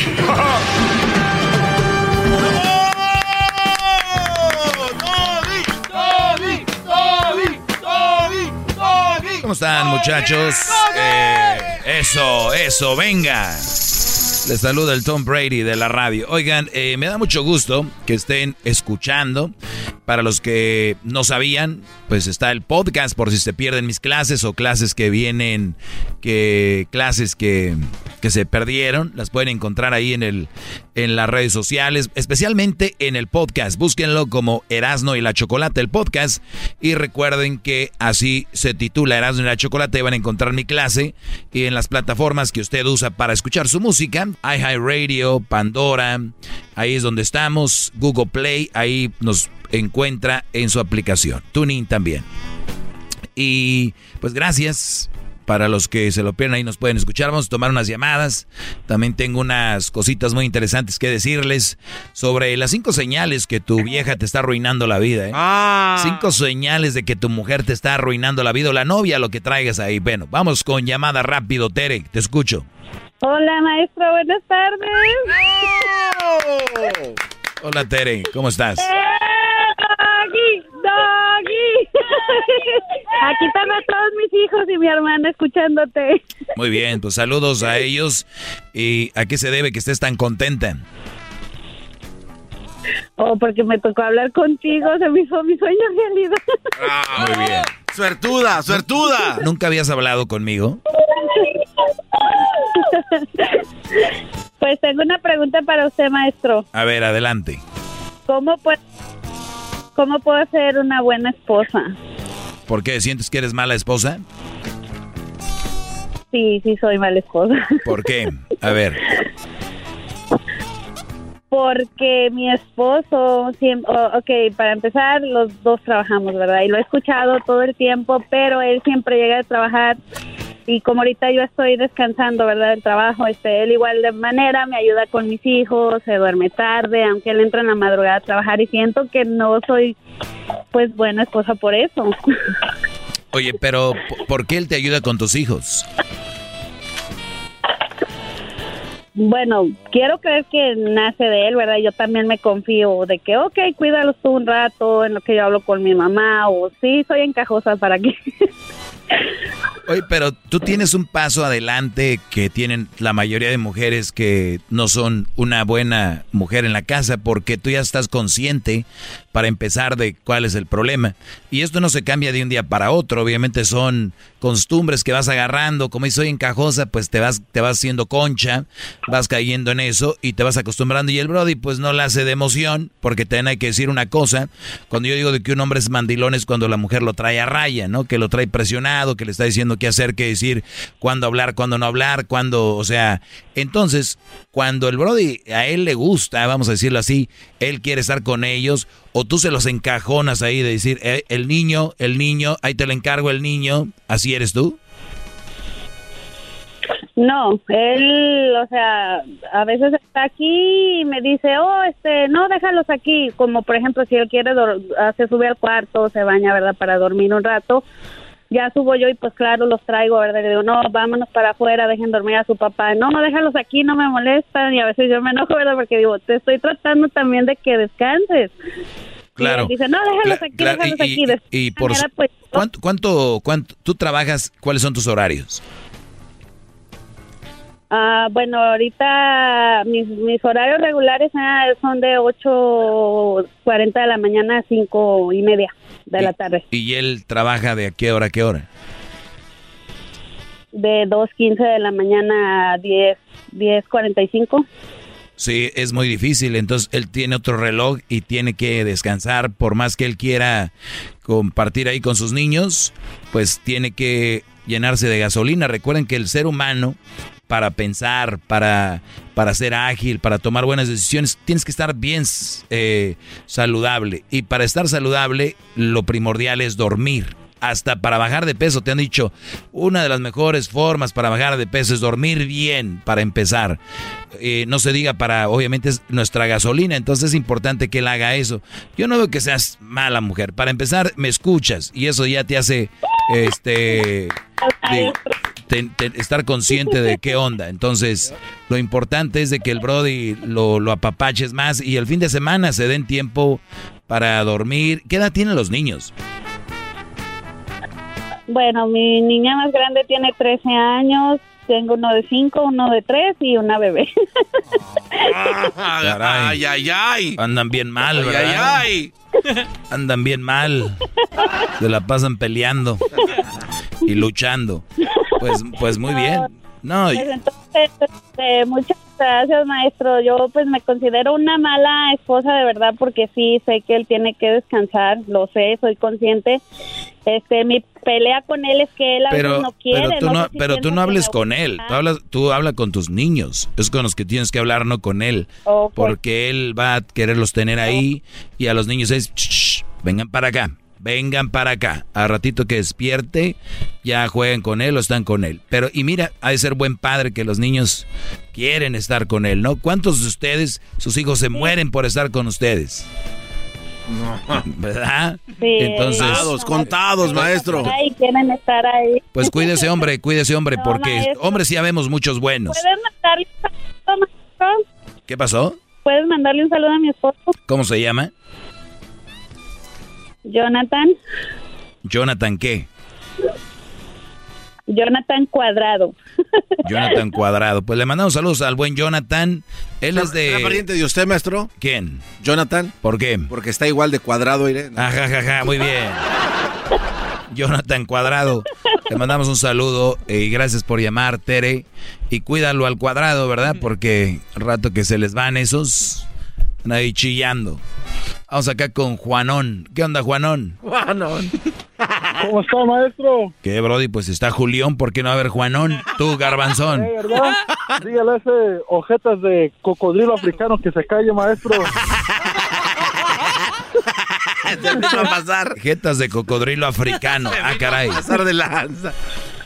¿Cómo están, muchachos? Eh, eso, eso, venga. Les saluda el Tom Brady de la radio. Oigan, eh, me da mucho gusto que estén escuchando. Para los que no sabían, pues está el podcast por si se pierden mis clases o clases que vienen, que clases que, que se perdieron, las pueden encontrar ahí en el en las redes sociales, especialmente en el podcast. Búsquenlo como Erasno y la Chocolate el podcast y recuerden que así se titula Erasno y la Chocolate, van a encontrar mi clase y en las plataformas que usted usa para escuchar su música, iHeartRadio, Pandora, ahí es donde estamos, Google Play, ahí nos encuentra en su aplicación. Tuning también. Y pues gracias. Para los que se lo pierden ahí nos pueden escuchar. Vamos a tomar unas llamadas. También tengo unas cositas muy interesantes que decirles sobre las cinco señales que tu vieja te está arruinando la vida. ¿eh? Cinco señales de que tu mujer te está arruinando la vida o la novia, lo que traigas ahí. Bueno, vamos con llamada rápido, Tere. Te escucho. Hola, maestro. Buenas tardes. Hola, Tere. ¿Cómo estás? Doggy, doggy. Aquí están a todos mis hijos y mi hermana escuchándote. Muy bien, pues saludos a ellos. ¿Y a qué se debe que estés tan contenta? Oh, porque me tocó hablar contigo, se me hizo mi sueño realidad. Muy bien. Suertuda, suertuda. ¿Nunca habías hablado conmigo? Pues tengo una pregunta para usted, maestro. A ver, adelante. ¿Cómo puedo, cómo puedo ser una buena esposa? ¿Por qué? ¿Sientes que eres mala esposa? Sí, sí soy mala esposa. ¿Por qué? A ver. Porque mi esposo, siempre, oh, ok, para empezar, los dos trabajamos, ¿verdad? Y lo he escuchado todo el tiempo, pero él siempre llega a trabajar y como ahorita yo estoy descansando, ¿verdad? El trabajo, este, él igual de manera me ayuda con mis hijos, se duerme tarde, aunque él entra en la madrugada a trabajar y siento que no soy, pues, buena esposa por eso. Oye, pero ¿por- ¿por qué él te ayuda con tus hijos? Bueno, quiero creer que nace de él, ¿verdad? Yo también me confío de que, ok, cuídalos tú un rato en lo que yo hablo con mi mamá, o sí, soy encajosa para que... Oye, pero tú tienes un paso adelante que tienen la mayoría de mujeres que no son una buena mujer en la casa porque tú ya estás consciente para empezar de cuál es el problema. Y esto no se cambia de un día para otro, obviamente son costumbres que vas agarrando, como soy encajosa, pues te vas te vas haciendo concha, vas cayendo en eso y te vas acostumbrando y el brody pues no la hace de emoción porque también hay que decir una cosa, cuando yo digo de que un hombre es mandilón es cuando la mujer lo trae a raya, ¿no? Que lo trae presionado, que le está diciendo qué hacer, qué decir, cuándo hablar, cuándo no hablar, cuándo, o sea, entonces, cuando el Brody a él le gusta, vamos a decirlo así, él quiere estar con ellos, o tú se los encajonas ahí de decir, "Eh, el niño, el niño, ahí te lo encargo el niño, así eres tú. No, él, o sea, a veces está aquí y me dice, oh, este, no, déjalos aquí. Como por ejemplo, si él quiere, se sube al cuarto, se baña, ¿verdad? Para dormir un rato. Ya subo yo y pues claro, los traigo, ¿verdad? Le digo, no, vámonos para afuera, dejen dormir a su papá. No, déjalos aquí, no me molestan. Y a veces yo me enojo, ¿verdad? Porque digo, te estoy tratando también de que descanses. Claro. Y dice, no, déjalos aquí, claro, déjalos y- aquí. Y- por manera, pues, ¿Cuánto, cuánto, cuánto, tú trabajas? ¿Cuáles son tus horarios? Ah, bueno, ahorita mis, mis horarios regulares ah, son de 8.40 de la mañana a 5 y media de la tarde. ¿Y él trabaja de a qué hora a qué hora? De 2.15 de la mañana a 10, 10.45. Sí, es muy difícil. Entonces él tiene otro reloj y tiene que descansar. Por más que él quiera compartir ahí con sus niños, pues tiene que llenarse de gasolina. Recuerden que el ser humano, para pensar, para, para ser ágil, para tomar buenas decisiones, tienes que estar bien eh, saludable. Y para estar saludable, lo primordial es dormir. Hasta para bajar de peso, te han dicho, una de las mejores formas para bajar de peso es dormir bien, para empezar. Eh, no se diga para, obviamente es nuestra gasolina, entonces es importante que él haga eso. Yo no veo que seas mala mujer. Para empezar, me escuchas y eso ya te hace, este, de- estar consciente de qué onda. Entonces, lo importante es de que el Brody lo, lo apapaches más y el fin de semana se den tiempo para dormir. ¿Qué edad tienen los niños? Bueno, mi niña más grande tiene 13 años, tengo uno de 5, uno de 3 y una bebé. Caray. Ay, ay, ay. Andan bien mal, Ay, ¿verdad? ay, Andan bien mal. Se la pasan peleando y luchando. Pues, pues muy bien. No, Pues entonces, este, muchas gracias, maestro. Yo pues me considero una mala esposa de verdad porque sí sé que él tiene que descansar, lo sé, soy consciente. Este, mi pelea con él es que él a pero, veces no quiere. pero tú no no, sé si pero tú no hables con él. Tú hablas, tú habla con tus niños. Es con los que tienes que hablar, no con él. Ok. Porque él va a quererlos tener ahí y a los niños es, "Shh, shh, vengan para acá, vengan para acá. A ratito que despierte, ya jueguen con él o están con él. Pero, y mira, ha de ser buen padre que los niños quieren estar con él, ¿no? ¿Cuántos de ustedes, sus hijos se mueren por estar con ustedes? ¿Verdad? Sí, Entonces, Contados, contados, maestro. Ay, quieren estar ahí. pues cuídese hombre, cuídese hombre, No, porque maestro. hombres sí habemos muchos buenos. ¿Puedes mandarle un saludo, maestro? ¿Qué pasó? ¿Puedes mandarle un saludo a mi esposo, ¿Cómo se llama? Jonathan? Jonathan qué? Jonathan Cuadrado. Jonathan Cuadrado. Pues le mandamos saludos al buen Jonathan. Él es ¿Era de... pariente de usted, maestro? ¿Quién? Jonathan. ¿Por qué? Porque está igual de cuadrado, Irene. Ajá, ajá, ajá, muy bien. Jonathan Cuadrado. Le mandamos un saludo eh, y gracias por llamar, Tere. Y cuídalo al cuadrado, ¿verdad? Porque rato que se les van esos, ahí chillando. Vamos acá con Juanón. ¿Qué onda, Juanón? ¿Cómo está, maestro? ¿Qué, Brody? Pues está Julián, ¿por qué no va a haber Juanón? Tú, Garbanzón. ¿Eh, ¿Verdad? Dígale a ese ojetas de cocodrilo africano que se calle, maestro. va a pasar. Jetas de cocodrilo africano. Ah, caray. Pasar de lanza.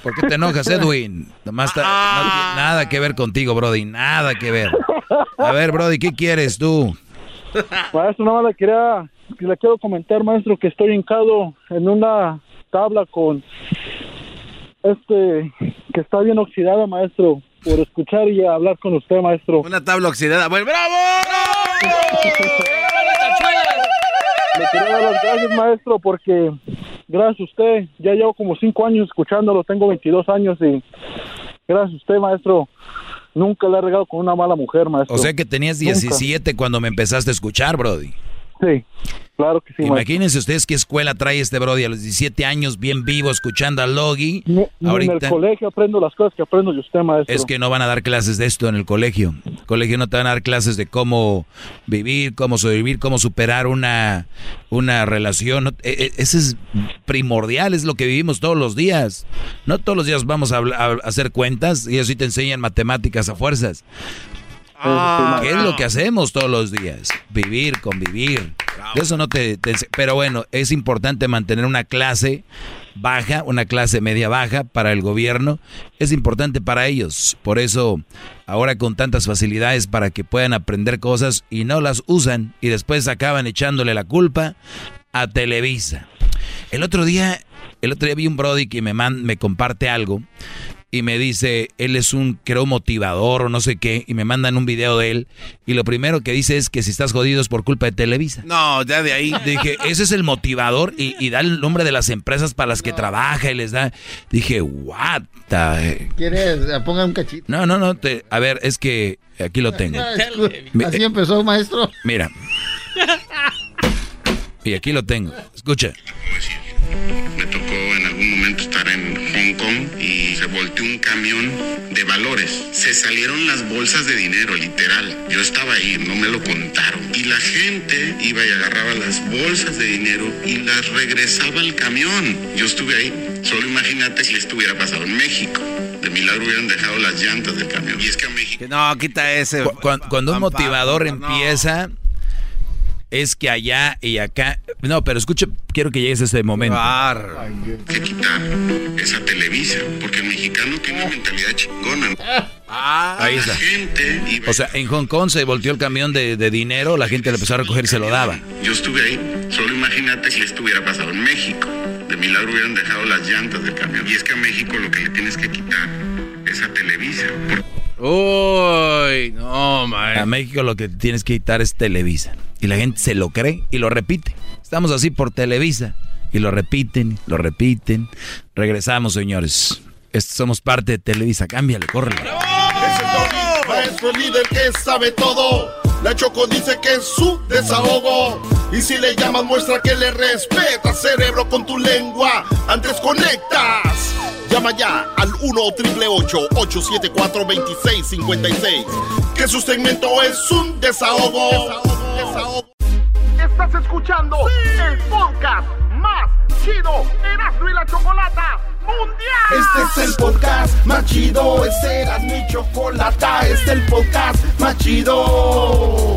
¿Por qué te enojas, Edwin? Nomás está- no tiene nada que ver contigo, Brody. Nada que ver. A ver, Brody, ¿qué quieres tú? Maestro, nada más le quería, le quiero comentar, maestro, que estoy hincado en una tabla con este que está bien oxidada, maestro, por escuchar y hablar con usted, maestro. Una tabla oxidada. ¡Bueno, bravo! Le quería dar las gracias, maestro, porque gracias a usted, ya llevo como cinco años escuchándolo, tengo 22 años y gracias a usted, maestro, nunca le he regado con una mala mujer, maestro. O sea que tenías Nunca. 17 cuando me empezaste a escuchar, Brody. Sí, claro que sí, maestro. Imagínense ustedes qué escuela trae este Brody a los 17 años, bien vivo, escuchando a Logi. Ni en Ahorita el colegio aprendo las cosas que aprendo de usted, maestro. es que no van a dar clases de esto en el colegio. El colegio no te van a dar clases de cómo vivir, cómo sobrevivir, cómo superar una, una relación. E- e- Ese es primordial, es lo que vivimos todos los días. No todos los días vamos a hacer cuentas y así te enseñan matemáticas a fuerzas. ¿Qué es lo que hacemos todos los días? Vivir, convivir. De eso no te, te Pero bueno, es importante mantener una clase baja, una clase media baja para el gobierno. Es importante para ellos. Por eso, ahora con tantas facilidades para que puedan aprender cosas y no las usan y después acaban echándole la culpa a Televisa. El otro día El otro día vi un Brody que me, man, me comparte algo y me dice, él es un, creo, motivador o no sé qué, y me mandan un video de él, y lo primero que dice es que si estás jodido es por culpa de Televisa. No, ya de ahí. Dije, ese es el motivador, y, da el nombre de las empresas para las que trabaja y les da. Dije, what the... ¿Quieres? Ponga un cachito. No, no, no, te, a ver, es que aquí lo tengo. Así empezó, maestro. Mira. Y aquí lo tengo. Escucha. Me tocó en algún momento un camión de valores. Se salieron las bolsas de dinero, literal. Yo estaba ahí, no me lo contaron. Y la gente iba y agarraba las bolsas de dinero y las regresaba al camión. Yo estuve ahí. Solo imagínate si esto hubiera pasado en México. De milagro hubieran dejado las llantas del camión. Y es que a México... No, quita ese. Cuando, un motivador empieza es que allá y acá. No, pero escuche, quiero que llegues a ese momento. Que quitar esa Televisa, porque el mexicano tiene una mentalidad chingona. Ah, ahí está. o sea, en Hong Kong se volteó el camión de, dinero, la gente le empezó a recoger y se lo daba. Yo estuve ahí, solo imagínate si esto hubiera pasado en México. De milagro hubieran dejado las llantas del camión. Y es que a México lo que le tienes que quitar es a Televisa. Uy, no, man. A México lo que tienes que quitar es Televisa. Y la gente se lo cree y lo repite. Estamos así por Televisa. Y lo repiten, lo repiten. Regresamos, señores. somos parte de Televisa. Cámbiale, córrele. Es maestro líder que sabe todo. La Choco dice que es su desahogo. Y si le llamas, muestra que le respeta, cerebro, con tu lengua. Antes conectas. Llama ya al 1-888-874-2656. Que su segmento es un desahogo. desahogo. Estás escuchando el podcast más chido Erasmo y la Chocolata Mundial. Este es el podcast más chido. Este era mi chocolata. Este es el podcast más chido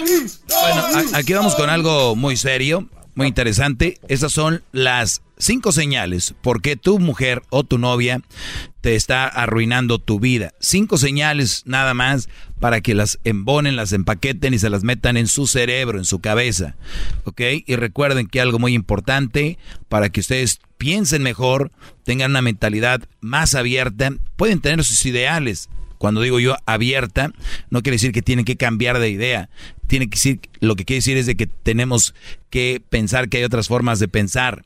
Bueno, aquí vamos con algo muy serio, muy interesante. Esas son las cinco señales por qué tu mujer o tu novia te está arruinando tu vida. Cinco señales nada más para que las embonen, las empaqueten y se las metan en su cerebro, en su cabeza. ¿Ok? Y recuerden que algo muy importante para que ustedes piensen mejor, tengan una mentalidad más abierta, pueden tener sus ideales, cuando digo yo abierta, no quiere decir que tienen que cambiar de idea. Tiene que decir, lo que quiere decir es de que tenemos que pensar que hay otras formas de pensar.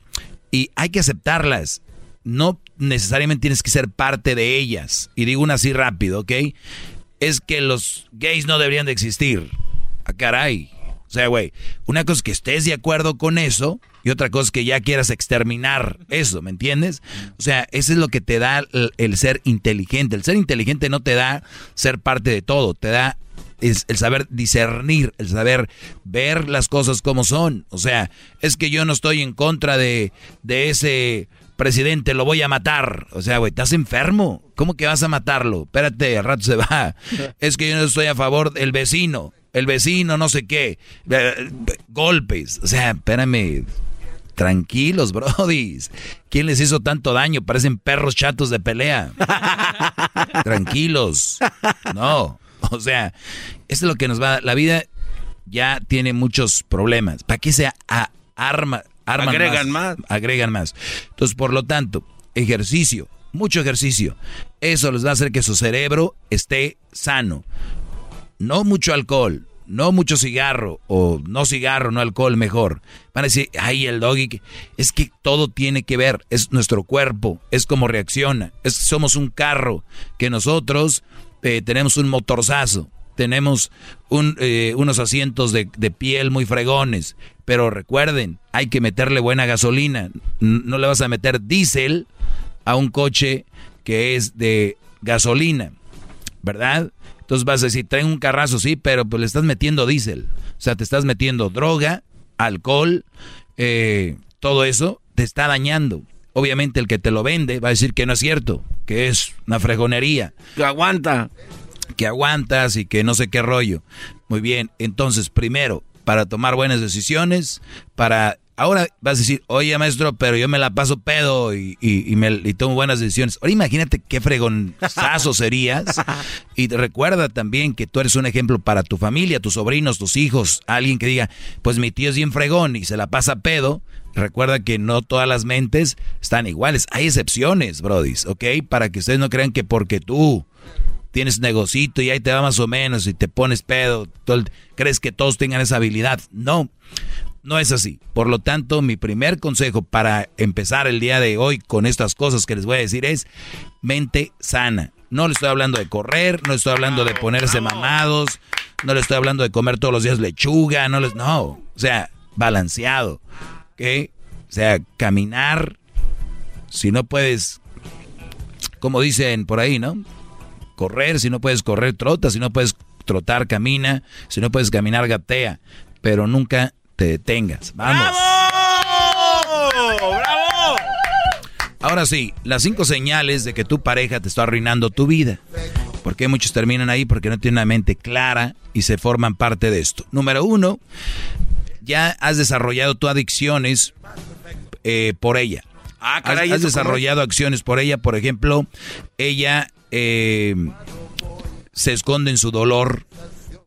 Y hay que aceptarlas. No necesariamente tienes que ser parte de ellas. Y digo una así rápido, ¿ok? Es que los gays no deberían de existir. ah, caray. O sea, güey, una cosa es que estés de acuerdo con eso y otra cosa es que ya quieras exterminar eso, ¿me entiendes? O sea, eso es lo que te da el, ser inteligente. El ser inteligente no te da ser parte de todo, te da es el saber discernir, el saber ver las cosas como son. O sea, es que yo no estoy en contra de, de ese presidente, lo voy a matar. O sea, güey, estás enfermo. ¿Cómo que vas a matarlo? Espérate, al rato se va. Es que yo no estoy a favor del vecino. El vecino, no sé qué. Golpes. O sea, espérame Tranquilos, brodis. ¿Quién les hizo tanto daño? Parecen perros chatos de pelea. Tranquilos. No. O sea, esto es lo que nos va. La vida ya tiene muchos problemas. ¿Para qué se arma, agregan más, Agregan más. Entonces, por lo tanto, ejercicio, mucho ejercicio. Eso les va a hacer que su cerebro esté sano. No mucho alcohol, no mucho cigarro, o no cigarro, no alcohol, mejor. Van a decir, ay, el doggy, es que todo tiene que ver, es nuestro cuerpo, es como reacciona, es, somos un carro, que nosotros eh, tenemos un motorzazo, tenemos eh, unos asientos de, piel muy fregones, pero recuerden, hay que meterle buena gasolina, no le vas a meter diésel a un coche que es de gasolina, ¿verdad? Entonces vas a decir, trae un carrazo, sí, pero pues le estás metiendo diésel. O sea, te estás metiendo droga, alcohol, eh, todo eso te está dañando. Obviamente el que te lo vende va a decir que no es cierto, que es una fregonería. Que aguanta. Que aguantas y que no sé qué rollo. Muy bien, entonces primero, para tomar buenas decisiones, para Ahora vas a decir, oye maestro, pero yo me la paso pedo y, me, tomo buenas decisiones. Ahora imagínate qué fregonzazo serías. Y recuerda también que tú eres un ejemplo para tu familia, tus sobrinos, tus hijos. Alguien que diga, pues mi tío es bien fregón y se la pasa pedo. Recuerda que no todas las mentes están iguales. Hay excepciones, brodis, ¿ok? Para que ustedes no crean que porque tú tienes negocito y ahí te va más o menos y te pones pedo, crees que todos tengan esa habilidad. No. No es así. Por lo tanto, mi primer consejo para empezar el día de hoy con estas cosas que les voy a decir es mente sana. No le estoy hablando de correr, no le estoy hablando de ponerse mamados, no le estoy hablando de comer todos los días lechuga, no les, no, o sea, balanceado, ¿ok? O sea, caminar, si no puedes, como dicen por ahí, ¿no? Correr, si no puedes correr, trota, si no puedes trotar, camina, si no puedes caminar, gatea, pero nunca te detengas. Vamos. ¡Bravo! ¡Bravo! Ahora sí, las cinco señales de que tu pareja te está arruinando tu vida. ¿Por qué muchos terminan ahí? Porque no tienen una mente clara y se forman parte de esto. Número uno, ya has desarrollado tu adicciones eh, por ella. Ah, caray, has, desarrollado acciones por ella. Por ejemplo, ella eh, se esconde en su dolor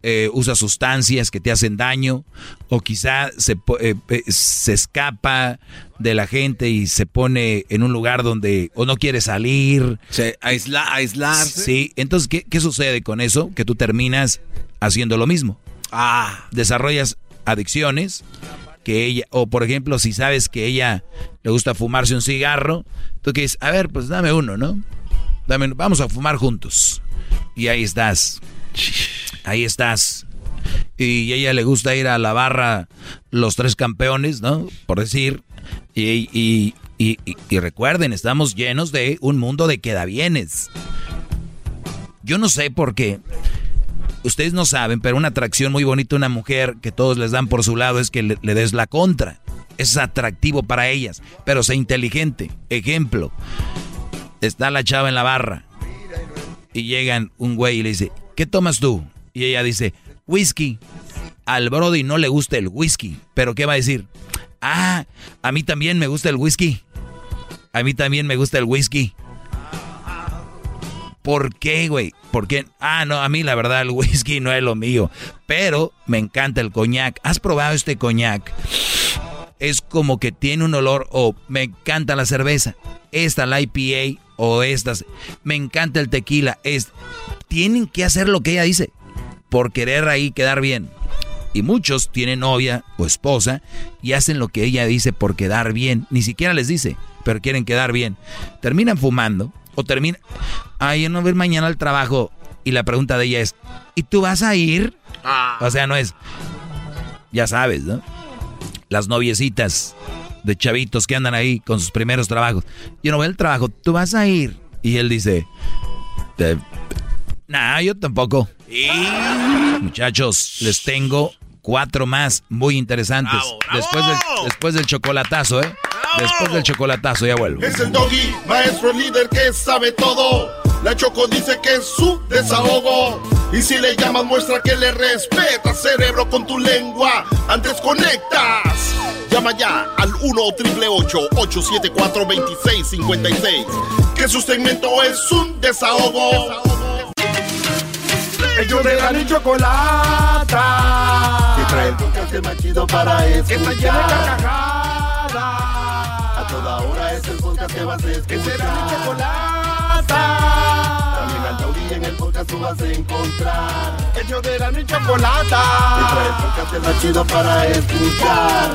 eh, usa sustancias que te hacen daño, o quizá se, eh, se escapa de la gente y se pone en un lugar donde o no quiere salir. Se aisla, aislarse. Sí, entonces, ¿qué, ¿qué sucede con eso? Que tú terminas haciendo lo mismo. Ah. Desarrollas adicciones que ella, o por ejemplo, si sabes que ella le gusta fumarse un cigarro, tú dices, a ver, pues dame uno, ¿no? Dame, vamos a fumar juntos. Y ahí estás Ahí estás. Y ella le gusta ir a la barra los tres campeones, ¿no? Por decir. Y, recuerden, estamos llenos de un mundo de quedabienes. Yo no sé por qué. Ustedes no saben, pero una atracción muy bonita una mujer que todos les dan por su lado es que le, le des la contra. Es atractivo para ellas, pero sé inteligente. Ejemplo, está la chava en la barra y llegan un güey y le dice, ¿qué tomas tú? Y ella dice, whisky. Al Brody no le gusta el whisky, pero ¿qué va a decir? Ah, a mí también me gusta el whisky. A mí también me gusta el whisky. ¿Por qué, güey? ¿Por qué? Ah, no, a mí la verdad el whisky no es lo mío. Pero me encanta el coñac. ¿Has probado este coñac? Es como que tiene un olor o me encanta la cerveza. Esta, la IPA o estas. Me encanta el tequila. Es, tienen que hacer lo que ella dice por querer ahí quedar bien. Y muchos tienen novia o esposa y hacen lo que ella dice por quedar bien. Ni siquiera les dice, pero quieren quedar bien. Terminan fumando o terminan... Ay, yo no voy mañana al trabajo. Y la pregunta de ella es, ¿y tú vas a ir? Ah. O sea, no es... Ya sabes, ¿no? Las noviecitas de chavitos que andan ahí con sus primeros trabajos. Yo no voy al trabajo, tú vas a ir. Y él dice, nah, yo tampoco. Y... Muchachos, les tengo cuatro más muy interesantes. Después, del, después del chocolatazo, ¿eh? Después del chocolatazo, ya vuelvo. Es el doggy, maestro líder que sabe todo. La Choco dice que es su desahogo. Y si le llamas, muestra que le respeta, cerebro, con tu lengua. Antes conectas. Llama ya al 1-888-874-2656. Que su segmento es un desahogo. Ellos de la ni chocolata. Que trae el podcast más chido para escuchar. Que está llena de carcajadas. A toda hora es el podcast que vas a escuchar. Que será mi chocolata. También al taurí en el podcast tú vas a encontrar. Ellos de la ni chocolata. Que trae el podcast más chido para escuchar.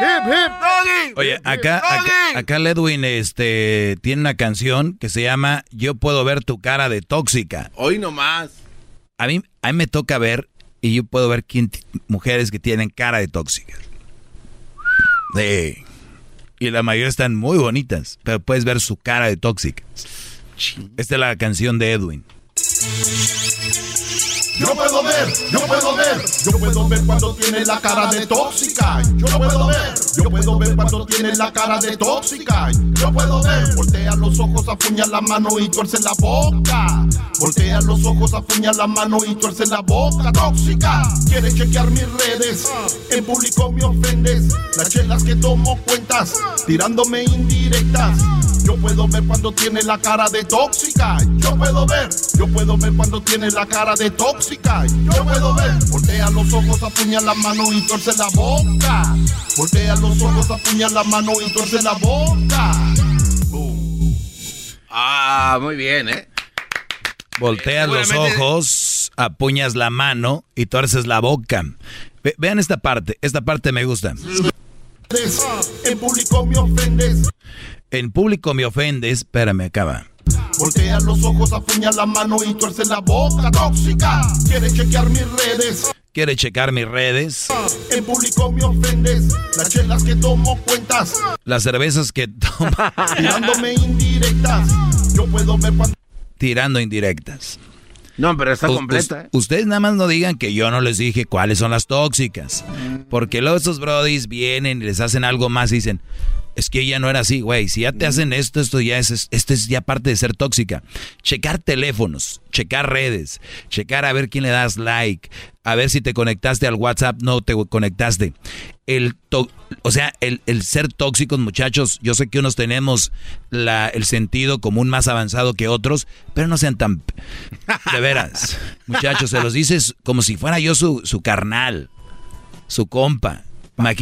Hip hip doggy. Oye, acá, acá, acá el Edwin este, tiene una canción que se llama Yo puedo ver tu cara de tóxica. Hoy nomás. A mí, a mí me toca ver y yo puedo ver quién, mujeres que tienen cara de tóxica. De, y la mayoría están muy bonitas, pero puedes ver su cara de tóxica. Esta es la canción de Edwin. Yo puedo ver, yo puedo ver, yo puedo ver cuando tiene la cara de tóxica. Yo puedo ver, yo puedo ver cuando tiene la cara de tóxica. Yo puedo ver, voltea los ojos, apuña la mano y tuerce la boca. Voltea los ojos, apuña la mano y tuerce la boca. Tóxica, quiere chequear mis redes. En público me ofendes. Las chelas que tomo cuentas, tirándome indirectas. Yo puedo ver cuando tiene la cara de tóxica. Yo puedo ver, yo puedo ver cuando tiene la cara de tóxica. Yo puedo ver, voltea los ojos, apuña la mano y tuerce la boca. Voltea los ojos, apuña la mano y tuerce la boca. Ah, muy bien, ¿eh? Volteas los ojos, apuñas la mano y tuerces la boca. Ve- vean esta parte, esta parte me gusta. En público me ofendes. En público me ofendes, espérame, acaba. Voltea los ojos, apuña la mano y tuerce la boca. Tóxica, quiere chequear mis redes. Quiere checar mis redes, En público me ofendes. Las chelas que tomo cuentas, las cervezas que toma, tirándome indirectas. Yo puedo ver cuando tirando indirectas. No, pero está U- completa. ¿eh? ustedes nada más no digan que yo no les dije cuáles son las tóxicas. Porque luego estos brodis vienen y les hacen algo más y dicen, es que ella no era así, güey. Si ya te hacen esto, esto ya es, es- esto es ya parte de ser tóxica. Checar teléfonos, checar redes, checar a ver quién le das like, a ver si te conectaste al WhatsApp, no te conectaste. El to- o sea, el, el ser tóxicos, muchachos, yo sé que unos tenemos la, el sentido común más avanzado que otros, pero no sean tan... De veras, muchachos, se los dices como si fuera yo su, su carnal, su compa.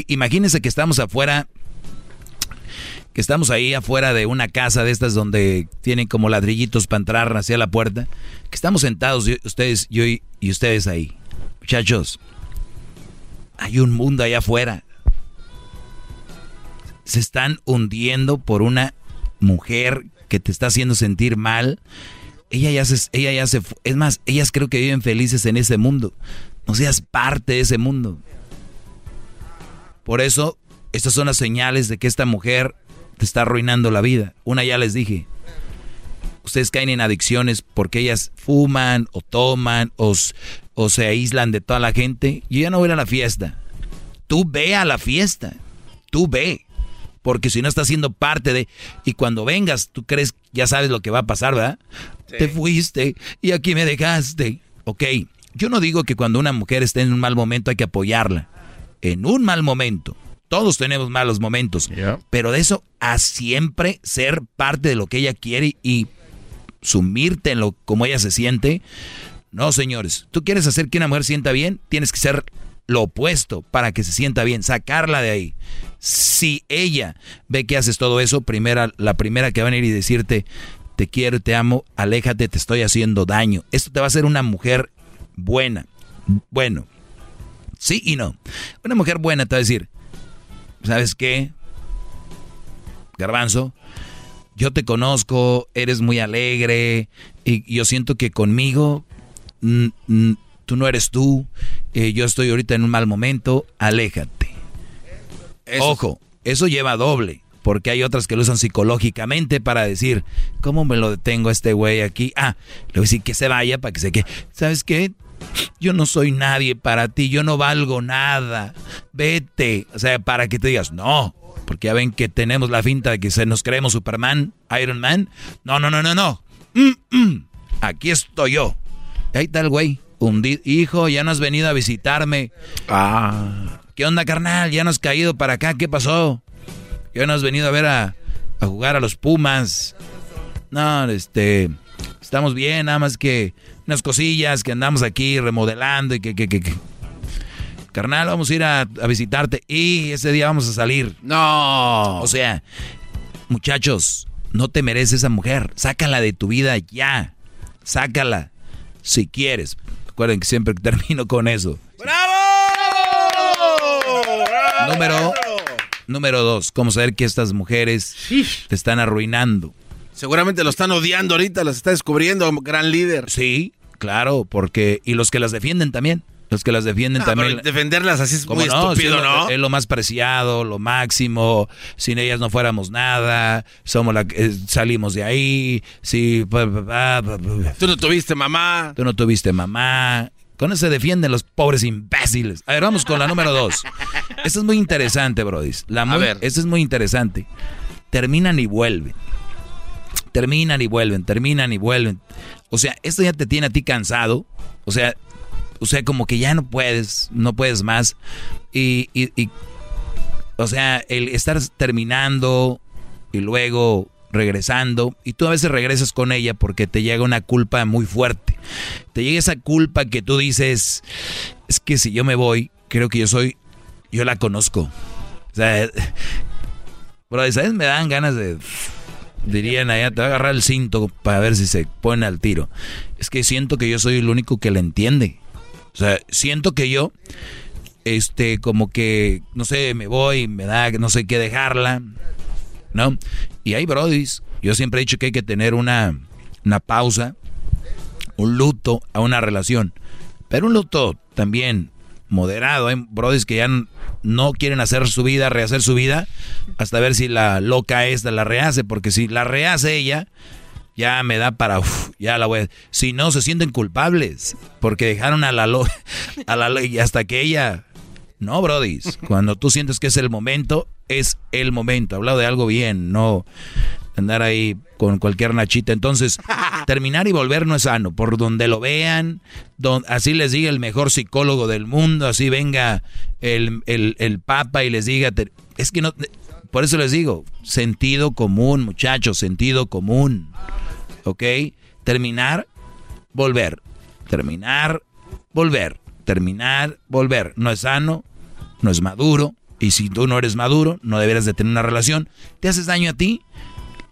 Imagínense que estamos afuera, que estamos ahí afuera de una casa de estas donde tienen como ladrillitos para entrar hacia la puerta, que estamos sentados, ustedes, yo y, ustedes ahí. Muchachos, hay un mundo allá afuera. Se están hundiendo por una mujer que te está haciendo sentir mal. Ella ya se, ella ya se, es más, ellas creo que viven felices en ese mundo. No seas parte de ese mundo. Por eso, estas son las señales de que esta mujer te está arruinando la vida. Una ya les dije. Ustedes caen en adicciones porque ellas fuman o toman o, o se aíslan de toda la gente. Yo ya no voy a ir a la fiesta. Tú ve a la fiesta. Tú ve. Porque si no estás siendo parte de... Y cuando vengas, tú crees, ya sabes lo que va a pasar, ¿verdad? Te fuiste y aquí me dejaste. Ok, yo no digo que cuando una mujer esté en un mal momento hay que apoyarla. En un mal momento. Todos tenemos malos momentos. Pero de eso a siempre ser parte de lo que ella quiere y sumirte en lo como ella se siente. No, señores. Tú quieres hacer que una mujer sienta bien, tienes que ser lo opuesto para que se sienta bien, sacarla de ahí. Si ella ve que haces todo eso, primera, la primera que va a venir y decirte, te quiero, te amo, aléjate, te estoy haciendo daño. Esto te va a hacer una mujer buena. Bueno, sí y no. Una mujer buena te va a decir, ¿sabes qué? Garbanzo, yo te conozco, eres muy alegre y yo siento que conmigo mm, mm, tú no eres tú, eh, yo estoy ahorita en un mal momento, aléjate. Ojo, eso lleva doble, porque hay otras que lo usan psicológicamente para decir, ¿cómo me lo detengo a este güey aquí? Ah, le voy a decir que se vaya para que se quede. ¿Sabes qué? Yo no soy nadie para ti, yo no valgo nada. Vete. O sea, para que te digas, no, Porque ya ven que tenemos la finta de que se nos creemos Superman, Iron Man. No, no, no, no, no. Mm, mm. Aquí estoy yo. ahí está el güey. Hijo, ya no has venido a visitarme. Ah. ¿Qué onda, carnal? Ya no has caído para acá. ¿Qué pasó? Ya no has venido a ver a, a jugar a los Pumas. No, este. Estamos bien, nada más que unas cosillas que andamos aquí remodelando y que, que, que, Carnal, vamos a ir a, a, visitarte y ese día vamos a salir. No. O sea, muchachos, no te mereces esa mujer. Sácala de tu vida ya. Sácala. Si quieres. Recuerden que siempre termino con eso. ¡Bravo! Número, número dos, ¿cómo saber que estas mujeres te están arruinando? Seguramente lo están odiando ahorita, las está descubriendo, gran líder. Sí, claro, porque... Y los que las defienden también. Los que las defienden Ah, también. pero defenderlas así es muy no? estúpido, Sí, ¿no? Es lo más preciado, lo máximo. Sin ellas no fuéramos nada. Somos la, eh, salimos de ahí. Sí. Tú no tuviste mamá. Tú no tuviste mamá. Con eso se defienden los pobres imbéciles. A ver, vamos con la número dos. Esta es muy interesante, Brody. La muy, ver. Esta es muy interesante. Terminan y vuelven. Terminan y vuelven, terminan y vuelven. O sea, esto ya te tiene a ti cansado. O sea, o sea, como que ya no puedes, no puedes más. Y, y, y o sea, el estar terminando y luego regresando, y tú a veces regresas con ella porque te llega una culpa muy fuerte. Te llega esa culpa que tú dices, es que si yo me voy, creo que yo soy, yo la conozco. O sea, bro, ¿sabes? Me dan ganas de, dirían allá, te va a agarrar el cinto para ver si se pone al tiro. Es que siento que yo soy el único que la entiende. O sea, siento que yo, este, como que, no sé, me voy, me da, no sé qué dejarla, ¿no? Y hay brodis, yo siempre he dicho que hay que tener una, una pausa, un luto a una relación, pero un luto también moderado. Hay brodis que ya no quieren hacer su vida, rehacer su vida, hasta ver si la loca esta la rehace, porque si la rehace ella, ya me da para, uf, ya la voy a... Si no, se sienten culpables, porque dejaron a la lo, a la y hasta que ella... No, brodis, cuando tú sientes que es el momento, es el momento. Hablado de algo bien, no andar ahí con cualquier nachita. Entonces, terminar y volver no es sano. Por donde lo vean, don, así les diga el mejor psicólogo del mundo, así venga el, el, el papa y les diga... Te, es que no... Por eso les digo, sentido común, muchachos, sentido común. ¿Ok? Terminar, volver. Terminar, volver. Terminar, volver. No es sano, no es maduro. Y si tú no eres maduro, no deberías de tener una relación. Te haces daño a ti,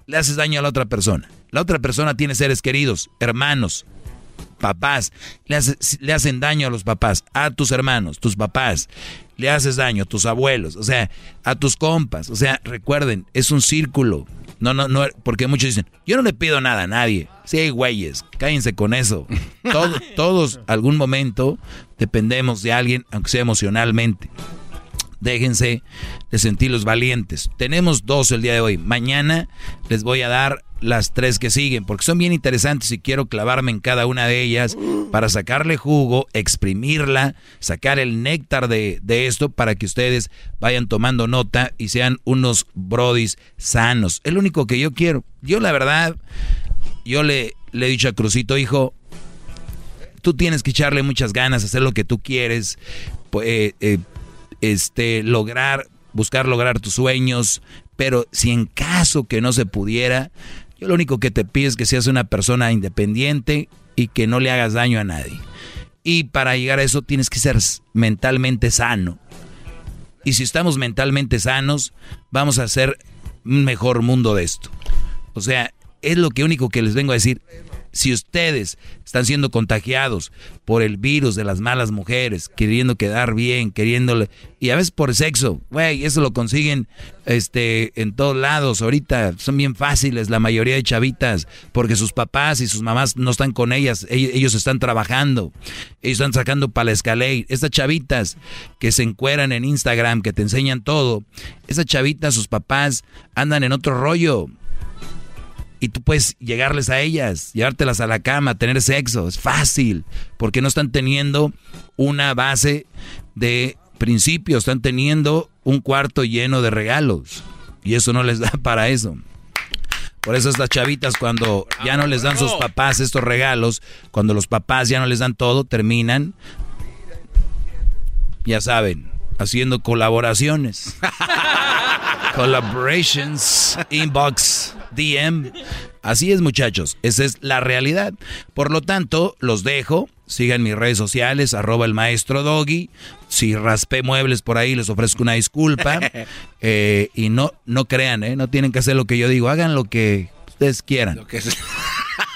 le haces daño a la otra persona. La otra persona tiene seres queridos, hermanos, papás. Le, hace, le hacen daño a los papás, a tus hermanos, tus papás. Le haces daño a tus abuelos, o sea, a tus compas. O sea, recuerden, es un círculo. No, no, no, porque muchos dicen, yo no le pido nada a nadie. Sí, güeyes, cállense con eso. Todo, todos, algún momento, dependemos de alguien, aunque sea emocionalmente. Déjense de sentirlos valientes. Tenemos dos el día de hoy. Mañana les voy a dar las tres que siguen, porque son bien interesantes y quiero clavarme en cada una de ellas para sacarle jugo, exprimirla, sacar el néctar de, de esto para que ustedes vayan tomando nota y sean unos brodis sanos. Es lo único que yo quiero. Yo la verdad, yo le, le he dicho a Crucito, hijo, tú tienes que echarle muchas ganas, hacer lo que tú quieres, pues, eh, este, lograr, buscar lograr tus sueños, pero si en caso que no se pudiera, yo lo único que te pido es que seas una persona independiente y que no le hagas daño a nadie. Y para llegar a eso tienes que ser mentalmente sano. Y si estamos mentalmente sanos, vamos a hacer un mejor mundo de esto. O sea, es lo que único que les vengo a decir. Si ustedes están siendo contagiados por el virus de las malas mujeres, queriendo quedar bien, queriéndole, y a veces por sexo, güey, eso lo consiguen este, en todos lados. Ahorita son bien fáciles la mayoría de chavitas, porque sus papás y sus mamás no están con ellas, ellos, ellos están trabajando, ellos están sacando para la escalera. Estas chavitas que se encueran en Instagram, que te enseñan todo, esas chavitas, sus papás andan en otro rollo y tú puedes llegarles a ellas, llevártelas a la cama, tener sexo, es fácil, porque no están teniendo una base de principios, están teniendo un cuarto lleno de regalos. Y eso no les da para eso. Por eso estas chavitas cuando ya no les dan sus papás estos regalos, cuando los papás ya no les dan todo, terminan, ya saben, haciendo colaboraciones. Collaborations, inbox, DM. Así es muchachos, esa es la realidad. Por lo tanto, los dejo. Sigan mis redes sociales, arroba el maestro Doggy. Si raspé muebles por ahí, les ofrezco una disculpa. Eh, y no, no crean, ¿eh? no tienen que hacer lo que yo digo. Hagan lo que ustedes quieran.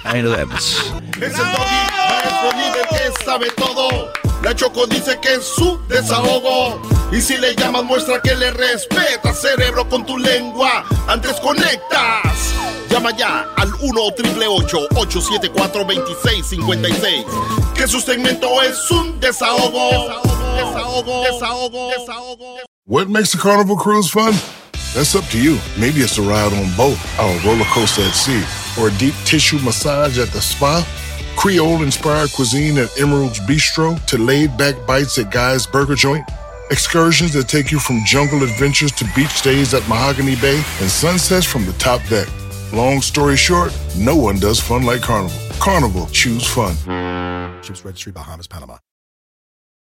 Ahí nos vemos. Es el doggy, maestro líder que sabe todo. La Choco dice que es su desahogo. Y si le llamas, muestra que le respeta, cerebro, con tu lengua. Antes conectas. Llama ya al 1-888-874-2656. Que su segmento es un desahogo. Desahogo, desahogo, desahogo. What makes a carnival cruise fun? That's up to you. Maybe it's a ride on boat, a roller coaster at sea, or a deep tissue massage at the spa. Creole inspired cuisine at Emerald's Bistro to laid back bites at Guy's Burger Joint. Excursions that take you from jungle adventures to beach stays at Mahogany Bay and sunsets from the top deck. Long story short, no one does fun like Carnival. Carnival, choose fun. Ships Registry, Bahamas, Panama.